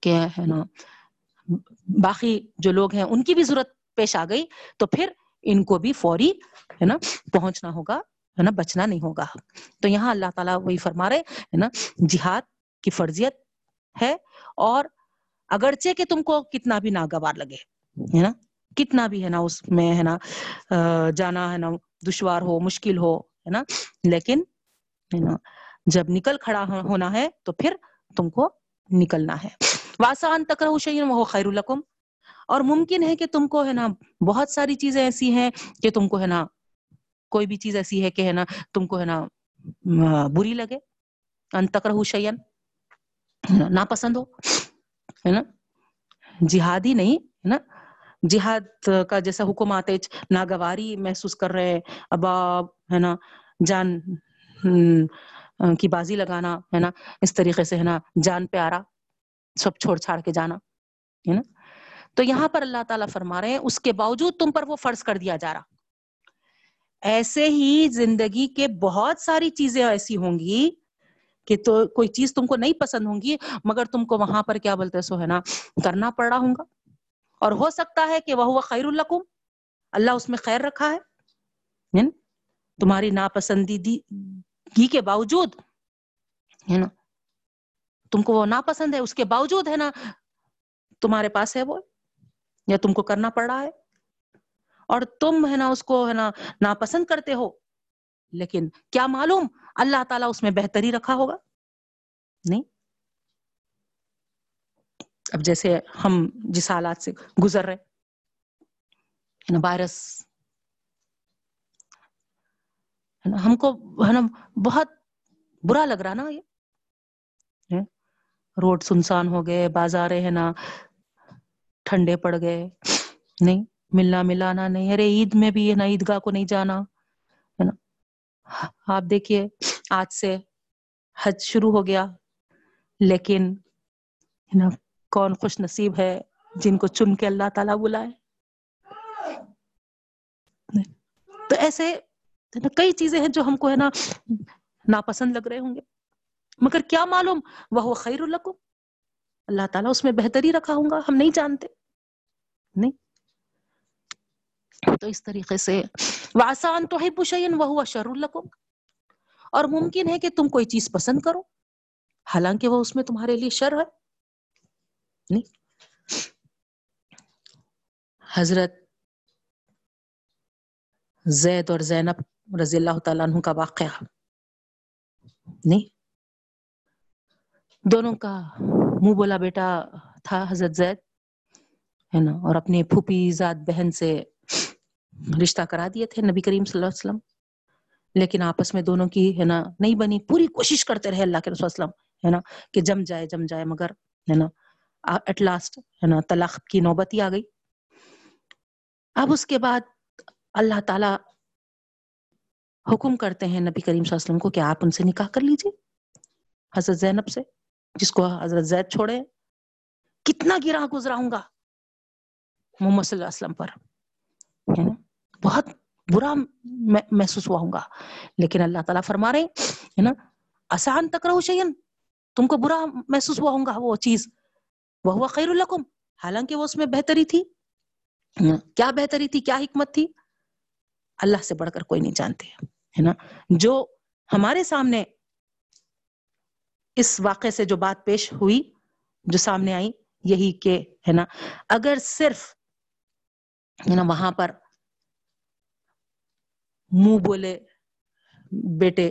کہ، ہے نا، باقی جو لوگ ہیں ان کی بھی ضرورت پیش آ گئی تو پھر ان کو بھی فوری، ہے نا، پہنچنا ہوگا، ہے نا، بچنا نہیں ہوگا۔ تو یہاں اللہ تعالیٰ وہی فرما رہے، ہے نا، جہاد کی فرضیت ہے اور اگرچہ کہ تم کو کتنا بھی ناگوار لگے، ہے نا؟ کتنا بھی ہے نا اس میں، ہے نا؟ جانا، ہے نا؟ دشوار ہو، مشکل ہو، ہے نا؟ لیکن، ہے نا؟ جب نکل کھڑا ہونا ہے تو پھر تم کو نکلنا ہے۔ واسان تک رہو وہ خیر القم اور ممکن ہے کہ تم کو، ہے نا، بہت ساری چیزیں ایسی ہیں کہ تم کو، ہے نا، کوئی بھی چیز ایسی ہے کہ، ہے نا، تم کو، ہے نا بری لگے۔ انتک رہو شیئن ناپسند ہو۔ ہے نا؟ جہاد ہی نہیں، ہے نا؟ جہاد کا جیسا حکم آتے ناگواری محسوس کر رہے اب ہے نا؟ جان کی بازی لگانا، ہے نا؟ اس طریقے سے، ہے نا؟ جان پیارا، سب چھوڑ چھاڑ کے جانا، ہے نا؟ تو یہاں پر اللہ تعالیٰ فرما رہے ہیں، اس کے باوجود تم پر وہ فرض کر دیا جا رہا۔ ایسے ہی زندگی کے بہت ساری چیزیں ایسی ہوں گی کہ تو کوئی چیز تم کو نہیں پسند ہوں گی، مگر تم کو وہاں پر کیا بولتے سو ہے نا کرنا پڑ رہا ہوں گا۔ اور ہو سکتا ہے کہ وہ خیر القم اللہ اس میں خیر رکھا ہے۔ یعنی تمہاری ناپسندیدگی کے باوجود، ہے نا؟ تم کو وہ ناپسند ہے، اس کے باوجود، ہے نا؟ تمہارے پاس ہے وہ، یا تم کو کرنا پڑ رہا ہے۔ اور تم، ہے نا، اس کو، ہے نا، ناپسند کرتے ہو۔ لیکن کیا معلوم اللہ تعالیٰ اس میں بہتری رکھا ہوگا؟ نہیں۔ اب جیسے ہم جس حالات سے گزر رہے وائرس۔ ہم کو، ہے نا، بہت برا لگ رہا نا یہ۔ روڈ سنسان ہو گئے بازار ہے نا، ٹھنڈے پڑ گئے۔ نہیں، ملنا ملانا نہیں۔ ارے، عید میں بھی ہے نا، عیدگاہ کو نہیں جانا۔ آپ دیکھیے، آج سے حج شروع ہو گیا، لیکن نا، کون خوش نصیب ہے جن کو چن کے اللہ تعالیٰ بلائے؟ تو ایسے کئی چیزیں ہیں جو ہم کو، ہے نا، ناپسند لگ رہے ہوں گے۔ مگر کیا معلوم؟ وہ خیر القم اللہ تعالیٰ اس میں بہتری رکھا ہوں گا، ہم نہیں جانتے۔ نہیں۔ تو اس طریقے سے واسان تو ہے پشین وہ شر القم اور ممکن ہے کہ تم کوئی چیز پسند کرو. حالانکہ وہ اس میں تمہارے لیے شر ہے. نہیں. حضرت زید اور زینب رضی اللہ تعالیٰ عنہ کا واقعہ. نہیں. دونوں کا منہ بولا بیٹا تھا حضرت زید. ہے نا؟ اور اپنے پھوپھی ذات بہن سے رشتہ کرا دیے تھے نبی کریم صلی اللہ علیہ وسلم۔ لیکن آپس میں دونوں کی ہے نا نہیں بنی، پوری کوشش کرتے رہے اللہ کے رسول وسلم، ہے نا، کہ جم جائے جم جائے، مگر ہے نا ایٹ لاسٹ ہے نا طلاق کی نوبت ہی آ گئی۔ اب اس کے بعد اللہ تعالی حکم کرتے ہیں نبی کریم صلی اللہ علیہ وسلم کو کہ آپ ان سے نکاح کر لیجیے حضرت زینب سے، جس کو حضرت زید چھوڑے۔ کتنا گرا گزرا ہوں گا محمد صلی اللہ علیہ وسلم پر بہت برا محسوس ہوا ہوں گا۔ لیکن اللہ تعالیٰ فرما رہے ہے نا آسان تک رہو شیئن، تم کو برا محسوس ہوا ہوں گا وہ چیز۔ وہ ہوا خیر القم حالانکہ وہ اس میں بہتری تھی۔ کیا بہتری تھی، کیا حکمت تھی؟ اللہ سے بڑھ کر کوئی نہیں جانتے، ہے نا۔ جو ہمارے سامنے اس واقعے سے جو بات پیش ہوئی، جو سامنے آئی، یہی کہ، ہے نا، اگر صرف، ہے نا، وہاں پر منہ بولے بیٹے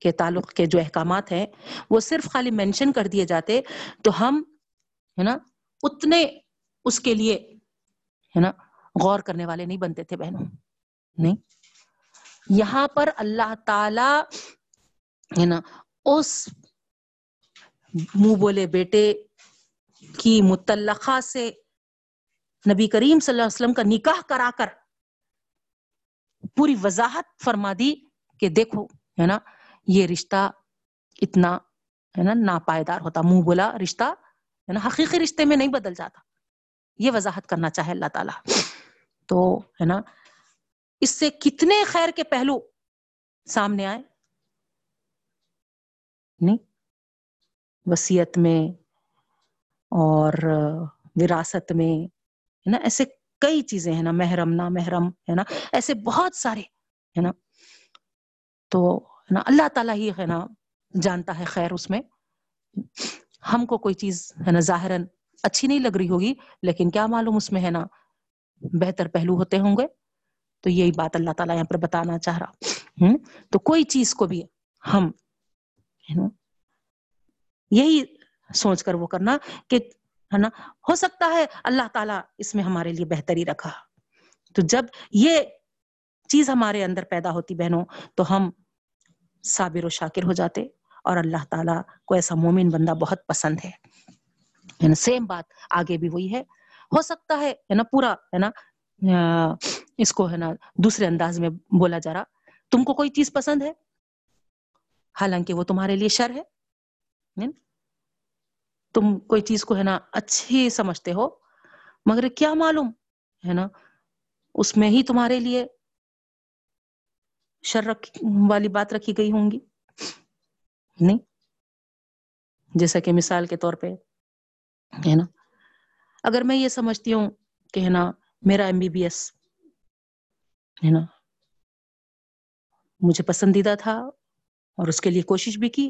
کے تعلق کے جو احکامات ہیں، وہ صرف خالی مینشن کر دیے جاتے تو ہم، ہے نا، اتنے اس کے لیے، ہے نا، غور کرنے والے نہیں بنتے تھے بہنوں، نہیں؟ یہاں پر اللہ تعالی، ہے نا، اس منہ بولے بیٹے کی متعلقہ سے نبی کریم صلی اللہ علیہ وسلم کا نکاح کرا کر پوری وضاحت فرما دی کہ دیکھو، ہے نا، یہ رشتہ اتنا، ہے نا، ناپائیدار ہوتا، منہ بولا رشتہ، ہے نا، حقیقی رشتے میں نہیں بدل جاتا۔ یہ وضاحت کرنا چاہے اللہ تعالیٰ۔ تو، ہے نا، اس سے کتنے خیر کے پہلو سامنے آئے؟ نہیں۔ وسیعت میں اور وراثت میں، ہے نا، ایسے کئی چیزیں ہیں نا، محرم نہ محرم ہے نا، ایسے بہت سارے، ہے نا۔ تو نا، اللہ تعالیٰ ہی، ہے نا، جانتا ہے خیر اس میں۔ ہم کو کوئی چیز، ہے نا، ظاہراً اچھی نہیں لگ رہی ہوگی، لیکن کیا معلوم اس میں، ہے نا، بہتر پہلو ہوتے ہوں گے۔ تو یہی بات اللہ تعالیٰ یہاں پر بتانا چاہ رہا۔ ہوں تو کوئی چیز کو بھی ہم یہی سوچ کر وہ کرنا کہ ہے نا؟ ہو سکتا ہے اللہ تعالیٰ اس میں ہمارے لیے بہتری رکھا۔ تو جب یہ چیز ہمارے اندر پیدا ہوتی بہنوں، تو ہم صابر و شاکر ہو جاتے اور اللہ تعالیٰ کو ایسا مومن بندہ بہت پسند ہے۔ یعنی سیم بات آگے بھی وہی ہے۔ ہو سکتا ہے نا، پورا، ہے نا اس کو، ہے نا، دوسرے انداز میں بولا جا رہا۔ تم کو کوئی چیز پسند ہے؟ حالانکہ وہ تمہارے لیے شر ہے۔ یعنی تم کوئی چیز کو ہے نا اچھی سمجھتے ہو، مگر کیا معلوم؟ ہے نا؟ اس میں ہی تمہارے لیے شر رکھ والی بات رکھی گئی ہوں گی۔ نہیں؟ جیسا کہ مثال کے طور پہ، ہے نا؟ اگر میں یہ سمجھتی ہوں کہ ہے نا، میرا ایم بی بی ایس ہے نا، مجھے پسندیدہ تھا اور اس کے لیے کوشش بھی کی،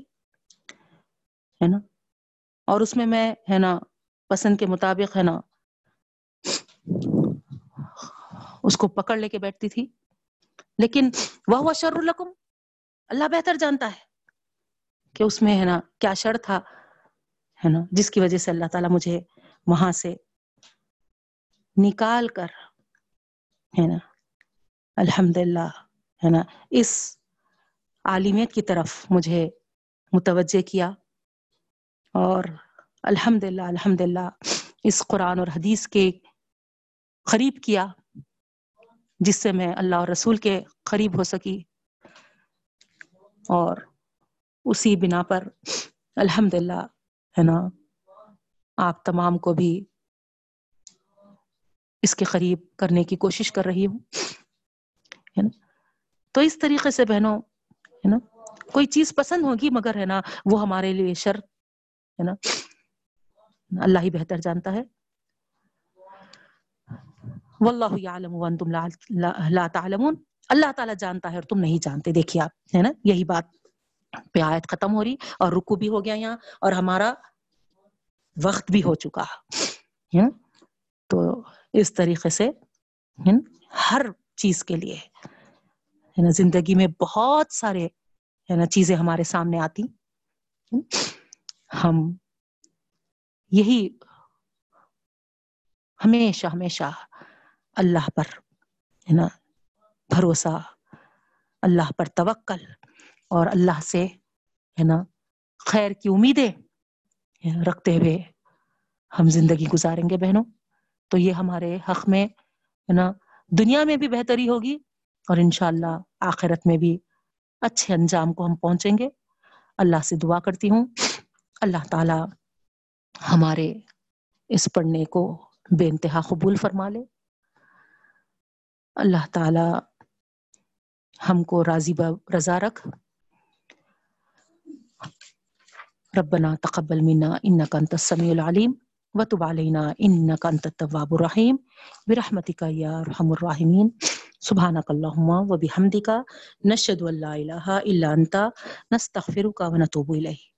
ہے نا؟ اور اس میں میں ہے نا پسند کے مطابق ہے نا اس کو پکڑ لے کے بیٹھتی تھی۔ لیکن وہ شر القم اللہ بہتر جانتا ہے کہ اس میں ہے نا کیا شر تھا، ہے نا، جس کی وجہ سے اللہ تعالیٰ مجھے وہاں سے نکال کر ہے نا الحمد للہ ہے نا، اس عالمیت کی طرف مجھے متوجہ کیا۔ اور الحمد للہ الحمد للہ اس قرآن اور حدیث کے قریب کیا، جس سے میں اللہ اور رسول کے قریب ہو سکی۔ اور اسی بنا پر الحمد للہ ہے نا، آپ تمام کو بھی اس کے قریب کرنے کی کوشش کر رہی ہوں۔ ہے نا، تو اس طریقے سے بہنوں، ہے نا، کوئی چیز پسند ہوگی مگر، ہے نا، وہ ہمارے لیے شر ہے نا؟ اللہ ہی بہتر جانتا ہے۔ واللہ یعلم وانتم لا تعلمون۔ اللہ تعالیٰ جانتا ہے اور تم نہیں جانتے۔ دیکھیے آپ، ہے نا؟ یہی بات پہ آیت ختم ہو رہی اور رکو بھی ہو گیا یہاں اور ہمارا وقت بھی ہو چکا، ہے تو اس طریقے سے ہر چیز کے لیے، ہے نا؟ زندگی میں بہت سارے، ہے نا، چیزیں ہمارے سامنے آتی۔ ہم یہی ہمیشہ ہمیشہ اللہ پر ہے نا بھروسہ، اللہ پر توکل اور اللہ سے ہے نا خیر کی امیدیں رکھتے ہوئے ہم زندگی گزاریں گے بہنوں۔ تو یہ ہمارے حق میں ہے نا دنیا میں بھی بہتری ہوگی اور انشاءاللہ آخرت میں بھی اچھے انجام کو ہم پہنچیں گے۔ اللہ سے دعا کرتی ہوں۔ اللہ تعالی ہمارے اس پڑھنے کو بے انتہا قبول فرما لے۔ اللہ تعالی ہم کو راضی رضا رکھ۔ ربنا تقبل منا انك انت السميع العليم وتب علينا انك انت التواب الرحيم برحمتك يا ارحم الراحمين سبحانك اللهم وبحمدك نشهد ان لا اله الا انت۔ نستغفرك ونتوب اليك